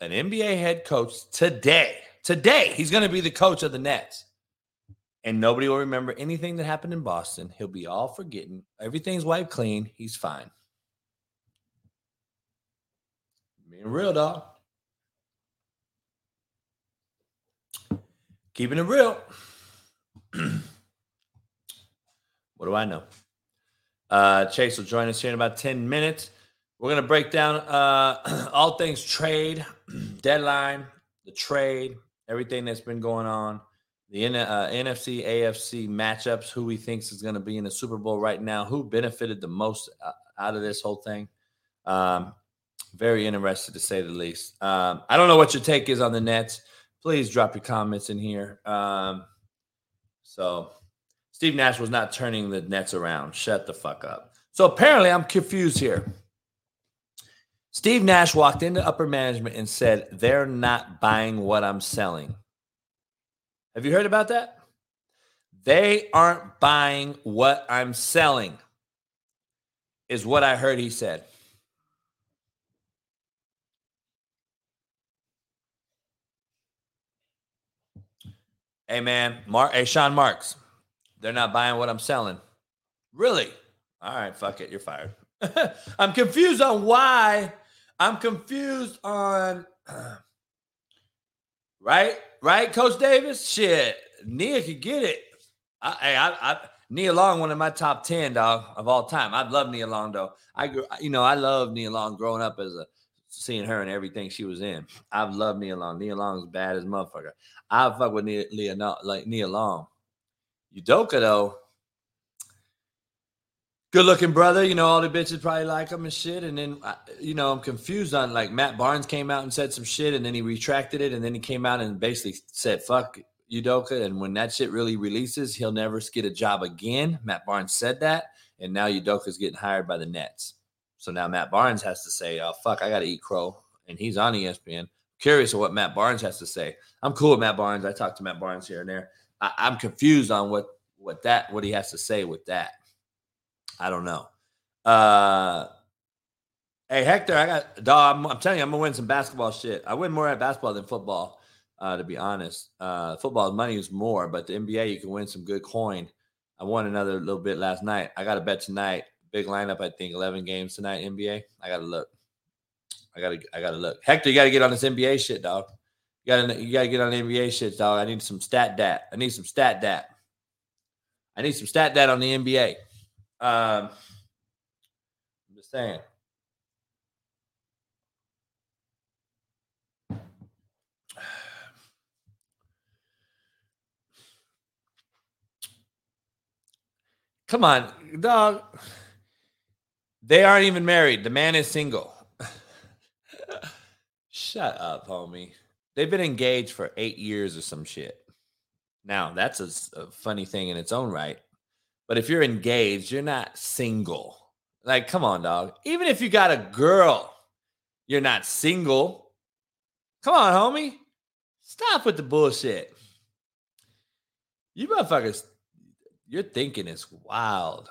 an NBA head coach today. Today, he's going to be the coach of the Nets. And nobody will remember anything that happened in Boston. He'll be all forgetting. Everything's wiped clean. He's fine. Being real, dog. Keeping it real. what do I know? Uh, Chase will join us here in about 10 minutes. We're going to break down uh, all things trade, deadline, the trade, everything that's been going on, the N- uh, NFC, AFC matchups, who we thinks is going to be in the Super Bowl right now, who benefited the most uh, out of this whole thing. Um, very interested to say the least. Um, I don't know what your take is on the Nets. Please drop your comments in here. Um, so, Steve Nash was not turning the Nets around. Shut the fuck up. So, apparently, I'm confused here. Steve Nash walked into upper management and said, They're not buying what I'm selling. Have you heard about that? They aren't buying what I'm selling, is what I heard he said. Hey man, Mark, hey Sean Marks, they're not buying what I'm selling. Really? All right, fuck it, you're fired. I'm confused on why. I'm confused on. right, right, Coach Davis. Shit, Nia could get it. I, hey, I, I, Nia Long, one of my top ten dog of all time. I love Nia Long though. I, grew, you know, I love Nia Long growing up as a seeing her and everything she was in. I've loved Nia Long. Nia Long's bad as motherfucker. I fuck with Nia, Nia like Nia Long. Udoka though, good looking brother. You know all the bitches probably like him and shit. And then you know I'm confused on like Matt Barnes came out and said some shit, and then he retracted it, and then he came out and basically said fuck Udoka. And when that shit really releases, he'll never get a job again. Matt Barnes said that, and now Udoka's getting hired by the Nets. So now Matt Barnes has to say, "Oh fuck, I got to eat crow," and he's on ESPN. Curious of what Matt Barnes has to say. I'm cool with Matt Barnes. I talk to Matt Barnes here and there. I, I'm confused on what what that what he has to say with that. I don't know. Uh, hey Hector, I got dog. I'm, I'm, telling you, I'm gonna win some basketball shit. I win more at basketball than football, uh, to be honest. Uh, football money is more, but the NBA you can win some good coin. I won another little bit last night. I got a bet tonight big lineup. I think 11 games tonight. NBA. I gotta look. I gotta. I gotta look. Hector, you gotta get on this NBA shit, dog. You gotta. You gotta get on the NBA shit, dog. I need some stat dat. I need some stat dat. I need some stat dat on the NBA. Um, I'm just saying. Come on, dog. They aren't even married. The man is single. Shut up, homie. They've been engaged for eight years or some shit. Now, that's a, a, funny thing in its own right. But if you're engaged, you're not single. Like, come on, dog. Even if you got a girl, you're not single. Come on, homie. Stop with the bullshit. You motherfuckers, your thinking is wild.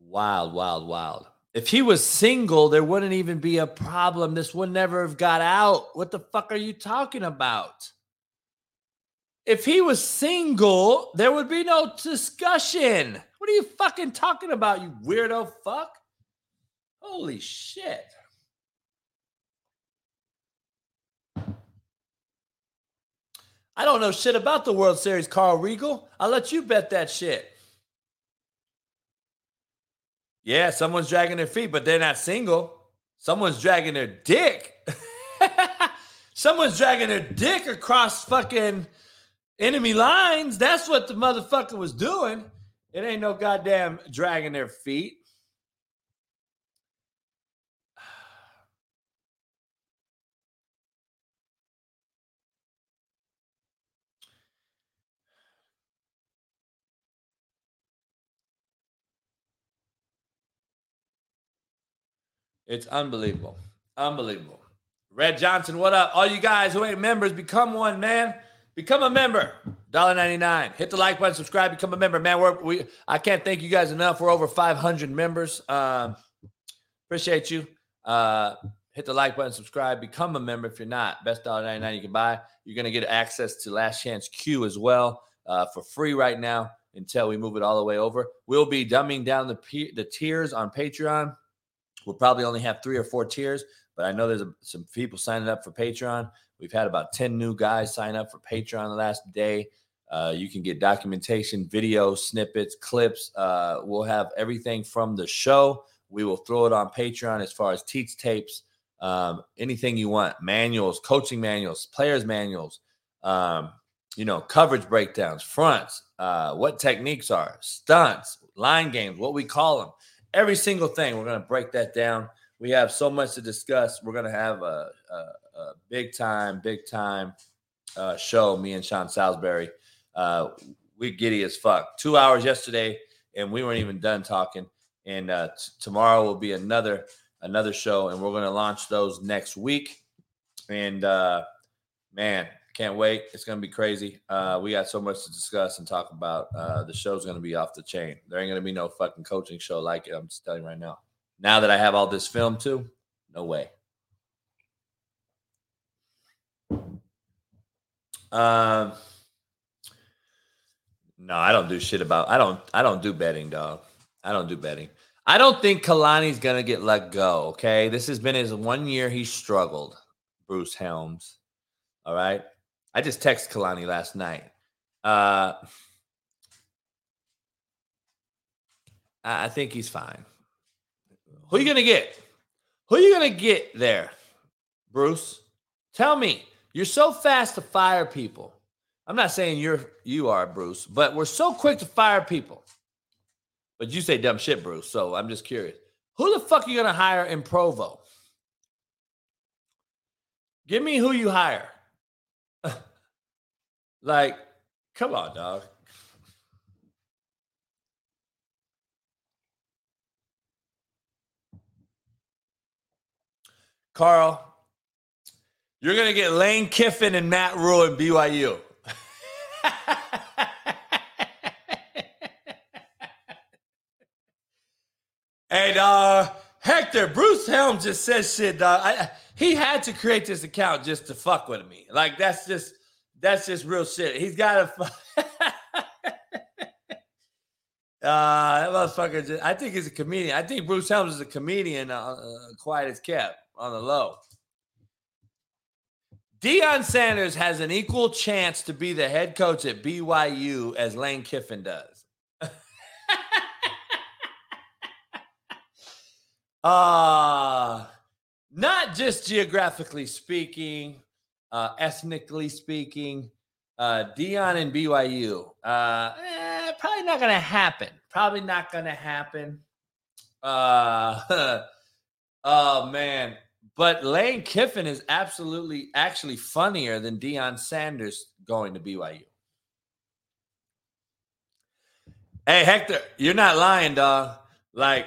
Wild, wild, wild. If he was single, there wouldn't even be a problem. This would never have got out. What the fuck are you talking about? If he was single, there would be no discussion. What are you fucking talking about, you weirdo fuck? Holy shit. I don't know shit about the World Series, Carl Regal. I'll let you bet that shit. Yeah, someone's dragging their feet, but they're not single. Someone's dragging their dick. someone's dragging their dick across fucking enemy lines. That's what the motherfucker was doing. It ain't no goddamn dragging their feet. It's unbelievable. Unbelievable. Red Johnson, what up? All you guys who ain't members, become one, man. Become a member. $1.99. Hit the like button, subscribe, become a member. Man, we're, we I can't thank you guys enough. We're over 500 members. Um, appreciate you. Uh, hit the like button, subscribe, become a member if you're not. Best $1.99 you can buy. You're going to get access to Last Chance Q as well uh, for free right now until we move it all the way over. We'll be dumbing down the, the tiers on Patreon. We'll probably only have three or four tiers, but I know there's a, some people signing up for Patreon. We've had about 10 new guys sign up for Patreon the last day. Uh, you can get documentation, video snippets, clips. Uh, we'll have everything from the show. We will throw it on Patreon as far as teach tapes, um, anything you want, manuals, coaching manuals, players manuals, um, you know, coverage breakdowns, fronts, uh, what techniques are, stunts, line games, what we call them, every single thing. We're going to break that down. We have so much to discuss. We're going to have a, a a big time, big time uh, show. Me and Sean Salisbury, uh, we giddy as fuck. Two hours yesterday, and we weren't even done talking. And uh, t- tomorrow will be another another show, and we're going to launch those next week. And uh, man, can't wait! It's going to be crazy. Uh, we got so much to discuss and talk about. Uh, the show's going to be off the chain. There ain't going to be no fucking coaching show like it. I'm just telling you right now. Now that I have all this film too, no way. Um, no, I don't do shit about. I don't. I don't do betting, dog. I don't do betting. I don't think Kalani's gonna get let go. Okay, this has been his one year. He struggled. Bruce Helms. All right. I just texted Kalani last night. Uh, I think he's fine. Who you gonna get? Who you gonna get there, Bruce? Tell me. You're so fast to fire people. I'm not saying you're you are Bruce, but we're so quick to fire people. But you say dumb shit, Bruce. So I'm just curious. Who the fuck are you gonna hire in Provo? Give me who you hire. Like, come on, dog. Carl, you're going to get Lane Kiffin and Matt Rhule and BYU. and uh, Hector, Bruce Helm just says shit, dog. I, he had to create this account just to fuck with me. Like, that's just, that's just real shit. He's got a. Uh, that motherfucker. Just, I think he's a comedian. I think Bruce Helms is a comedian. Uh, uh, quiet as kept on the low. Deion Sanders has an equal chance to be the head coach at BYU as Lane Kiffin does. uh not just geographically speaking, uh, ethnically speaking, uh, Deion and BYU. Uh, eh, probably not going to happen. Probably not going to happen. Uh, oh man, but Lane Kiffin is absolutely actually funnier than Deion Sanders going to BYU. Hey, Hector, you're not lying, dog. Like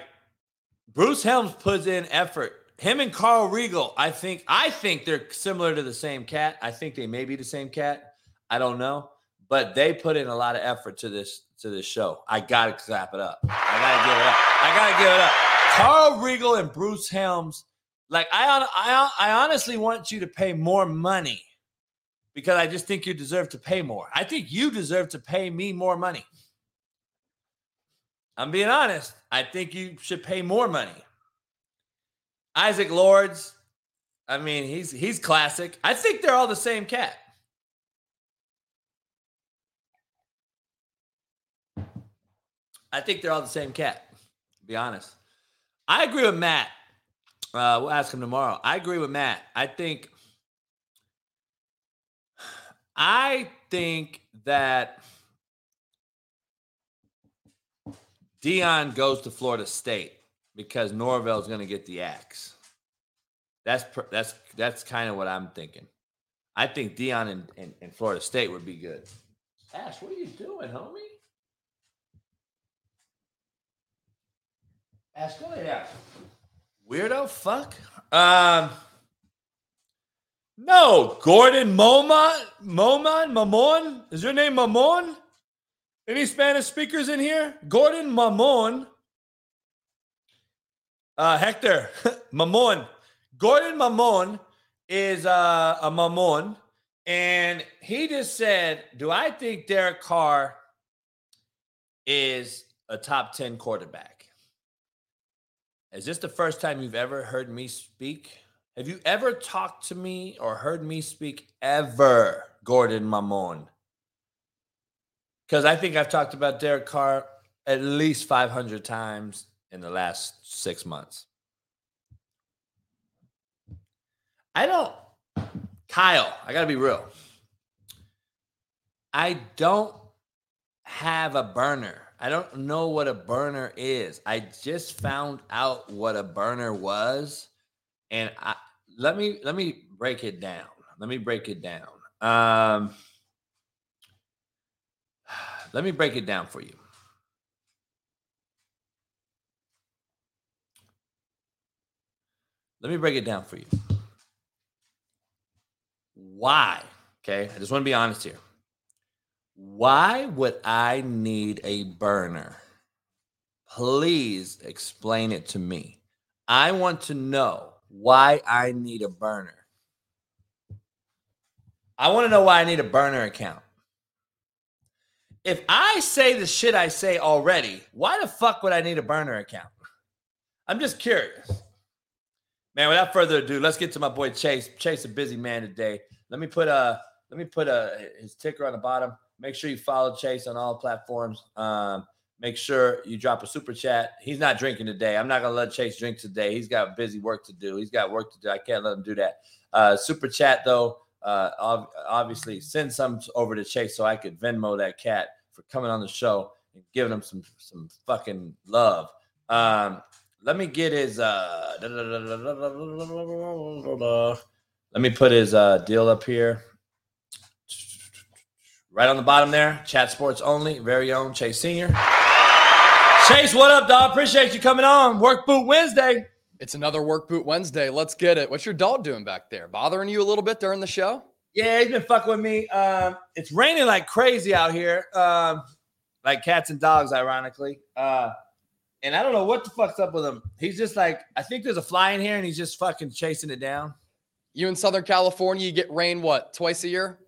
Bruce Helms puts in effort. Him and Carl Regal, I think, I think they're similar to the same cat. I think they may be the same cat. I don't know, but they put in a lot of effort to this to this show. I gotta clap it up. I gotta give it up. I gotta give it up. Carl Regal and Bruce Helms like I, I, I honestly want you to pay more money because I just think you deserve to pay more. I think you deserve to pay me more money. I'm being honest. I think you should pay more money. Isaac Lords, I mean, he's he's classic. I think they're all the same cat. I think they're all the same cat. be honest. I agree with Matt. Uh, we'll ask him tomorrow. I agree with Matt. I think I think that Deion goes to Florida State because Norvell is going to get the axe. That's that's that's kind of what I'm thinking. I think Deion and, in, in, Florida State would be good. Ash, what are you doing, homie? Ash, go lay down. Weirdo fuck. Um No, Gordon Momon, Momon, Mamon. Is your name Mamon? Any Spanish speakers in here? Gordon Mamon. Uh Hector, Mamon. Gordon Mamon is uh, a Mamon. And he just said, Do I think Derek Carr is a top 10 quarterback? Is this the first time you've ever heard me speak? Have you ever talked to me or heard me speak ever, Gordon Mamon? Because I think I've talked about Derek Carr at least 500 times in the last six months. I don't, Kyle, I got to be real. I don't have a burner. I don't know what a burner is. I just found out what a burner was and I, let me let me break it down. Let me break it down. Um, let me break it down for you. Let me break it down for you. Why? Okay, I just want to be honest here. Why would I need a burner? Please explain it to me. I want to know why I need a burner. I want to know why I need a burner account. If I say the shit I say already, why the fuck would I need a burner account? I'm just curious. Man, without further ado, let's get to my boy Chase. Chase, a busy man today. Let me put a let me put a his ticker on the bottom. Make sure you follow Chase on all platforms. Um, make sure you drop a super chat. He's not drinking today. I'm not gonna let Chase drink today. He's got busy work to do. He's got work to do. I can't let him do that. Uh, super chat though, uh, obviously send some over to Chase so I could Venmo that cat for coming on the show and giving him some some fucking love. Um, let me get his uh let me put his uh deal up here. Right on the bottom there, chat sports only, very own Chase Senior. Chase, what up, dog? Appreciate you coming on. Work boot Wednesday. It's another work boot Wednesday. Let's get it. What's your dog doing back there? Bothering you a little bit during the show? Yeah, he's been fucking with me. Um, it's raining like crazy out here, um, like cats and dogs, ironically. Uh, and I don't know what the fuck's up with him. He's just like, I think there's a fly in here, and he's just fucking chasing it down. You in Southern California, you get rain what twice a year?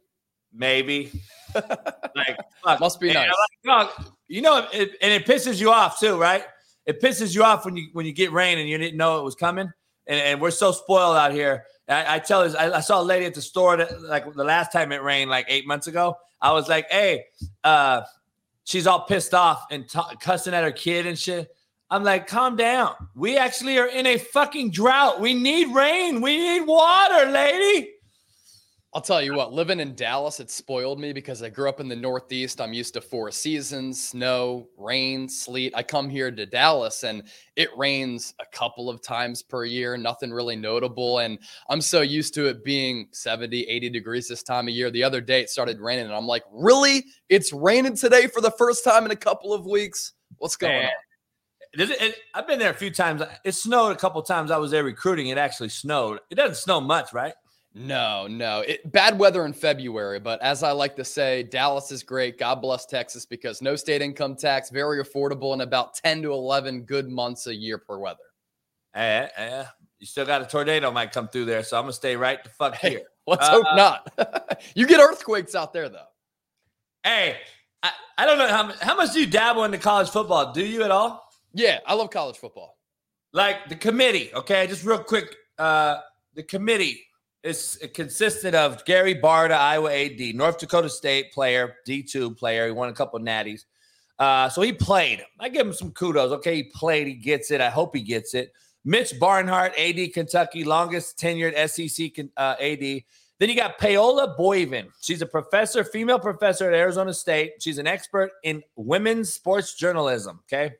Maybe. like, fuck. must be nice. Like, you know, it, and it pisses you off too, right? It pisses you off when you when you get rain and you didn't know it was coming. And, and we're so spoiled out here. I, I tell this, I, I, saw a lady at the store that like the last time it rained, like eight months ago. I was like, hey, uh, she's all pissed off and t- cussing at her kid and shit. I'm like, calm down. We actually are in a fucking drought. We need rain. We need water, lady. I'll tell you what, living in Dallas, it spoiled me because I grew up in the Northeast. I'm used to four seasons snow, rain, sleet. I come here to Dallas and it rains a couple of times per year, nothing really notable. And I'm so used to it being 70, 80 degrees this time of year. The other day it started raining and I'm like, really? It's raining today for the first time in a couple of weeks? What's going Man. on? It, it, I've been there a few times. It snowed a couple times. I was there recruiting. It actually snowed. It doesn't snow much, right? No, no. It, bad weather in February, but as I like to say, Dallas is great. God bless Texas because no state income tax, very affordable, and about 10 to 11 good months a year per weather. Eh, eh. You still got a tornado might come through there, so I'm gonna stay right the fuck here. Hey, let's uh, hope not. you get earthquakes out there though. Hey, I, I don't know how, how much do you dabble into college football? Do you at all? Yeah, I love college football. Like the committee, okay? Just real quick, uh, the committee is consisted of Gary Barta, Iowa AD, North Dakota State player, D2 player. He won a couple natties. Uh, so he played. I give him some kudos. Okay, he played. He gets it. I hope he gets it. Mitch Barnhart, AD Kentucky, longest tenured SEC uh, AD. Then you got Paola Boivin. She's a professor, female professor at Arizona State. She's an expert in women's sports journalism. Okay.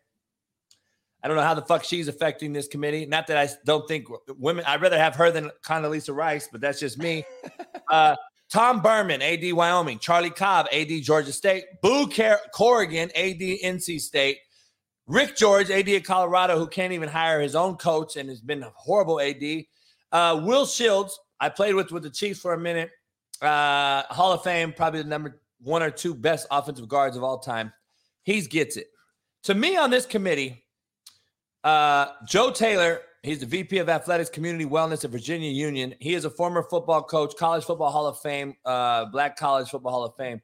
I don't know how the fuck she's affecting this committee. Not that I don't think women, I'd rather have her than Condoleezza Rice, but that's just me. uh, Tom Burman, AD Wyoming. Charlie Cobb, AD Georgia State. Boo Car- Corrigan, AD NC State. Rick George, AD at Colorado, who can't even hire his own coach and has been a horrible AD. Uh, Will Shields, I played with with the Chiefs for a minute. Uh, Hall of Fame, probably the number one or two best offensive guards of all time. He's gets it. To me, on this committee, uh, Joe Taylor, he's the VP of Athletics Community Wellness at Virginia Union. He is a former football coach, College Football Hall of Fame, uh, Black College Football Hall of Fame.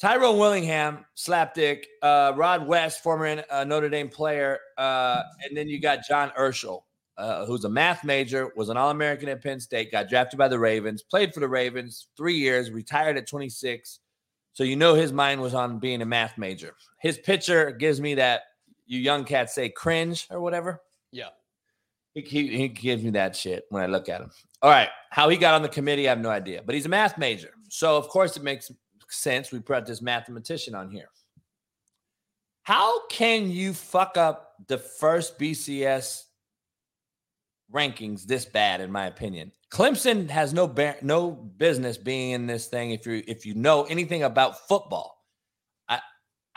Tyrone Willingham, slapdick, uh, Rod West, former uh, Notre Dame player, uh, and then you got John Urschel, uh, who's a math major, was an All American at Penn State, got drafted by the Ravens, played for the Ravens three years, retired at 26. So you know his mind was on being a math major. His picture gives me that you young cats say cringe or whatever. Yeah. He, he, he gives me that shit when I look at him. All right. How he got on the committee, I have no idea. But he's a math major. So, of course, it makes sense. We brought this mathematician on here. How can you fuck up the first BCS rankings this bad, in my opinion? Clemson has no no business being in this thing if you if you know anything about football.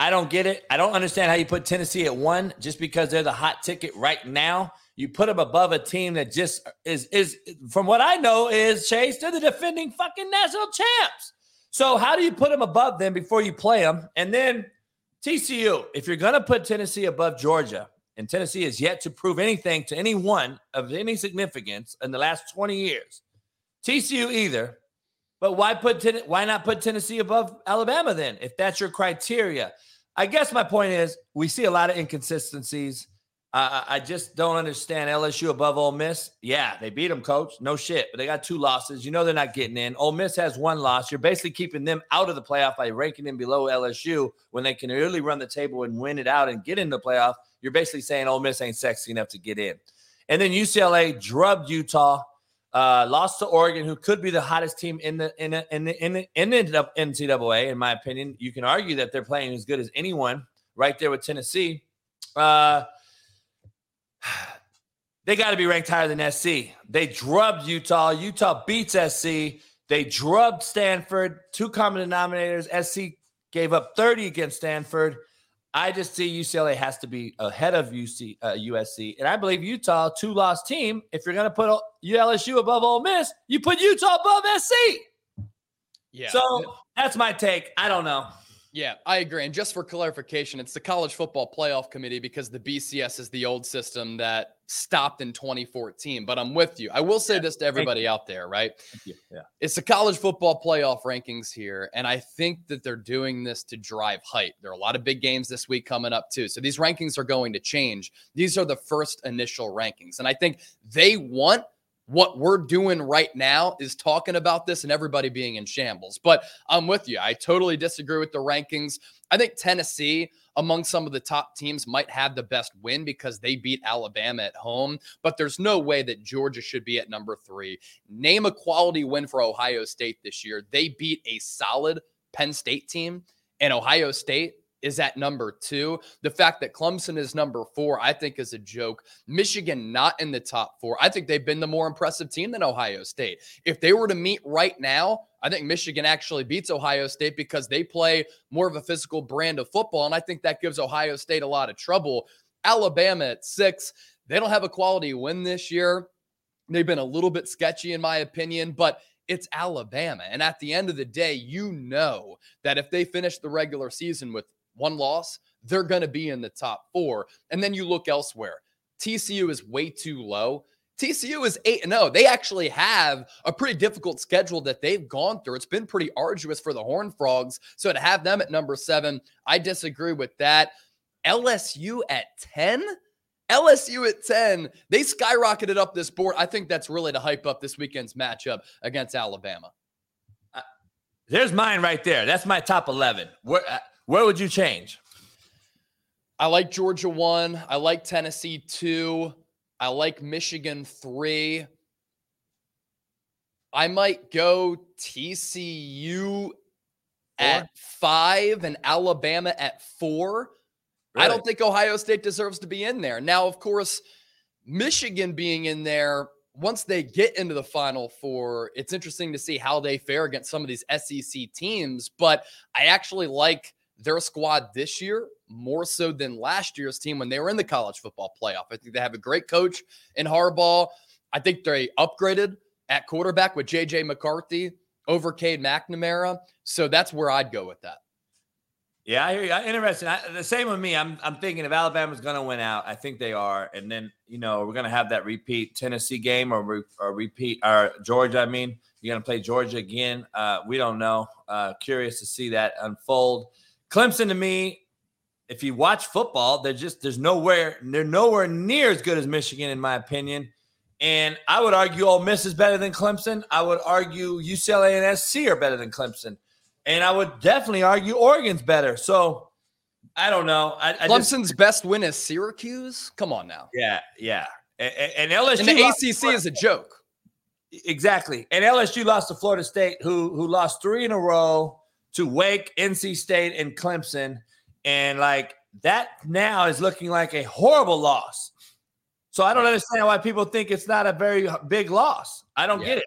I don't get it. I don't understand how you put Tennessee at one just because they're the hot ticket right now. You put them above a team that just is is from what I know is Chase. They're the defending fucking national champs. So how do you put them above them before you play them? And then TCU, if you're to put Tennessee above Georgia, and Tennessee has yet to prove anything to anyone of any significance in the last 20 years, TCU either. But why put why not put Tennessee above Alabama then, if that's your criteria? I guess my point is we see a lot of inconsistencies. Uh, I just don't understand LSU above Ole Miss. Yeah, they beat them, coach. No shit, but they got two losses. You know they're not getting in. Ole Miss has one loss. You're basically keeping them out of the playoff by ranking them below LSU when they can really run the table and win it out and get in the playoff. You're basically saying Ole Miss ain't sexy enough to get in. And then UCLA drubbed Utah, uh, lost to Oregon, who could be the hottest team in the in the in the in the, in the NCAA. In my opinion, you can argue that they're playing as good as anyone right there with Tennessee. Uh, they got to be ranked higher than SC. They drubbed Utah. Utah beats SC. They drubbed Stanford. Two common denominators. SC gave up 30 against Stanford. I just see UCLA has to be ahead of UC, uh, USC. And I believe Utah, two loss team. If you're going to put LSU above Ole Miss, you put Utah above SC. Yeah. So that's my take. I don't know. Yeah, I agree. And just for clarification, it's the College Football Playoff Committee because the BCS is the old system that stopped in 2014. But I'm with you. I will say yeah, this to everybody out there, right? Yeah. It's the college football playoff rankings here. And I think that they're doing this to drive height. There are a lot of big games this week coming up, too. So these rankings are going to change. These are the first initial rankings. And I think they want what we're doing right now is talking about this and everybody being in shambles. But I'm with you. I totally disagree with the rankings. I think Tennessee, among some of the top teams, might have the best win because they beat Alabama at home. But there's no way that Georgia should be at number three. Name a quality win for Ohio State this year. They beat a solid Penn State team, and Ohio State is at number two. The fact that Clemson is number four, I think, is a joke. Michigan not in the top four. I think they've been the more impressive team than Ohio State. If they were to meet right now, I think Michigan actually beats Ohio State because they play more of a physical brand of football. And I think that gives Ohio State a lot of trouble. Alabama at six, they don't have a quality win this year. They've been a little bit sketchy, in my opinion, but it's Alabama. And at the end of the day, you know that if they finish the regular season with one loss, they're going to be in the top four. And then you look elsewhere. TCU is way too low. TCU is 8 0. They actually have a pretty difficult schedule that they've gone through. It's been pretty arduous for the Horn Frogs. So to have them at number seven, I disagree with that. LSU at 10? LSU at 10. They skyrocketed up this board. I think that's really to hype up this weekend's matchup against Alabama. Uh, there's mine right there. That's my top 11. Where, uh, where would you change? I like Georgia one. I like Tennessee two. I like Michigan three. I might go TCU four? at five and Alabama at four. Really? I don't think Ohio State deserves to be in there. Now, of course, Michigan being in there, once they get into the final four, it's interesting to see how they fare against some of these SEC teams. But I actually like their squad this year more so than last year's team when they were in the college football playoff. I think they have a great coach in Harbaugh. I think they upgraded at quarterback with JJ McCarthy over Cade McNamara. So that's where I'd go with that. Yeah, I hear you. Interesting. I, the same with me. I'm I'm thinking if Alabama's going to win out, I think they are, and then you know we're going to have that repeat Tennessee game or, re, or repeat or Georgia. I mean, you're going to play Georgia again. Uh, we don't know. Uh, curious to see that unfold. Clemson to me, if you watch football, they're just there's nowhere they're nowhere near as good as Michigan in my opinion. And I would argue Ole Miss is better than Clemson. I would argue UCLA and SC are better than Clemson. And I would definitely argue Oregon's better. So I don't know. I, I Clemson's just, best win is Syracuse. Come on now. Yeah, yeah. And, and LSU and the ACC is a joke. Exactly. And LSU lost to Florida State, who who lost three in a row to Wake, NC State, and Clemson. And like that now is looking like a horrible loss. So I don't understand why people think it's not a very big loss. I don't yeah. get it.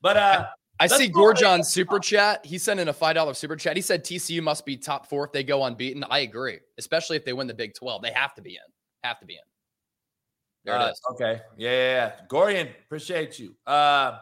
But uh I see Gorjon super chat. He sent in a five dollar super chat. He said TCU must be top four if they go unbeaten. I agree, especially if they win the Big Twelve. They have to be in. Have to be in. There uh, it is. Okay. Yeah, yeah, yeah. Gorian, appreciate you. Uh,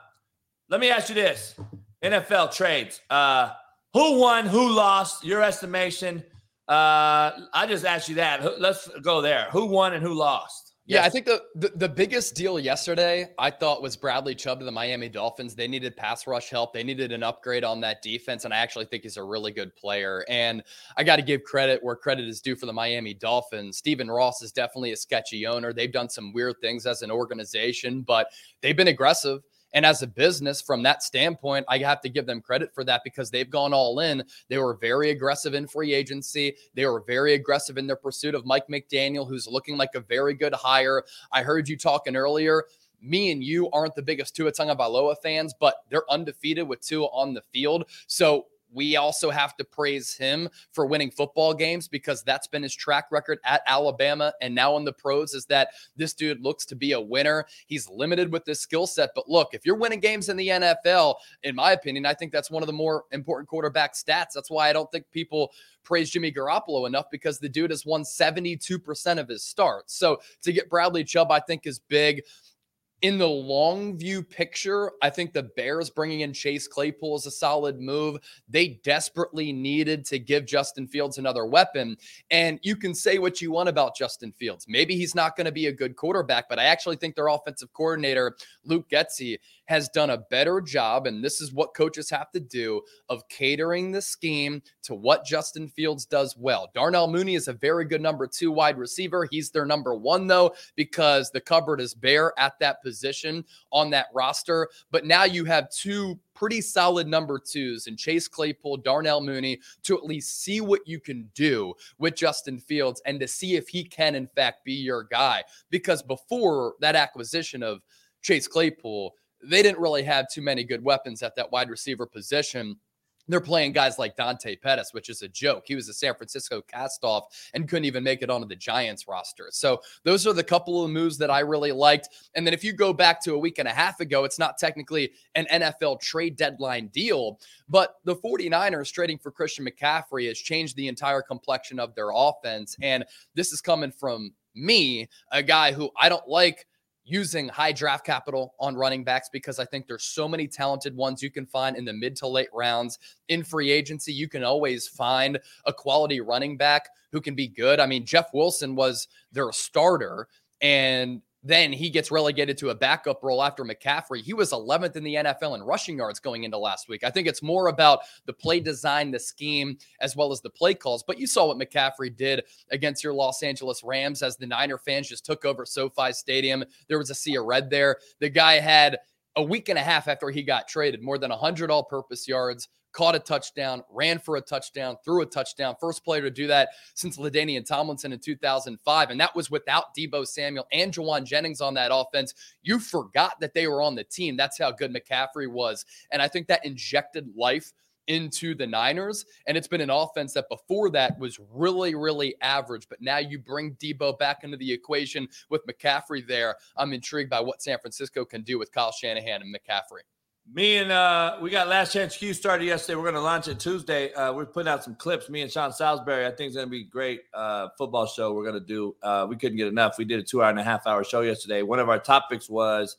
let me ask you this: NFL trades. Uh, who won? Who lost? Your estimation. Uh, I just asked you that. Let's go there. Who won and who lost? Yeah, I think the, the, the biggest deal yesterday I thought was Bradley Chubb to the Miami Dolphins. They needed pass rush help. They needed an upgrade on that defense, and I actually think he's a really good player. And I got to give credit where credit is due for the Miami Dolphins. Stephen Ross is definitely a sketchy owner. They've done some weird things as an organization, but they've been aggressive. And as a business, from that standpoint, I have to give them credit for that because they've gone all in. They were very aggressive in free agency. They were very aggressive in their pursuit of Mike McDaniel, who's looking like a very good hire. I heard you talking earlier me and you aren't the biggest Tua Tagovailoa fans, but they're undefeated with Tua on the field. So we also have to praise him for winning football games because that's been his track record at Alabama and now in the pros is that this dude looks to be a winner. He's limited with this skill set, but look, if you're winning games in the NFL, in my opinion, I think that's one of the more important quarterback stats. That's why I don't think people praise Jimmy Garoppolo enough because the dude has won 72% of his starts. So to get Bradley Chubb, I think is big in the long view picture, I think the Bears bringing in Chase Claypool is a solid move. They desperately needed to give Justin Fields another weapon. And you can say what you want about Justin Fields. Maybe he's not going to be a good quarterback, but I actually think their offensive coordinator, Luke Getsy, has done a better job, and this is what coaches have to do, of catering the scheme to what Justin Fields does well. Darnell Mooney is a very good number two wide receiver. He's their number one, though, because the cupboard is bare at that position on that roster. But now you have two pretty solid number twos and Chase Claypool, Darnell Mooney to at least see what you can do with Justin Fields and to see if he can, in fact, be your guy. Because before that acquisition of Chase Claypool, they didn't really have too many good weapons at that wide receiver position. They're playing guys like Dante Pettis, which is a joke. He was a San Francisco castoff and couldn't even make it onto the Giants roster. So those are the couple of moves that I really liked. And then if you go back to a week and a half ago, it's not technically an NFL trade deadline deal, but the 49ers trading for Christian McCaffrey has changed the entire complexion of their offense. And this is coming from me, a guy who I don't like using high draft capital on running backs because I think there's so many talented ones you can find in the mid to late rounds. In free agency, you can always find a quality running back who can be good. I mean, Jeff Wilson was their starter and then he gets relegated to a backup role after McCaffrey. He was 11th in the NFL in rushing yards going into last week. I think it's more about the play design, the scheme, as well as the play calls. But you saw what McCaffrey did against your Los Angeles Rams as the Niner fans just took over SoFi Stadium. There was a sea of red there. The guy had a week and a half after he got traded, more than 100 all purpose yards, caught a touchdown, ran for a touchdown, threw a touchdown. First player to do that since LaDainian Tomlinson in 2005. And that was without Deebo Samuel and Jauan Jennings on that offense. You forgot that they were on the team. That's how good McCaffrey was. And I think that injected life into the Niners. And it's been an offense that before that was really, really average. But now you bring Deebo back into the equation with McCaffrey there. I'm intrigued by what San Francisco can do with Kyle Shanahan and McCaffrey. Me and uh, we got Last Chance Q started yesterday. We're going to launch it Tuesday. Uh, we're putting out some clips. Me and Sean Salisbury. I think it's going to be a great uh, football show. We're going to do. Uh, we couldn't get enough. We did a two hour and a half hour show yesterday. One of our topics was,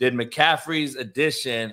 did McCaffrey's addition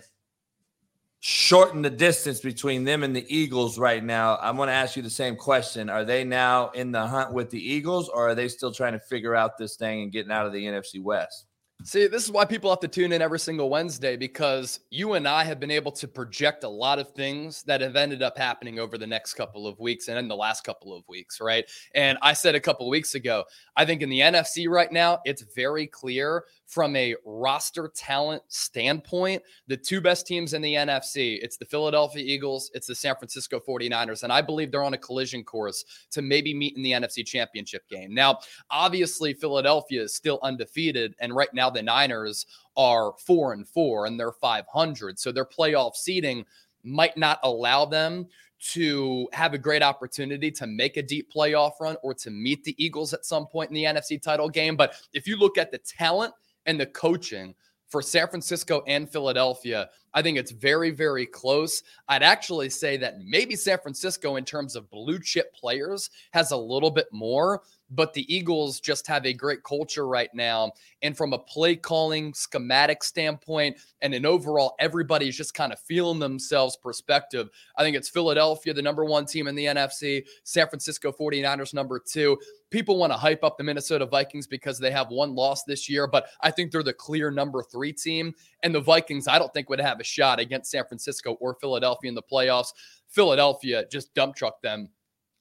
shorten the distance between them and the Eagles right now? I want to ask you the same question. Are they now in the hunt with the Eagles, or are they still trying to figure out this thing and getting out of the NFC West? See, this is why people have to tune in every single Wednesday because you and I have been able to project a lot of things that have ended up happening over the next couple of weeks and in the last couple of weeks, right? And I said a couple weeks ago, I think in the NFC right now, it's very clear from a roster talent standpoint, the two best teams in the NFC, it's the Philadelphia Eagles, it's the San Francisco 49ers. And I believe they're on a collision course to maybe meet in the NFC championship game. Now, obviously, Philadelphia is still undefeated. And right now, the Niners are four and four and they're 500. So their playoff seeding might not allow them to have a great opportunity to make a deep playoff run or to meet the Eagles at some point in the NFC title game. But if you look at the talent and the coaching for San Francisco and Philadelphia, I think it's very, very close. I'd actually say that maybe San Francisco, in terms of blue chip players, has a little bit more, but the Eagles just have a great culture right now. And from a play calling schematic standpoint and an overall, everybody's just kind of feeling themselves perspective. I think it's Philadelphia, the number one team in the NFC, San Francisco 49ers, number two. People want to hype up the Minnesota Vikings because they have one loss this year, but I think they're the clear number three team. And the Vikings, I don't think would have a shot against San Francisco or Philadelphia in the playoffs. Philadelphia just dump trucked them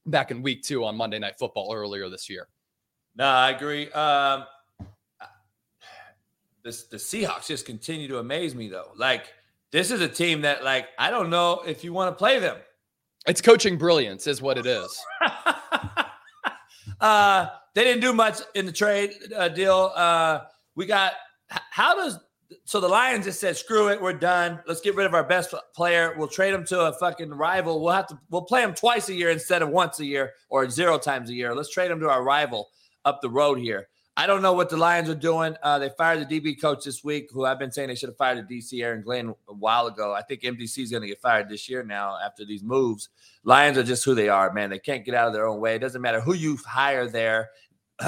back in week two on Monday Night Football earlier this year. No, I agree. Um, this the Seahawks just continue to amaze me though. Like this is a team that like I don't know if you want to play them. It's coaching brilliance, is what it is. uh, they didn't do much in the trade uh, deal. Uh, we got how does so the Lions just said, "Screw it, we're done. Let's get rid of our best player. We'll trade him to a fucking rival. We'll have to we'll play him twice a year instead of once a year or zero times a year. Let's trade him to our rival up the road here." I don't know what the Lions are doing. Uh, they fired the DB coach this week, who I've been saying they should have fired the DC Aaron Glenn a while ago. I think MDC is going to get fired this year now after these moves. Lions are just who they are, man. They can't get out of their own way. It doesn't matter who you hire there,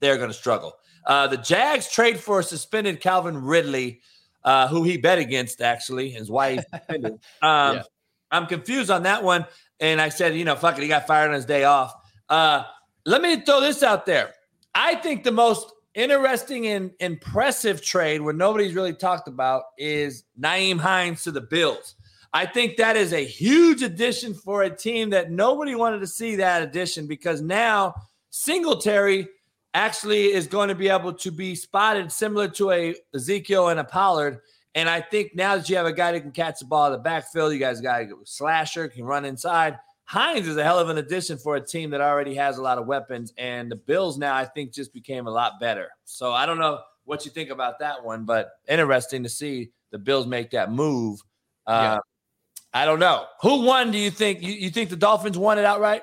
they're going to struggle. Uh, the Jags trade for a suspended Calvin Ridley, uh, who he bet against, actually, is why. Um, yeah. I'm confused on that one. And I said, you know, fuck it, he got fired on his day off. Uh, let me throw this out there. I think the most interesting and impressive trade where nobody's really talked about is Nyheim Hines to the Bills. I think that is a huge addition for a team that nobody wanted to see that addition because now Singletary actually is going to be able to be spotted similar to a Ezekiel and a Pollard. And I think now that you have a guy that can catch the ball in the backfield, you guys got a slasher, can run inside. Hines is a hell of an addition for a team that already has a lot of weapons. And the Bills now, I think, just became a lot better. So I don't know what you think about that one, but interesting to see the Bills make that move. Uh, yeah. I don't know. Who won, do you think? You, you think the Dolphins won it outright?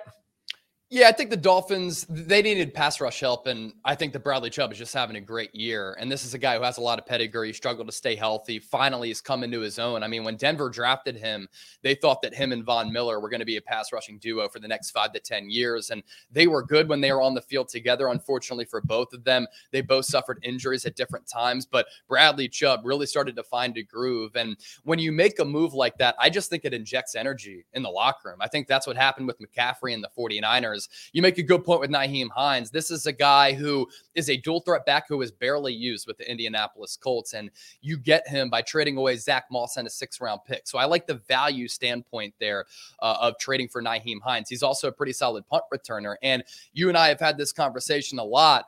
Yeah, I think the Dolphins they needed pass rush help, and I think that Bradley Chubb is just having a great year. And this is a guy who has a lot of pedigree. Struggled to stay healthy. Finally, he's come into his own. I mean, when Denver drafted him, they thought that him and Von Miller were going to be a pass rushing duo for the next five to ten years, and they were good when they were on the field together. Unfortunately for both of them, they both suffered injuries at different times. But Bradley Chubb really started to find a groove. And when you make a move like that, I just think it injects energy in the locker room. I think that's what happened with McCaffrey and the 49ers. You make a good point with Nyheim Hines. This is a guy who is a dual threat back who is barely used with the Indianapolis Colts. And you get him by trading away Zach Moss and a six round pick. So I like the value standpoint there uh, of trading for Nyheim Hines. He's also a pretty solid punt returner. And you and I have had this conversation a lot.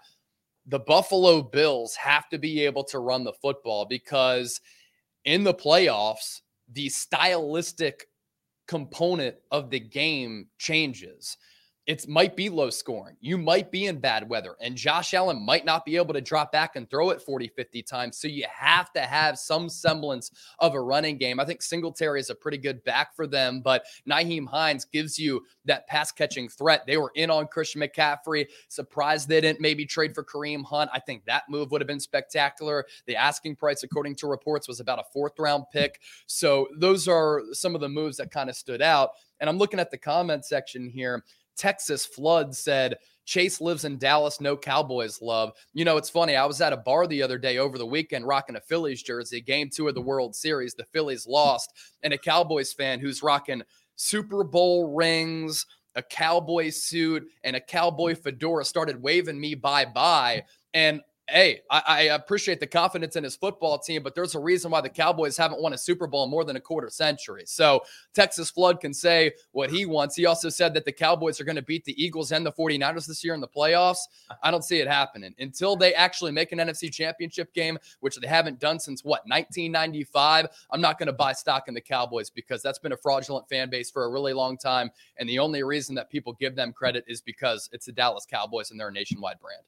The Buffalo Bills have to be able to run the football because in the playoffs, the stylistic component of the game changes it might be low scoring. You might be in bad weather, and Josh Allen might not be able to drop back and throw it 40, 50 times. So you have to have some semblance of a running game. I think Singletary is a pretty good back for them, but Nyheim Hines gives you that pass catching threat. They were in on Christian McCaffrey. Surprised they didn't maybe trade for Kareem Hunt. I think that move would have been spectacular. The asking price, according to reports, was about a fourth round pick. So those are some of the moves that kind of stood out. And I'm looking at the comment section here. Texas Flood said, Chase lives in Dallas, no Cowboys love. You know, it's funny. I was at a bar the other day over the weekend rocking a Phillies jersey, game two of the World Series. The Phillies lost, and a Cowboys fan who's rocking Super Bowl rings, a cowboy suit, and a cowboy fedora started waving me bye bye. And hey, I, I, appreciate the confidence in his football team, but there's a reason why the Cowboys haven't won a Super Bowl in more than a quarter century. So Texas Flood can say what he wants. He also said that the Cowboys are going to beat the Eagles and the 49ers this year in the playoffs. I don't see it happening until they actually make an NFC championship game, which they haven't done since what, 1995. I'm not going to buy stock in the Cowboys because that's been a fraudulent fan base for a really long time. And the only reason that people give them credit is because it's the Dallas Cowboys and they're a nationwide brand.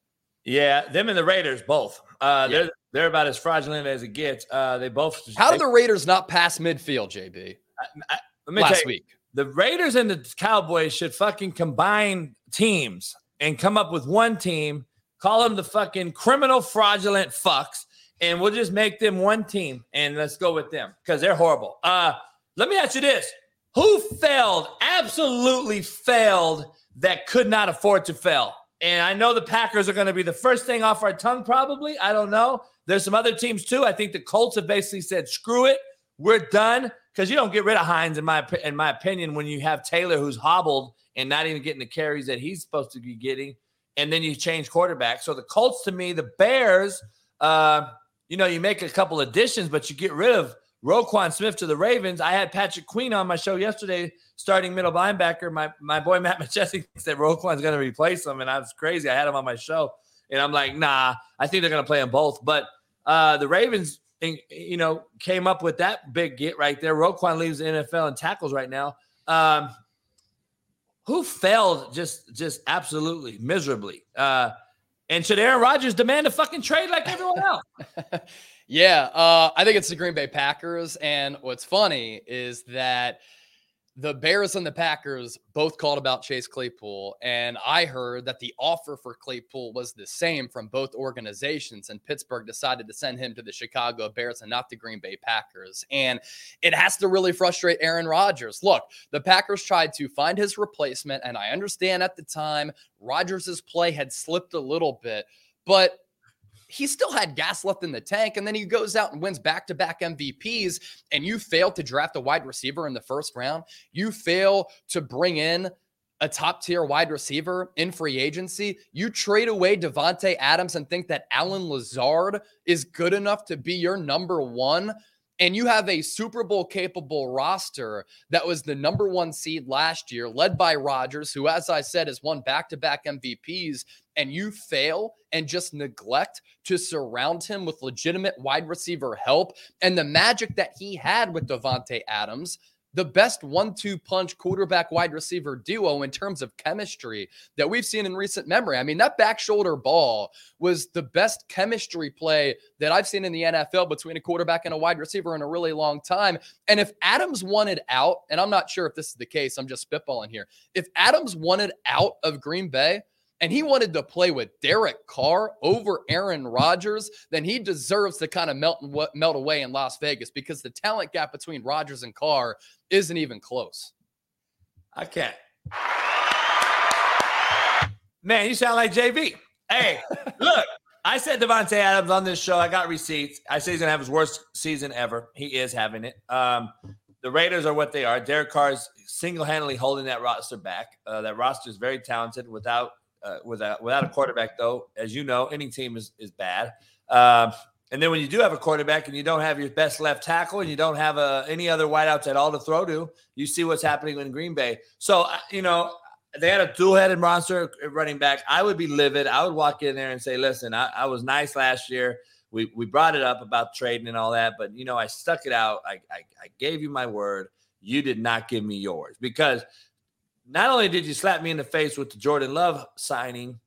Yeah, them and the Raiders both. Uh, yeah. They're they're about as fraudulent as it gets. Uh, they both. How did the Raiders not pass midfield, JB? I, I, let me last you, week. The Raiders and the Cowboys should fucking combine teams and come up with one team. Call them the fucking criminal fraudulent fucks, and we'll just make them one team and let's go with them because they're horrible. Uh, let me ask you this: Who failed? Absolutely failed. That could not afford to fail. And I know the Packers are going to be the first thing off our tongue, probably. I don't know. There's some other teams too. I think the Colts have basically said, screw it. We're done. Because you don't get rid of Hines, in my in my opinion, when you have Taylor who's hobbled and not even getting the carries that he's supposed to be getting, and then you change quarterback. So the Colts, to me, the Bears, uh, you know, you make a couple additions, but you get rid of Roquan Smith to the Ravens. I had Patrick Queen on my show yesterday starting middle linebacker. My my boy Matt Macheski said Roquan's going to replace him, and I was crazy. I had him on my show, and I'm like, nah, I think they're going to play them both. But uh, the Ravens, you know, came up with that big get right there. Roquan leaves the NFL in tackles right now. Um, who failed just just absolutely miserably? Uh, and should Aaron Rodgers demand a fucking trade like everyone else? Yeah, uh, I think it's the Green Bay Packers. And what's funny is that the Bears and the Packers both called about Chase Claypool, and I heard that the offer for Claypool was the same from both organizations, and Pittsburgh decided to send him to the Chicago Bears and not the Green Bay Packers. And it has to really frustrate Aaron Rodgers. Look, the Packers tried to find his replacement, and I understand at the time Rodgers' play had slipped a little bit, but he still had gas left in the tank. And then he goes out and wins back to back MVPs. And you fail to draft a wide receiver in the first round. You fail to bring in a top tier wide receiver in free agency. You trade away Davante Adams and think that Allen Lazard is good enough to be your number one and you have a Super Bowl capable roster that was the number one seed last year, led by Rodgers, who, as I said, has won back to back MVPs, and you fail and just neglect to surround him with legitimate wide receiver help. And the magic that he had with Davante Adams the best one two punch quarterback wide receiver duo in terms of chemistry that we've seen in recent memory. I mean, that back shoulder ball was the best chemistry play that I've seen in the NFL between a quarterback and a wide receiver in a really long time. And if Adams wanted out, and I'm not sure if this is the case, I'm just spitballing here. If Adams wanted out of Green Bay, and he wanted to play with Derek Carr over Aaron Rodgers, then he deserves to kind of melt melt away in Las Vegas because the talent gap between Rodgers and Carr isn't even close. I can't. Man, you sound like JB. Hey, look, I said Davante Adams on this show. I got receipts. I say he's gonna have his worst season ever. He is having it. Um, the Raiders are what they are. Derek Carr is single-handedly holding that roster back. Uh, that roster is very talented. Without uh, without without a quarterback, though, as you know, any team is is bad. Uh, and then when you do have a quarterback and you don't have your best left tackle and you don't have uh, any other wideouts at all to throw to, you see what's happening in Green Bay. So uh, you know they had a dual-headed monster running back. I would be livid. I would walk in there and say, "Listen, I, I was nice last year. We we brought it up about trading and all that, but you know I stuck it out. I, I I gave you my word. You did not give me yours because." Not only did you slap me in the face with the Jordan Love signing,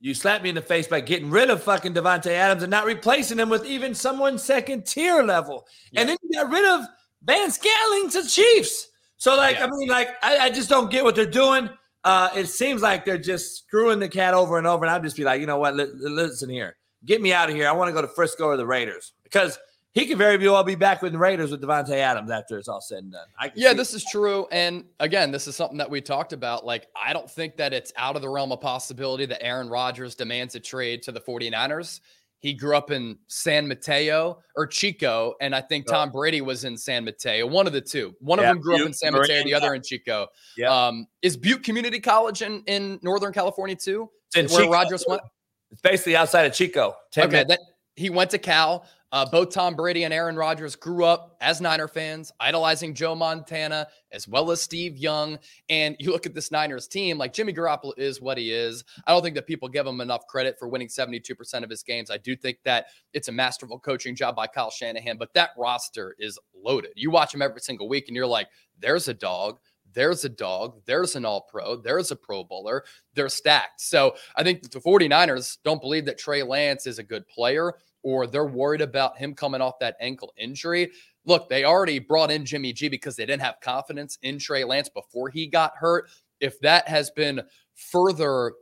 you slapped me in the face by getting rid of fucking Davante Adams and not replacing him with even someone second tier level. Yeah. And then you got rid of Van Scantling to Chiefs. So, like, yeah. I mean, like, I, I, just don't get what they're doing. Uh, it seems like they're just screwing the cat over and over. And I'd just be like, you know what? L- listen here. Get me out of here. I want to go to Frisco or the Raiders because – he could very well be back with the Raiders with Davante Adams after it's all said and done. yeah, this it. is true. And again, this is something that we talked about. Like, I don't think that it's out of the realm of possibility that Aaron Rodgers demands a trade to the 49ers. He grew up in San Mateo or Chico, and I think Tom Brady was in San Mateo. One of the two. One yeah, of them grew Butte, up in San Mateo, the other in Chico. Yeah. Um, is Butte Community College in, in Northern California too? Where Chico. Rodgers went? It's basically outside of Chico. Okay, that, he went to Cal. Uh, both Tom Brady and Aaron Rodgers grew up as Niner fans, idolizing Joe Montana as well as Steve Young. And you look at this Niners team, like Jimmy Garoppolo is what he is. I don't think that people give him enough credit for winning 72% of his games. I do think that it's a masterful coaching job by Kyle Shanahan, but that roster is loaded. You watch them every single week and you're like, there's a dog there's a dog, there's an all pro, there's a pro bowler, they're stacked. So I think the 49ers don't believe that Trey Lance is a good player or they're worried about him coming off that ankle injury. Look, they already brought in Jimmy G because they didn't have confidence in Trey Lance before he got hurt. If that has been further,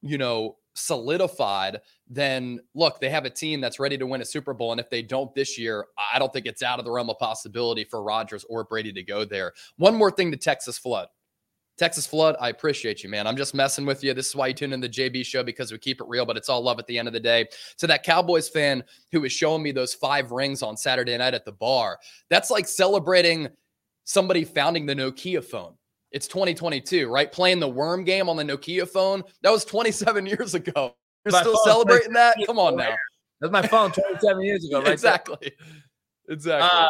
you know, solidified, then look, they have a team that's ready to win a Super Bowl. And if they don't this year, I don't think it's out of the realm of possibility for Rodgers or Brady to go there. One more thing to Texas Flood. Texas Flood, I appreciate you, man. I'm just messing with you. This is why you tune in the JB show because we keep it real, but it's all love at the end of the day. To that Cowboys fan who was showing me those five rings on Saturday night at the bar, that's like celebrating somebody founding the Nokia phone. It's 2022, right? Playing the worm game on the Nokia phone. That was 27 years ago. You're my still celebrating that? Come on now. That's my phone 27 years ago, right? exactly. There. Exactly. Uh,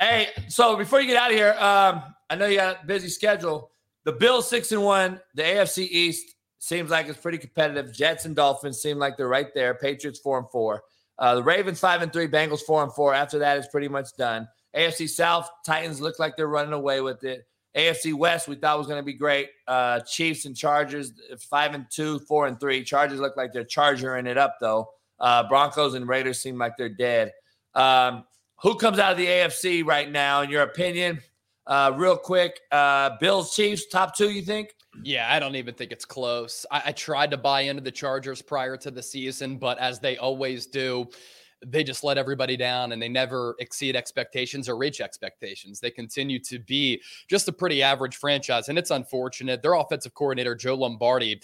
hey, so before you get out of here, um, I know you got a busy schedule. The Bills six and one. The AFC East seems like it's pretty competitive. Jets and Dolphins seem like they're right there. Patriots four and four. Uh, the Ravens five and three. Bengals four and four. After that, it's pretty much done. AFC South Titans look like they're running away with it. AFC West we thought was going to be great. Uh, Chiefs and Chargers five and two, four and three. Chargers look like they're charging it up though. Uh, Broncos and Raiders seem like they're dead. Um, who comes out of the AFC right now, in your opinion? Uh, real quick, uh, Bills Chiefs top two. You think? Yeah, I don't even think it's close. I, I tried to buy into the Chargers prior to the season, but as they always do, they just let everybody down and they never exceed expectations or reach expectations. They continue to be just a pretty average franchise, and it's unfortunate. Their offensive coordinator, Joe Lombardi,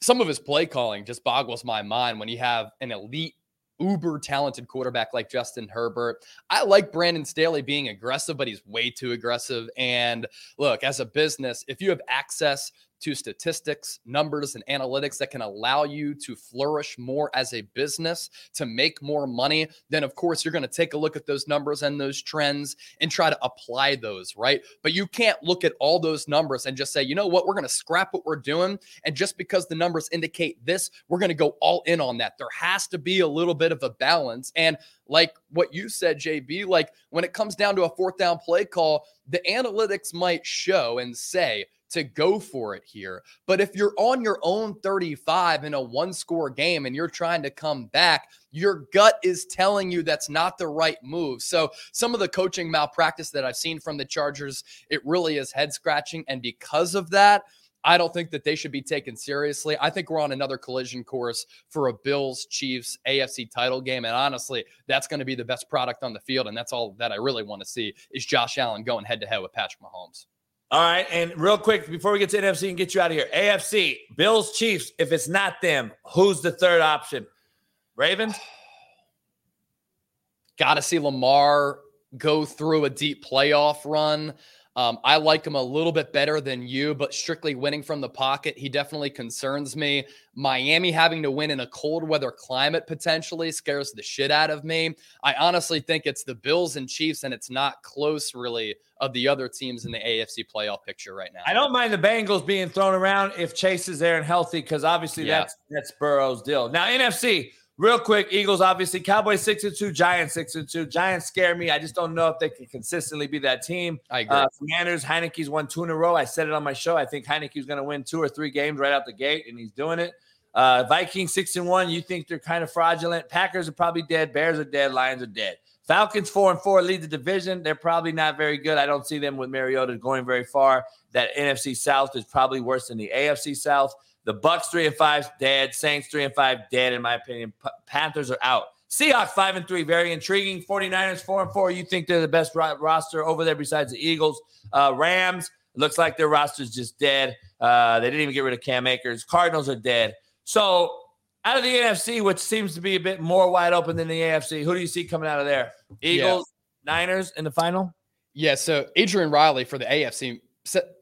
some of his play calling just boggles my mind when you have an elite uber talented quarterback like Justin Herbert. I like Brandon Staley being aggressive, but he's way too aggressive. And look, as a business, if you have access to statistics, numbers, and analytics that can allow you to flourish more as a business, to make more money, then of course you're going to take a look at those numbers and those trends and try to apply those, right? But you can't look at all those numbers and just say, you know what, we're going to scrap what we're doing. And just because the numbers indicate this, we're going to go all in on that. There has to be a little bit of a balance. And like what you said, JB, like when it comes down to a fourth down play call, the analytics might show and say, to go for it here. But if you're on your own 35 in a one score game and you're trying to come back, your gut is telling you that's not the right move. So, some of the coaching malpractice that I've seen from the Chargers, it really is head scratching. And because of that, I don't think that they should be taken seriously. I think we're on another collision course for a Bills Chiefs AFC title game. And honestly, that's going to be the best product on the field. And that's all that I really want to see is Josh Allen going head to head with Patrick Mahomes. All right. And real quick, before we get to NFC and get you out of here, AFC, Bills, Chiefs. If it's not them, who's the third option? Ravens? Got to see Lamar go through a deep playoff run. Um, I like him a little bit better than you, but strictly winning from the pocket, he definitely concerns me. Miami having to win in a cold weather climate potentially scares the shit out of me. I honestly think it's the Bills and Chiefs, and it's not close really of the other teams in the AFC playoff picture right now. I don't mind the Bengals being thrown around if Chase is there and healthy, because obviously yeah. that's that's Burrow's deal. Now NFC, real quick, Eagles obviously, Cowboys six and two, Giants six and two. Giants scare me. I just don't know if they can consistently be that team. I agree. Uh, Commanders, Heinicke's won two in a row. I said it on my show. I think Heinicke's going to win two or three games right out the gate, and he's doing it. Uh, Vikings six and one. You think they're kind of fraudulent? Packers are probably dead. Bears are dead. Lions are dead. Falcons four and four lead the division. They're probably not very good. I don't see them with Mariota going very far. That NFC South is probably worse than the AFC South. The Bucs three and five dead. Saints three and five dead in my opinion. P- Panthers are out. Seahawks five and three, very intriguing. 49ers four and four. You think they're the best ro- roster over there besides the Eagles? Uh, Rams looks like their roster's just dead. Uh, they didn't even get rid of Cam Akers. Cardinals are dead. So out of the NFC, which seems to be a bit more wide open than the AFC, who do you see coming out of there? Eagles, Niners in the final. Yeah. So Adrian Riley for the AFC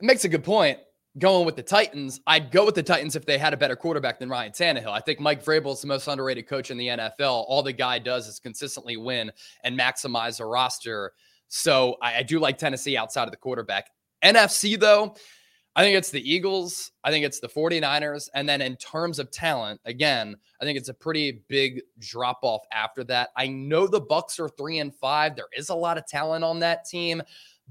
makes a good point. Going with the Titans, I'd go with the Titans if they had a better quarterback than Ryan Tannehill. I think Mike Vrabel is the most underrated coach in the NFL. All the guy does is consistently win and maximize a roster. So I, I do like Tennessee outside of the quarterback. NFC, though, I think it's the Eagles. I think it's the 49ers. And then in terms of talent, again, I think it's a pretty big drop off after that. I know the Bucs are three and five. There is a lot of talent on that team.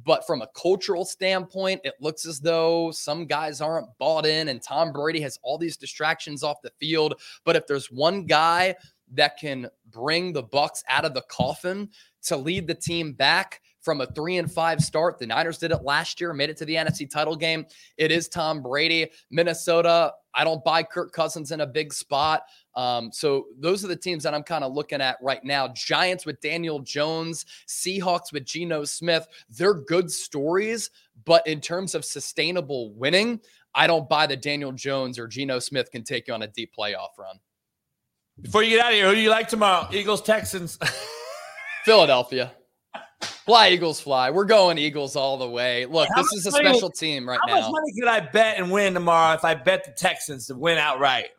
But from a cultural standpoint, it looks as though some guys aren't bought in, and Tom Brady has all these distractions off the field. But if there's one guy that can bring the Bucs out of the coffin to lead the team back from a three and five start, the Niners did it last year, made it to the NFC title game. It is Tom Brady. Minnesota, I don't buy Kirk Cousins in a big spot. Um, so those are the teams that I'm kind of looking at right now. Giants with Daniel Jones, Seahawks with Geno Smith. They're good stories, but in terms of sustainable winning, I don't buy that Daniel Jones or Geno Smith can take you on a deep playoff run. Before you get out of here, who do you like tomorrow? Eagles, Texans. Philadelphia. Fly Eagles fly. We're going Eagles all the way. Look, How this is a special team right How now. How much money could I bet and win tomorrow if I bet the Texans to win outright?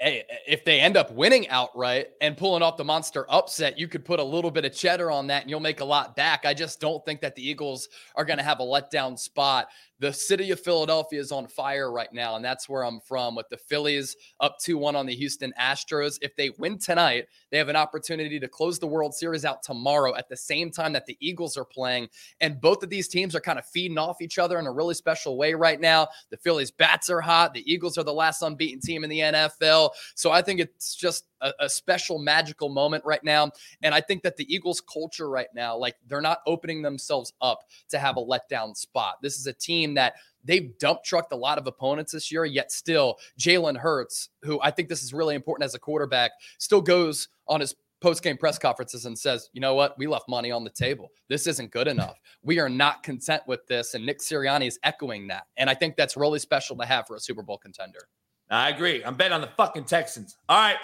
Hey, if they end up winning outright and pulling off the monster upset, you could put a little bit of cheddar on that and you'll make a lot back. I just don't think that the Eagles are going to have a letdown spot. The city of Philadelphia is on fire right now, and that's where I'm from with the Phillies up 2 1 on the Houston Astros. If they win tonight, they have an opportunity to close the World Series out tomorrow at the same time that the Eagles are playing. And both of these teams are kind of feeding off each other in a really special way right now. The Phillies' bats are hot. The Eagles are the last unbeaten team in the NFL. So I think it's just a, a special, magical moment right now. And I think that the Eagles' culture right now, like they're not opening themselves up to have a letdown spot. This is a team that they've dump trucked a lot of opponents this year, yet still Jalen Hurts, who I think this is really important as a quarterback, still goes on his post game press conferences and says, you know what? We left money on the table. This isn't good enough. We are not content with this. And Nick Sirianni is echoing that. And I think that's really special to have for a Super Bowl contender. I agree. I'm betting on the fucking Texans. All right.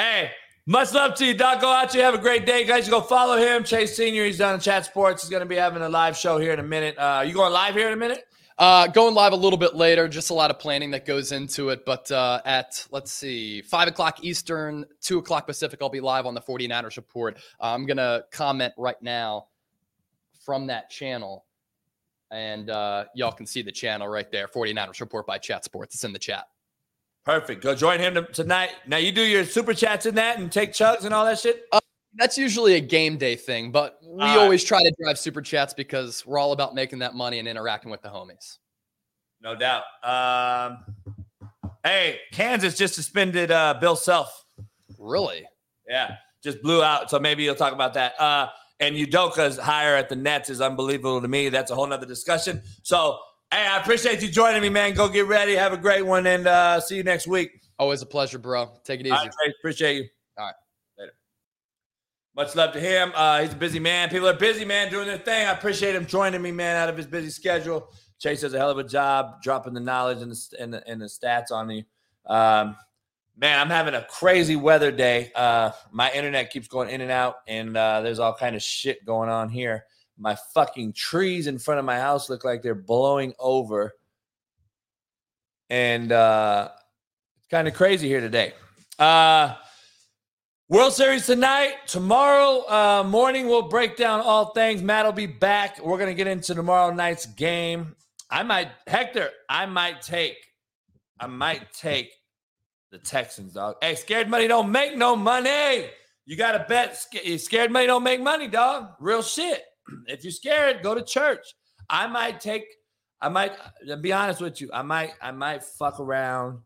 Hey, much love to you, Doc. Go out. You have a great day, guys. You go follow him, Chase Senior. He's down in Chat Sports. He's going to be having a live show here in a minute. Uh, you going live here in a minute? Uh, going live a little bit later, just a lot of planning that goes into it. But uh, at, let's see, 5 o'clock Eastern, 2 o'clock Pacific, I'll be live on the 49ers report. Uh, I'm going to comment right now from that channel. And uh, y'all can see the channel right there 49ers report by Chat Sports. It's in the chat. Perfect. Go join him tonight. Now you do your super chats in that and take chugs and all that shit. That's usually a game day thing, but we All right. always try to drive super chats because we're all about making that money and interacting with the homies. No doubt. Um, hey, Kansas just suspended uh, Bill Self. Really? Yeah, just blew out. So maybe you'll talk about that. Uh, and Udoka's hire at the Nets is unbelievable to me. That's a whole nother discussion. So, hey, I appreciate you joining me, man. Go get ready. Have a great one, and uh, see you next week. Always a pleasure, bro. Take it easy. All right, appreciate you. All right. Later. Much love to him. Uh, he's a busy man. People are busy, man, doing their thing. I appreciate him joining me, man, out of his busy schedule. Chase does a hell of a job dropping the knowledge and the, and the, and the stats on you. Um, man, I'm having a crazy weather day. Uh, my internet keeps going in and out, and uh, there's all kind of shit going on here. My fucking trees in front of my house look like they're blowing over. And uh, it's kind of crazy here today. Uh, World Series tonight. Tomorrow uh, morning, we'll break down all things. Matt will be back. We're going to get into tomorrow night's game. I might, Hector, I might take, I might take the Texans, dog. Hey, scared money don't make no money. You got to bet. Scared money don't make money, dog. Real shit. If you're scared, go to church. I might take. I might be honest with you. I might. I might fuck around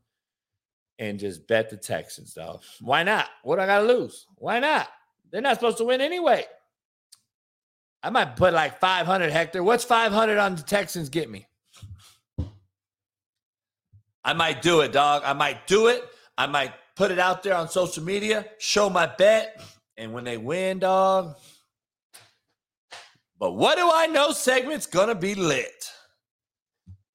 and just bet the Texans, dog. Why not? What do I got to lose? Why not? They're not supposed to win anyway. I might put like 500 Hector. What's 500 on the Texans get me? I might do it, dog. I might do it. I might put it out there on social media, show my bet, and when they win, dog. But what do I know? Segment's gonna be lit.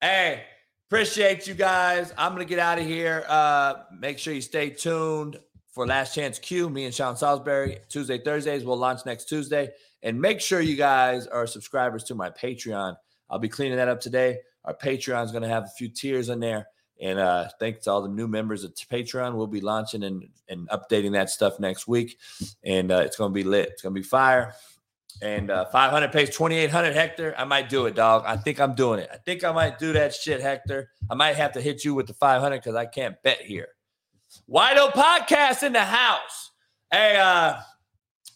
Hey, appreciate you guys. I'm gonna get out of here. Uh, make sure you stay tuned for Last Chance Q. Me and Sean Salisbury Tuesday, Thursdays. We'll launch next Tuesday, and make sure you guys are subscribers to my Patreon. I'll be cleaning that up today. Our Patreon is gonna have a few tiers in there and uh, thanks to all the new members of Patreon. We'll be launching and, and updating that stuff next week. And uh, it's going to be lit. It's going to be fire. And uh, 500 pays 2,800 Hector. I might do it, dog. I think I'm doing it. I think I might do that shit, Hector. I might have to hit you with the 500 because I can't bet here. Wido podcast in the house. Hey, uh,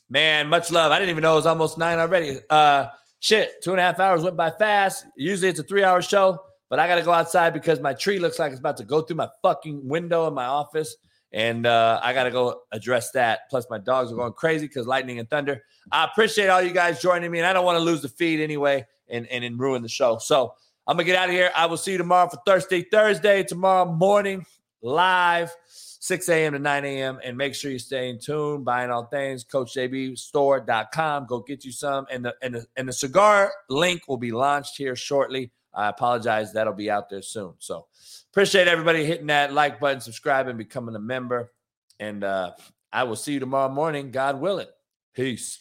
man, much love. I didn't even know it was almost nine already. Uh, shit, two and a half hours went by fast. Usually it's a three hour show but I got to go outside because my tree looks like it's about to go through my fucking window in my office. And uh, I got to go address that. Plus, my dogs are going crazy because lightning and thunder. I appreciate all you guys joining me, and I don't want to lose the feed anyway and, and, and ruin the show. So I'm going to get out of here. I will see you tomorrow for Thursday, Thursday, tomorrow morning, live, 6 a.m. to 9 a.m. And make sure you stay in tune, buying all things, CoachJBStore.com. Go get you some. And the, and, the, and the cigar link will be launched here shortly. I apologize. That'll be out there soon. So appreciate everybody hitting that like button, subscribing, becoming a member. And uh, I will see you tomorrow morning, God willing. Peace.